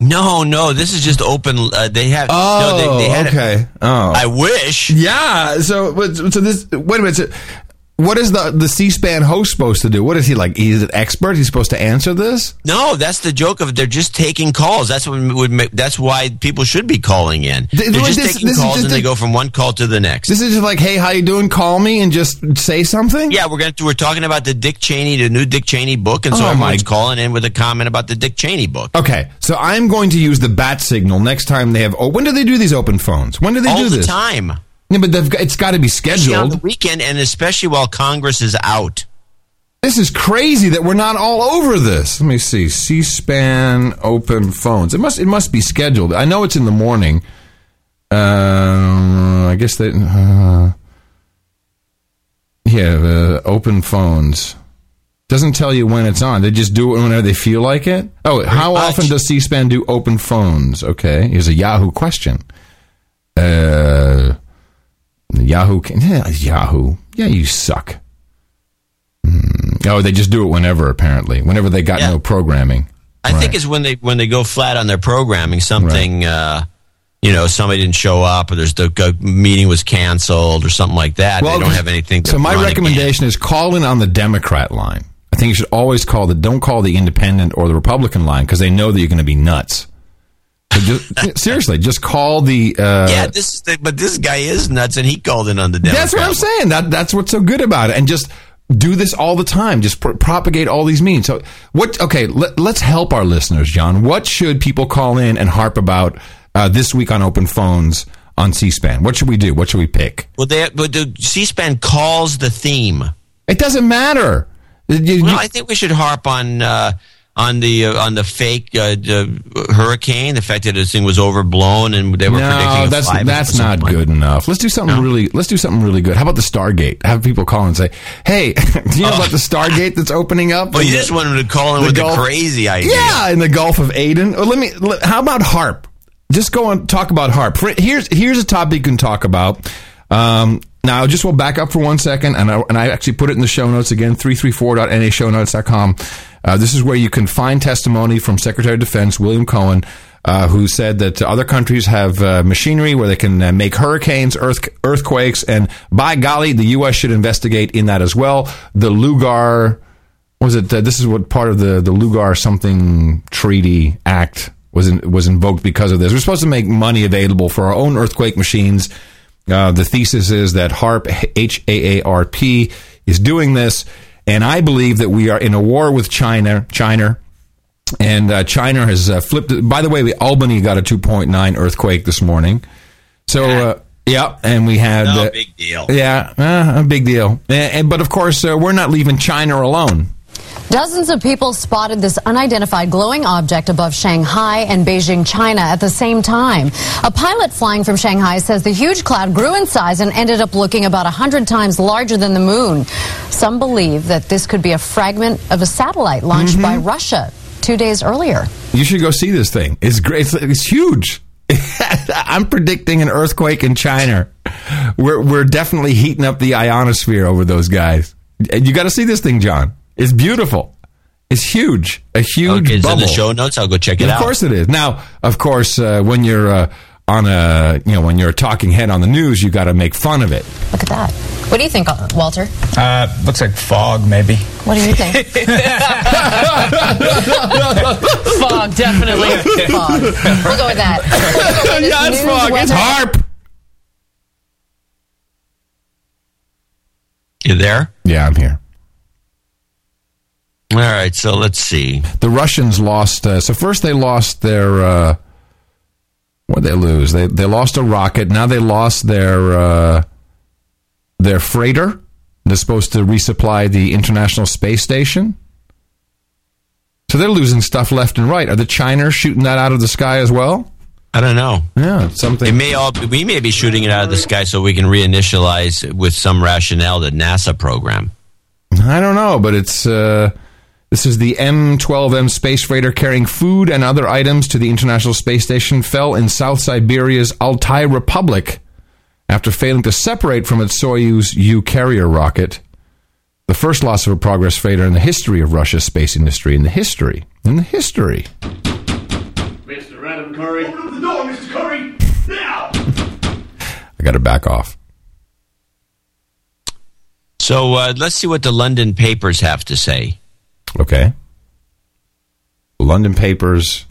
No, no, this is just open. Uh, they have. Oh, no, they, they had okay. oh, I wish. Yeah. So, but- so this. Wait a minute. So what is the the C-SPAN host supposed to do? What is he like? He's an expert. He's supposed to answer this. No, that's the joke of. They're just taking calls. That's what would make, that's why people should be calling in. They're just this- taking this calls just and they go from one call to the next. This is just like, hey, how you doing? Call me and just say something. yeah, we're going to we're talking about the Dick Cheney, the new Dick Cheney book, and so Oh, everyone's my- calling in with a comment about the Dick Cheney book. Okay, so I'm going to use the bat signal next time they have. Oh, when do they do these open phones? When do they All do the this? time. Yeah, but they've got, it's got to be Especially on the scheduled. weekend, and especially while Congress is out. This is crazy that we're not all over this. Let me see. C-SPAN open phones. It must it must be scheduled. I know it's in the morning. Um, I guess they. Uh, yeah, uh, open phones. Doesn't tell you when it's on. They just do it whenever they feel like it. Oh, how often does C-SPAN do open phones? Okay, here's a Yahoo question. Uh, Yahoo. Can, yeah, Yahoo. Yeah, you suck. Hmm. Oh, they just do it whenever. Apparently, whenever they got no programming. I think it's when they when they go flat on their programming. Something, uh, you know, somebody didn't show up, or there's the meeting was canceled, or something like that. Well, they don't have anything. To So my recommendation is call in on the Democrat line. I think you should always call the don't call the Independent or the Republican line because they know that you're going to be nuts. Just, seriously, just call the. Uh, yeah, this is the, but this guy is nuts, and he called in on the Democrat. That's what I'm saying. That that's what's so good about it, and just do this all the time. Just pr- propagate all these memes. So what? Okay, let, let's help our listeners, John. What should people call in and harp about uh, this week on Open Phones on C-SPAN? What should we do? What should we pick? Well, they but the C-SPAN calls the theme. It doesn't matter. well, I think we should harp on uh, on the uh, on the fake uh, the hurricane, the fact that this thing was overblown and they were predicting No, a that's that's not something. good enough. Let's do something really. Let's do something really good. How about the Stargate? Have people call and say, "Hey, do you know about the Stargate that's opening up?" Oh. Well, you the- just wanted to call in the with Gulf- the crazy idea. Yeah, in the Gulf of Aden. Or let me. Let, how about HAARP? Just go and talk about HAARP. Here's here's a topic you can talk about. Um, now, just we'll back up for one second, and I, and I actually put it in the show notes again, 334.nashownotes.com. Uh, this is where you can find testimony from Secretary of Defense William Cohen, uh, who said that other countries have uh, machinery where they can uh, make hurricanes, earth, earthquakes, and by golly, the U.S. should investigate in that as well. The Lugar, was it? Uh, this is what part of the the Lugar something treaty act was in, was invoked because of this. We're supposed to make money available for our own earthquake machines. Uh, the thesis is that HAARP H A A R P is doing this, and I believe that we are in a war with China. China. And uh, China has uh, flipped. it. By the way, we, Albany got a 2.9 earthquake this morning. So, uh, yeah, and we had. No big deal. Yeah, uh, a big deal. And, and- but of course, uh, we're not leaving China alone. Dozens of people spotted this unidentified glowing object above Shanghai and Beijing, China at the same time. A pilot flying from Shanghai says the huge cloud grew in size and ended up looking about 100 times larger than the moon. Some believe that this could be a fragment of a satellite launched by mm-hmm. Russia two days earlier. You should go see this thing. It's great. It's, it's huge. I'm predicting an earthquake in China. We're we're definitely heating up the ionosphere over those guys. And you got to see this thing, John. It's beautiful. It's huge. A huge Okay, it's in the show notes. I'll go check it of out. Of course it is. Now, of course, uh, when you're uh, on a you know when you're a talking head on the news, you got to make fun of it. Look at that. What do you think, uh, Walter? Uh, looks like fog, maybe. What do you think? fog, definitely fog. We'll go with that. We'll go with yeah, it's news fog. It's HAARP. You there? Yeah, I'm here. All right, so let's see. The Russians lost. Uh, so first they lost their. Uh, what they lose? They they lost a rocket. Now they lost their uh, their freighter. They're supposed to resupply the International Space Station. So they're losing stuff left and right. Are the Chiners shooting that out of the sky as well? I don't know. Yeah, something. It may all we may be shooting it out of the sky so we can reinitialize with some rationale the NASA program. I don't know, but it's uh, this is the M12M space freighter carrying food and other items to the International Space Station fell in South Siberia's Altai Republic after failing to separate from its Soyuz U carrier rocket. The first loss of a Progress freighter in the history of Russia's space industry. In the history. In the history. Mr. Adam Curry. Open the door, Mr. Curry! Now! I got to back off. So uh, let's see what the London papers have to say. Okay. London papers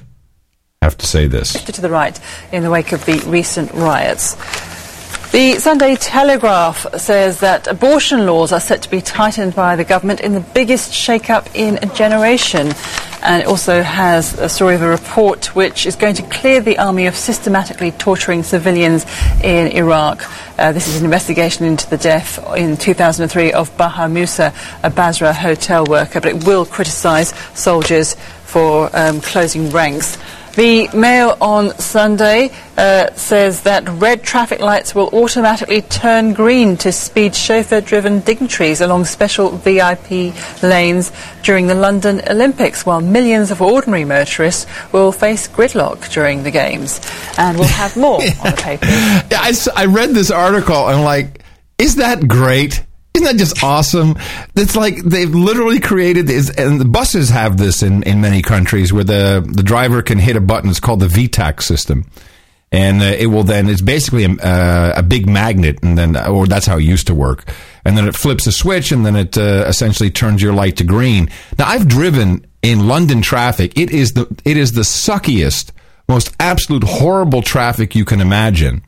have to say this. to the right in the wake of the recent riots. The Sunday Telegraph says that abortion laws are set to be tightened by the government in the biggest shake-up in a generation. And it also has a story of a report which is going to clear the army of systematically torturing civilians in Iraq. Uh, this is an investigation into the death in 2003 of Baha Mousa, a Basra hotel worker, but it will criticise soldiers for um, closing ranks. The Mail on Sunday uh, says that red traffic lights will automatically turn green to speed chauffeur-driven dignitaries along special VIP lanes during the London Olympics, while millions of ordinary motorists will face gridlock during the games. And we'll have more on the paper. Yeah, I, I read this article and I'm like, is that great? Isn't that just awesome? It's like they've literally created this, and the buses have this in, in many countries where the, the driver can hit a button. It's called the VTAC system. And uh, it will then, it's basically a, uh, a big magnet, and then, or that's how it used to work. And then it flips a switch, and then it uh, essentially turns your light to green. Now, I've driven in London traffic. It is the, it is the suckiest, most absolute horrible traffic you can imagine.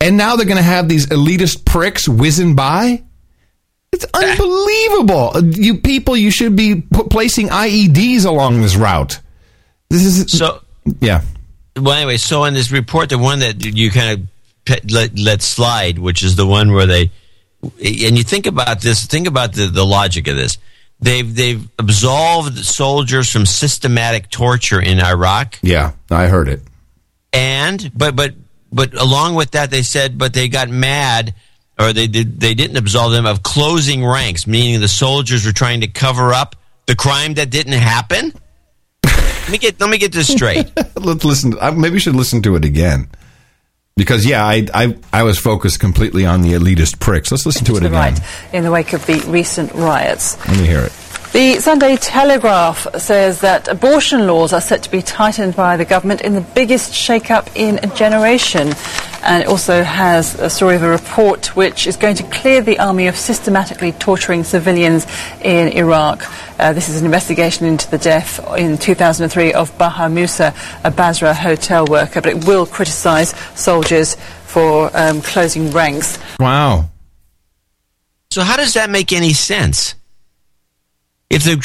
And now they're going to have these elitist pricks whizzing by. It's unbelievable. You people, you should be p- placing IEDs along this route. This is so. Yeah. Well, anyway, so in this report, the one that you kind of let, let slide, which is the one where they, and you think about this, think about the, the logic of this. They've they've absolved soldiers from systematic torture in Iraq, Yeah, I heard it. and but but but along with that, they said, but they got mad, or they did they didn't absolve them of closing ranks, meaning the soldiers were trying to cover up the crime that didn't happen. let me get let me get this straight. Let's listen. I maybe we should listen to it again. Because yeah, I, I I was focused completely on the elitist pricks. Let's listen to it again. right in the wake of the recent riots. Let me hear it. The Sunday Telegraph says that abortion laws are set to be tightened by the government in the biggest shake-up in a generation. And it also has a story of a report which is going to clear the army of systematically torturing civilians in Iraq. Uh, this is an investigation into the death in 2003 of Baha Mousa, a Basra hotel worker, but it will criticise soldiers for um, closing ranks. Wow. So how does that make any sense? If the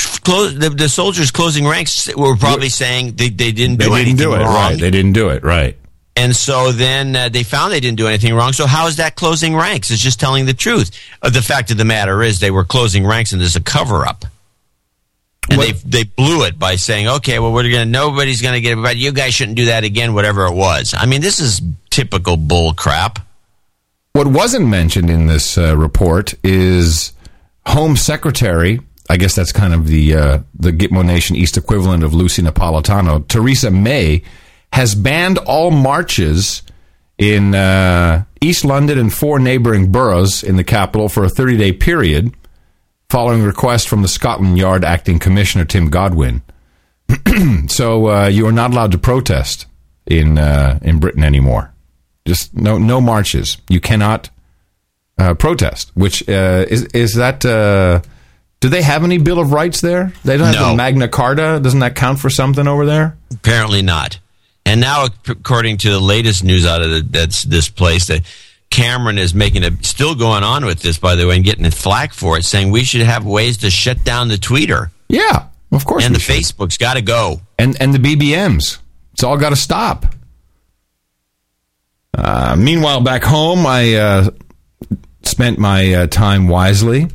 the, the soldiers closing ranks were probably saying they, they didn't do They didn't anything do it wrong, right. They didn't do it right. and so then uh, they found they didn't do anything wrong. So how is that closing ranks? It's just telling the truth. Uh, the fact of the matter is they were closing ranks, and there's a cover up. And they they blew it by saying, okay, well we're gonna nobody's gonna get it, but you guys shouldn't do that again, whatever it was. I mean, this is typical bull crap. What wasn't mentioned in this uh, report is Home Secretary. I guess that's kind of the uh, the Gitmo Nation East equivalent of Lucy Napolitano. Theresa May has banned all marches in uh, East London and four neighbouring boroughs in the capital for a 30 day period, following request from the Scotland Yard acting commissioner Tim Godwin. so uh, you are not allowed to protest in uh, in Britain anymore. Just no no marches. You cannot uh, protest. Which uh, is is that? Do they have any Bill of Rights there? They don't have No. the Magna Carta. Doesn't that count for something over there? Apparently not. And now, according to the latest news out of the, that's this place, that Cameron is making a still going on with this, by the way, and getting flack for it, saying we should have ways to shut down the Twitter. Yeah, of course. And the should. Facebook's got to go. and and the BBMs. It's all got to stop. Uh, meanwhile, back home, I uh, spent my uh, time wisely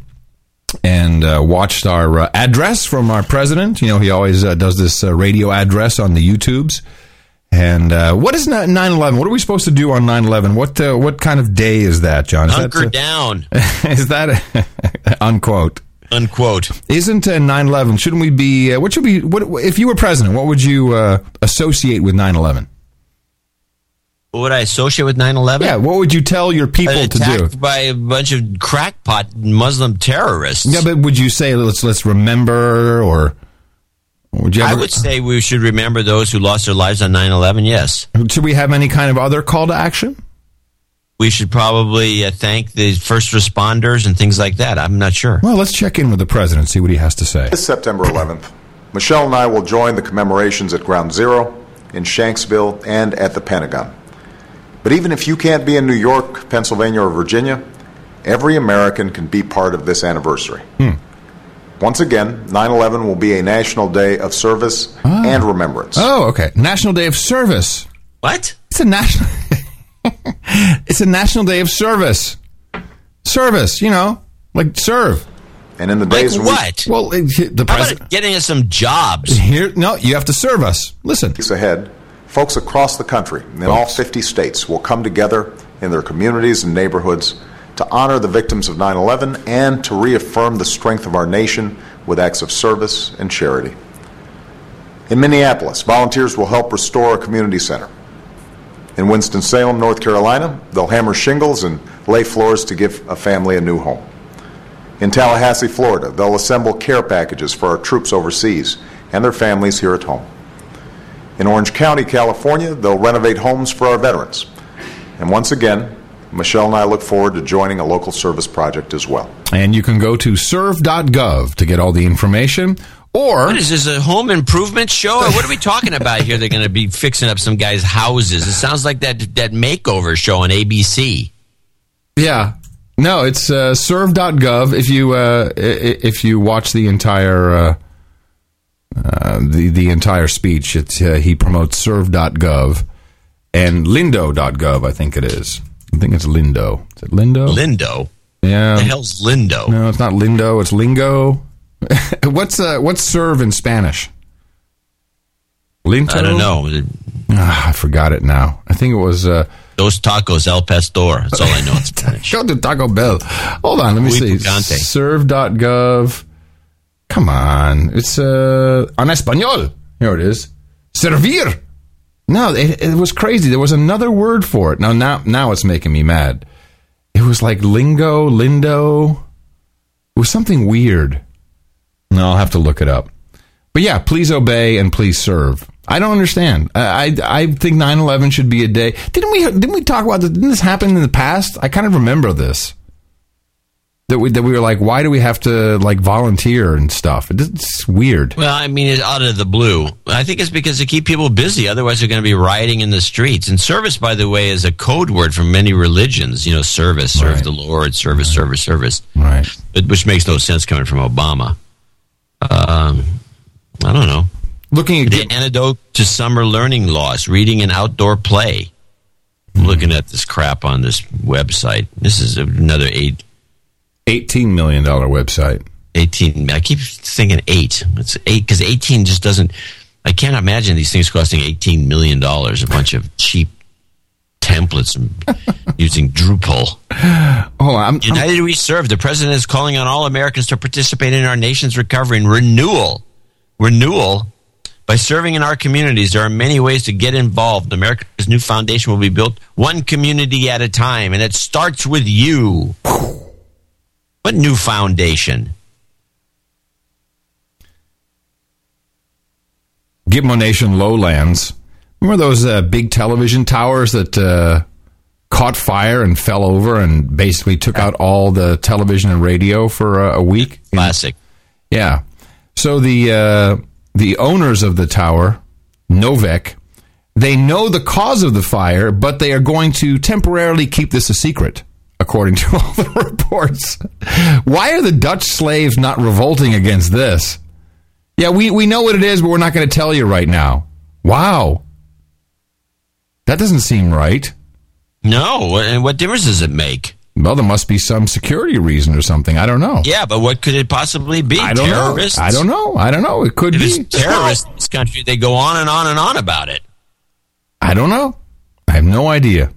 and uh, watched our uh, address from our president. You know, he always uh, does this uh, radio address on the YouTubes. And uh, what is 9 11? What are we supposed to do on 9 11? What, uh, what kind of day is that, John? Is Hunker that, down. is that unquote? Unquote. Isn't uh, 9/11? Shouldn't we be? Uh, what should we? What if you were president? What would you uh, associate with 9/11? What would I associate with 9 11? Yeah, what would you tell your people An to do? by a bunch of crackpot Muslim terrorists. Yeah, but would you say let's let's remember or would you I would say we should remember those who lost their lives on 9 11, yes. should we have any kind of other call to action? We should probably uh, thank the first responders and things like that. I'm not sure. Well, let's check in with the president, see what he has to say. This September 11th, Michelle and I will join the commemorations at Ground Zero, in Shanksville, and at the Pentagon. But even if you can't be in New York, Pennsylvania, or Virginia, every American can be part of this anniversary. Hmm. Once again, 9 11 will be a national day of service ah. and remembrance. Oh, okay. National Day of Service. What? It's a national. it's a national day of service. Service, you know, like serve. And in the Like days we- what? Well, it- the president. getting us some jobs? Here, no, you have to serve us. Listen. weeks ahead, folks across the country in all 50 states will come together in their communities and neighborhoods to honor the victims of 9 11 and to reaffirm the strength of our nation with acts of service and charity. In Minneapolis, volunteers will help restore a community center. In Winston-Salem, North Carolina, they'll hammer shingles and lay floors to give a family a new home. In Tallahassee, Florida, they'll assemble care packages for our troops overseas and their families here at home. In Orange County, California, they'll renovate homes for our veterans. And once again, Michelle and I look forward to joining a local service project as well. And you can go to serve.gov to get all the information. Or What is this, a home improvement show? Or what are we talking about here? They're going to be fixing up some guys' houses. It sounds like that, that makeover show on ABC. Yeah. No, it's uh, serve.gov. If you uh, i- i- if you watch the entire uh, uh, the the entire speech, it's uh, he promotes serve.gov and lindo.gov. I think it is. I think it's Lindo. Is it Lindo? Lindo? Yeah. The hell's Lindo? No, it's not Lindo. It's Lingo. what's uh, what's serve in Spanish? Linto. I don't know. Ah, I forgot it now. I think it was. Uh, Those tacos El Pastor. That's all I know in Spanish. Go to Taco Bell. Hold on, let me Muy see. picante. Serve.gov. Come on. It's uh, en español. Here it is. Servir. No, it, it was crazy. There was another word for it. Now, now, now it's making me mad. It was like lingo, lindo. It was something weird. No, I'll have to look it up. But yeah, please obey and please serve. I don't understand. I I, I think 9/11 should be a day. Didn't we didn't we talk about this? Didn't this happen in the past? I kind of remember this. That we that we were like, why do we have to like volunteer and stuff? It's weird. Well, I mean, it's out of the blue. I think it's because they keep people busy. Otherwise, they're going to be rioting in the streets. And service, by the way, is a code word for many religions. You know, service, serve Right. the Lord, service, service, service. Right. But, which makes no sense coming from Obama. Um, I don't know. Looking at the antidote to summer learning loss: reading and outdoor play. I'm looking at this crap on this website. This is another eight. Eighteen million dollar website. Eighteen. I keep thinking eight. It's eight because eighteen just doesn't. I can't imagine these things costing eighteen million dollars. A bunch of cheap templates using Drupal. Oh, I'm, United We Serve. The president is calling on all Americans to participate in our nation's recovery and renewal. Renewal. By serving in our communities, there are many ways to get involved. America's new foundation will be built one community at a time, and it starts with you. What new foundation? Gitmo Nation Lowlands. Remember those uh, big television towers that uh, caught fire and fell over and basically took out all the television and radio for uh, a week? Classic. Yeah. So the uh, the owners of the tower, Novec, they know the cause of the fire, but they are going to temporarily keep this a secret, according to all the reports. Why are the Dutch slaves not revolting against this? Yeah, we, we know what it is, but we're not going to tell you right now. Wow. That doesn't seem right. No, and what difference does it make? Well, there must be some security reason or something. I don't know. Yeah, but what could it possibly be? I don't Terrorists? know. I don't know. I don't know. It could If be terrorists in this country, they go on and on and on about it. I don't know. I have no idea.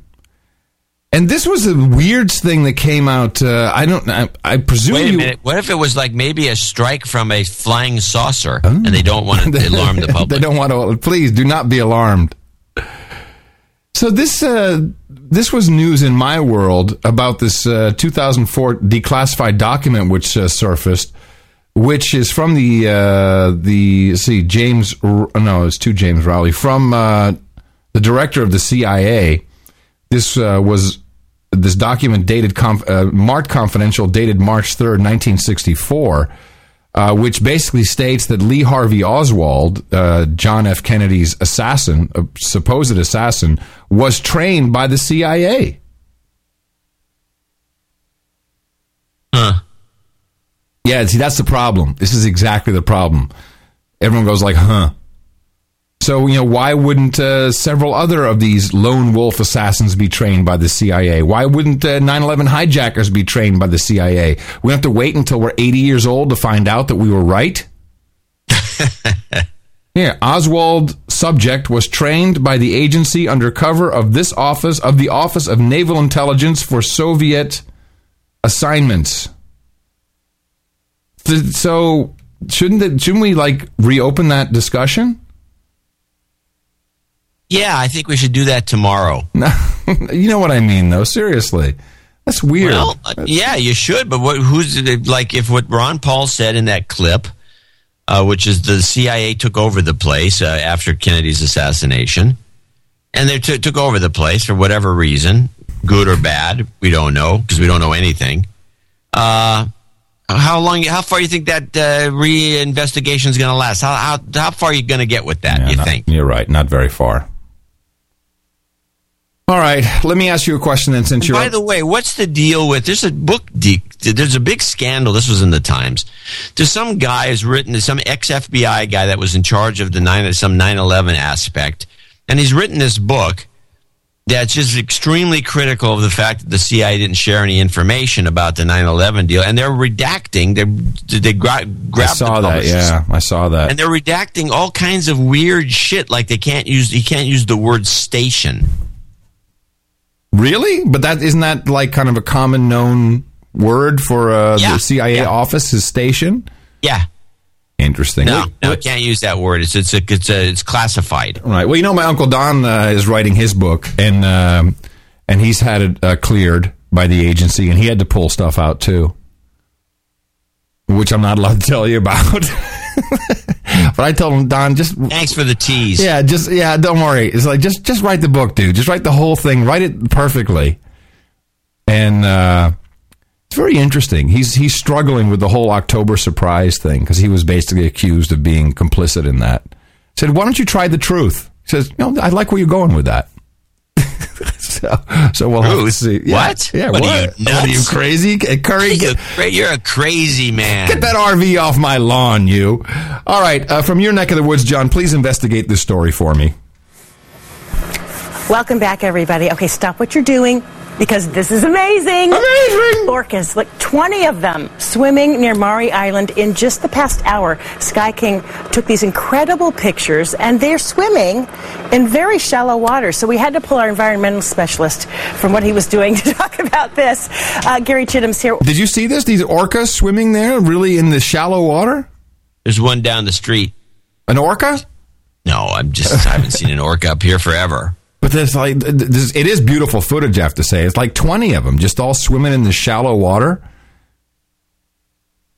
And this was a weird thing that came out. Uh, I don't. I, I presume Wait a you. minute. What if it was like maybe a strike from a flying saucer, and they don't want to alarm the public? they don't want to. Please do not be alarmed. So this uh, this was news in my world about this uh, 2004 declassified document which uh, surfaced, which is from the uh, the let's see James no it's two James Rowley from uh, the director of the CIA. This uh, was this document dated conf- uh, marked confidential, dated March third, nineteen sixty four. Uh, which basically states that Lee Harvey Oswald, uh, John F. Kennedy's assassin, a supposed assassin, was trained by the CIA. Huh. Yeah, see, that's the problem. This is exactly the problem. Everyone goes like, huh. So, you know, why wouldn't uh, several other of these lone wolf assassins be trained by the CIA? Why wouldn't uh, 9-11 hijackers be trained by the CIA? We have to wait until we're 80 years old to find out that we were right? yeah, Oswald Subject was trained by the agency under cover of this office, of the Office of Naval Intelligence for Soviet assignments. So, shouldn't, it, shouldn't we, like, reopen that discussion? Yeah, I think we should do that tomorrow. you know what I mean, though. Seriously, that's weird. Well, uh, yeah, you should. But what, who's like if what Ron Paul said in that clip, uh, which is the CIA took over the place uh, after Kennedy's assassination, and they t- took over the place for whatever reason, good or bad, we don't know because we don't know anything. Uh, how long? How far you think that uh, reinvestigation is going to last? How, how how far are you going to get with that? Yeah, you not- think? You're right. Not very far. All right. Let me ask you a question then, since And you're. by the way, what's the deal with? There's a book. De- there's a big scandal. This was in the Times. There's some guy who's written. Some ex FBI guy that was in charge of the nine some 9/11 aspect, and he's written this book that's just extremely critical of the fact that the CIA didn't share any information about the 9/11 deal, and they're redacting. They they gra- I saw that. Yeah, I saw that. and they're redacting all kinds of weird shit. Like they can't use you can't use the word station. Really? But that isn't that like kind of a common known word for uh, Yeah, the CIA yeah. office is station? Yeah. Interesting. No, Wait, no, can't use that word. It's it's a, it's a, it's classified. Right. Well, you know, my uncle Don uh, is writing his book, and um, and he's had it uh, cleared by the agency, and he had to pull stuff out too, which I'm not allowed to tell you about. but I told him, Don, just Thanks for the tease. yeah, just yeah, don't worry. It's like just just write the book, dude. Just write the whole thing. Write it perfectly. And uh, it's very interesting. He's he's struggling with the whole October surprise thing because he was basically accused of being complicit in that. Said, "Why don't you try the truth?" He says, no, I like where you're going with that." so, so we'll have to see. Yeah, What? Yeah, What what? are you, What are you crazy? Curry, You're, get, you're a crazy man. Get that RV off my lawn, you. All right, uh, from your neck of the woods, John, please investigate this story for me. Welcome back, everybody. Okay, stop what you're doing because this is amazing. Amazing! Orcas, like 20 of them swimming near Maury Island in just the past hour. Sky King took these incredible pictures, and they're swimming in very shallow water. So we had to pull our environmental specialist from what he was doing to talk about this. Uh, Gary Chittim's here. Did you see this? These orcas swimming there, really in the shallow water? There's one down the street. An orca? No, I'm just I haven't seen an orca up here forever. But there's like, this, it is beautiful footage, I have to say. It's like 20 of them just all swimming in the shallow water.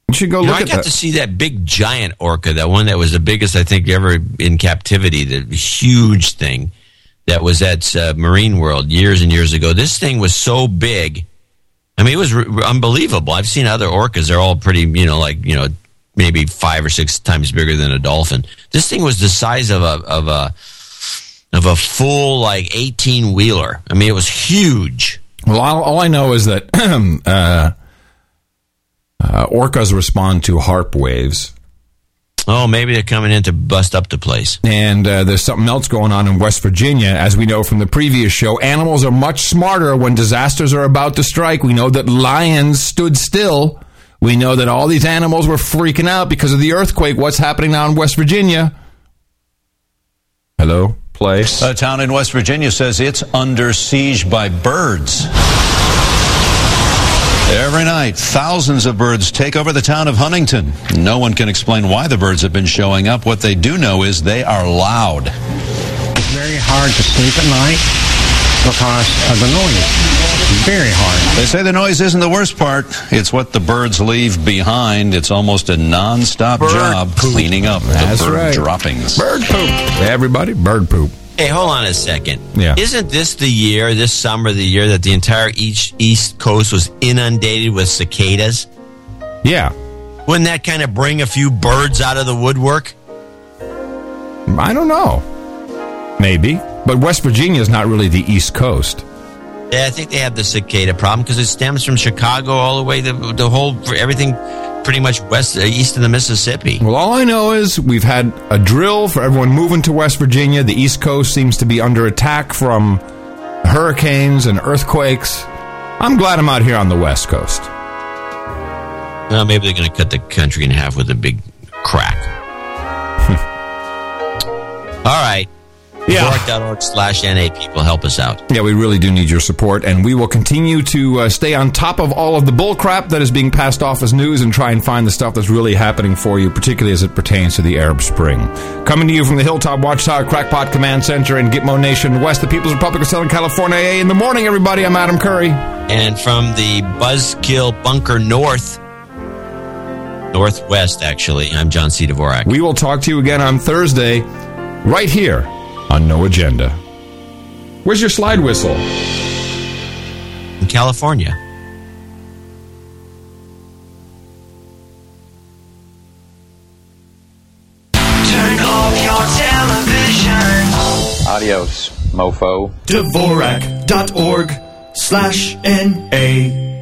You should go You know, I got that. to see that big giant orca, that one that was the biggest I think ever in captivity, the huge thing that was at uh, Marine World years and years ago. This thing was so big. I mean, it was r- unbelievable. I've seen other orcas; they're all pretty, you know, like you know, maybe five or six times bigger than a dolphin. This thing was the size of a of a of a full like eighteen wheeler. I mean, it was huge. Well, all, all I know is that uh, uh, orcas respond to HAARP waves. Oh, maybe they're coming in to bust up the place. And uh, there's something else going on in West Virginia. As we know from the previous show, animals are much smarter when disasters are about to strike. We know that lions stood still. We know that all these animals were freaking out because of the earthquake. What's happening now in West Virginia? Hello? Play. A town in West Virginia says it's under siege by birds. Every night, thousands of birds take over the town of Huntington. No one can explain why the birds have been showing up. What they do know is they are loud. It's very hard to sleep at night because of the noise. Very hard. They say the noise isn't the worst part. It's what the birds leave behind. It's almost a non-stop job cleaning up That's the bird right. droppings. Bird poop. Everybody, bird poop. Hey, hold on a second. Yeah. Isn't this the year, this summer, the year that the entire east, east Coast was inundated with cicadas? Yeah. Wouldn't that kind of bring a few birds out of the woodwork? I don't know. Maybe. But West Virginia is not really the East Coast. Yeah, I think they have the cicada problem because it stems from Chicago all the way the the whole everything pretty much west, uh, east of the Mississippi. Well, all I know is we've had a drill for everyone moving to West Virginia. The East Coast seems to be under attack from hurricanes and earthquakes. I'm glad I'm out here on the West Coast. Well, maybe they're going to cut the country in half with a big crack. All right. Yeah. Dvorak.org slash NA people help us out. Yeah, we really do need your support, and we will continue to uh, stay on top of all of the bullcrap that is being passed off as news and try and find the stuff that's really happening for you, particularly as it pertains to the Arab Spring. Coming to you from the Hilltop Watchtower Crackpot Command Center in Gitmo Nation, West, the People's Republic of Southern California. Hey, in the morning, everybody, I'm Adam Curry. And from the Buzzkill Bunker North, Northwest, actually, I'm John C. Dvorak. We will talk to you again on Thursday, right here on No Agenda. Where's your slide whistle? In California. Turn off your television. Adios, mofo. Dvorak.org slash N-A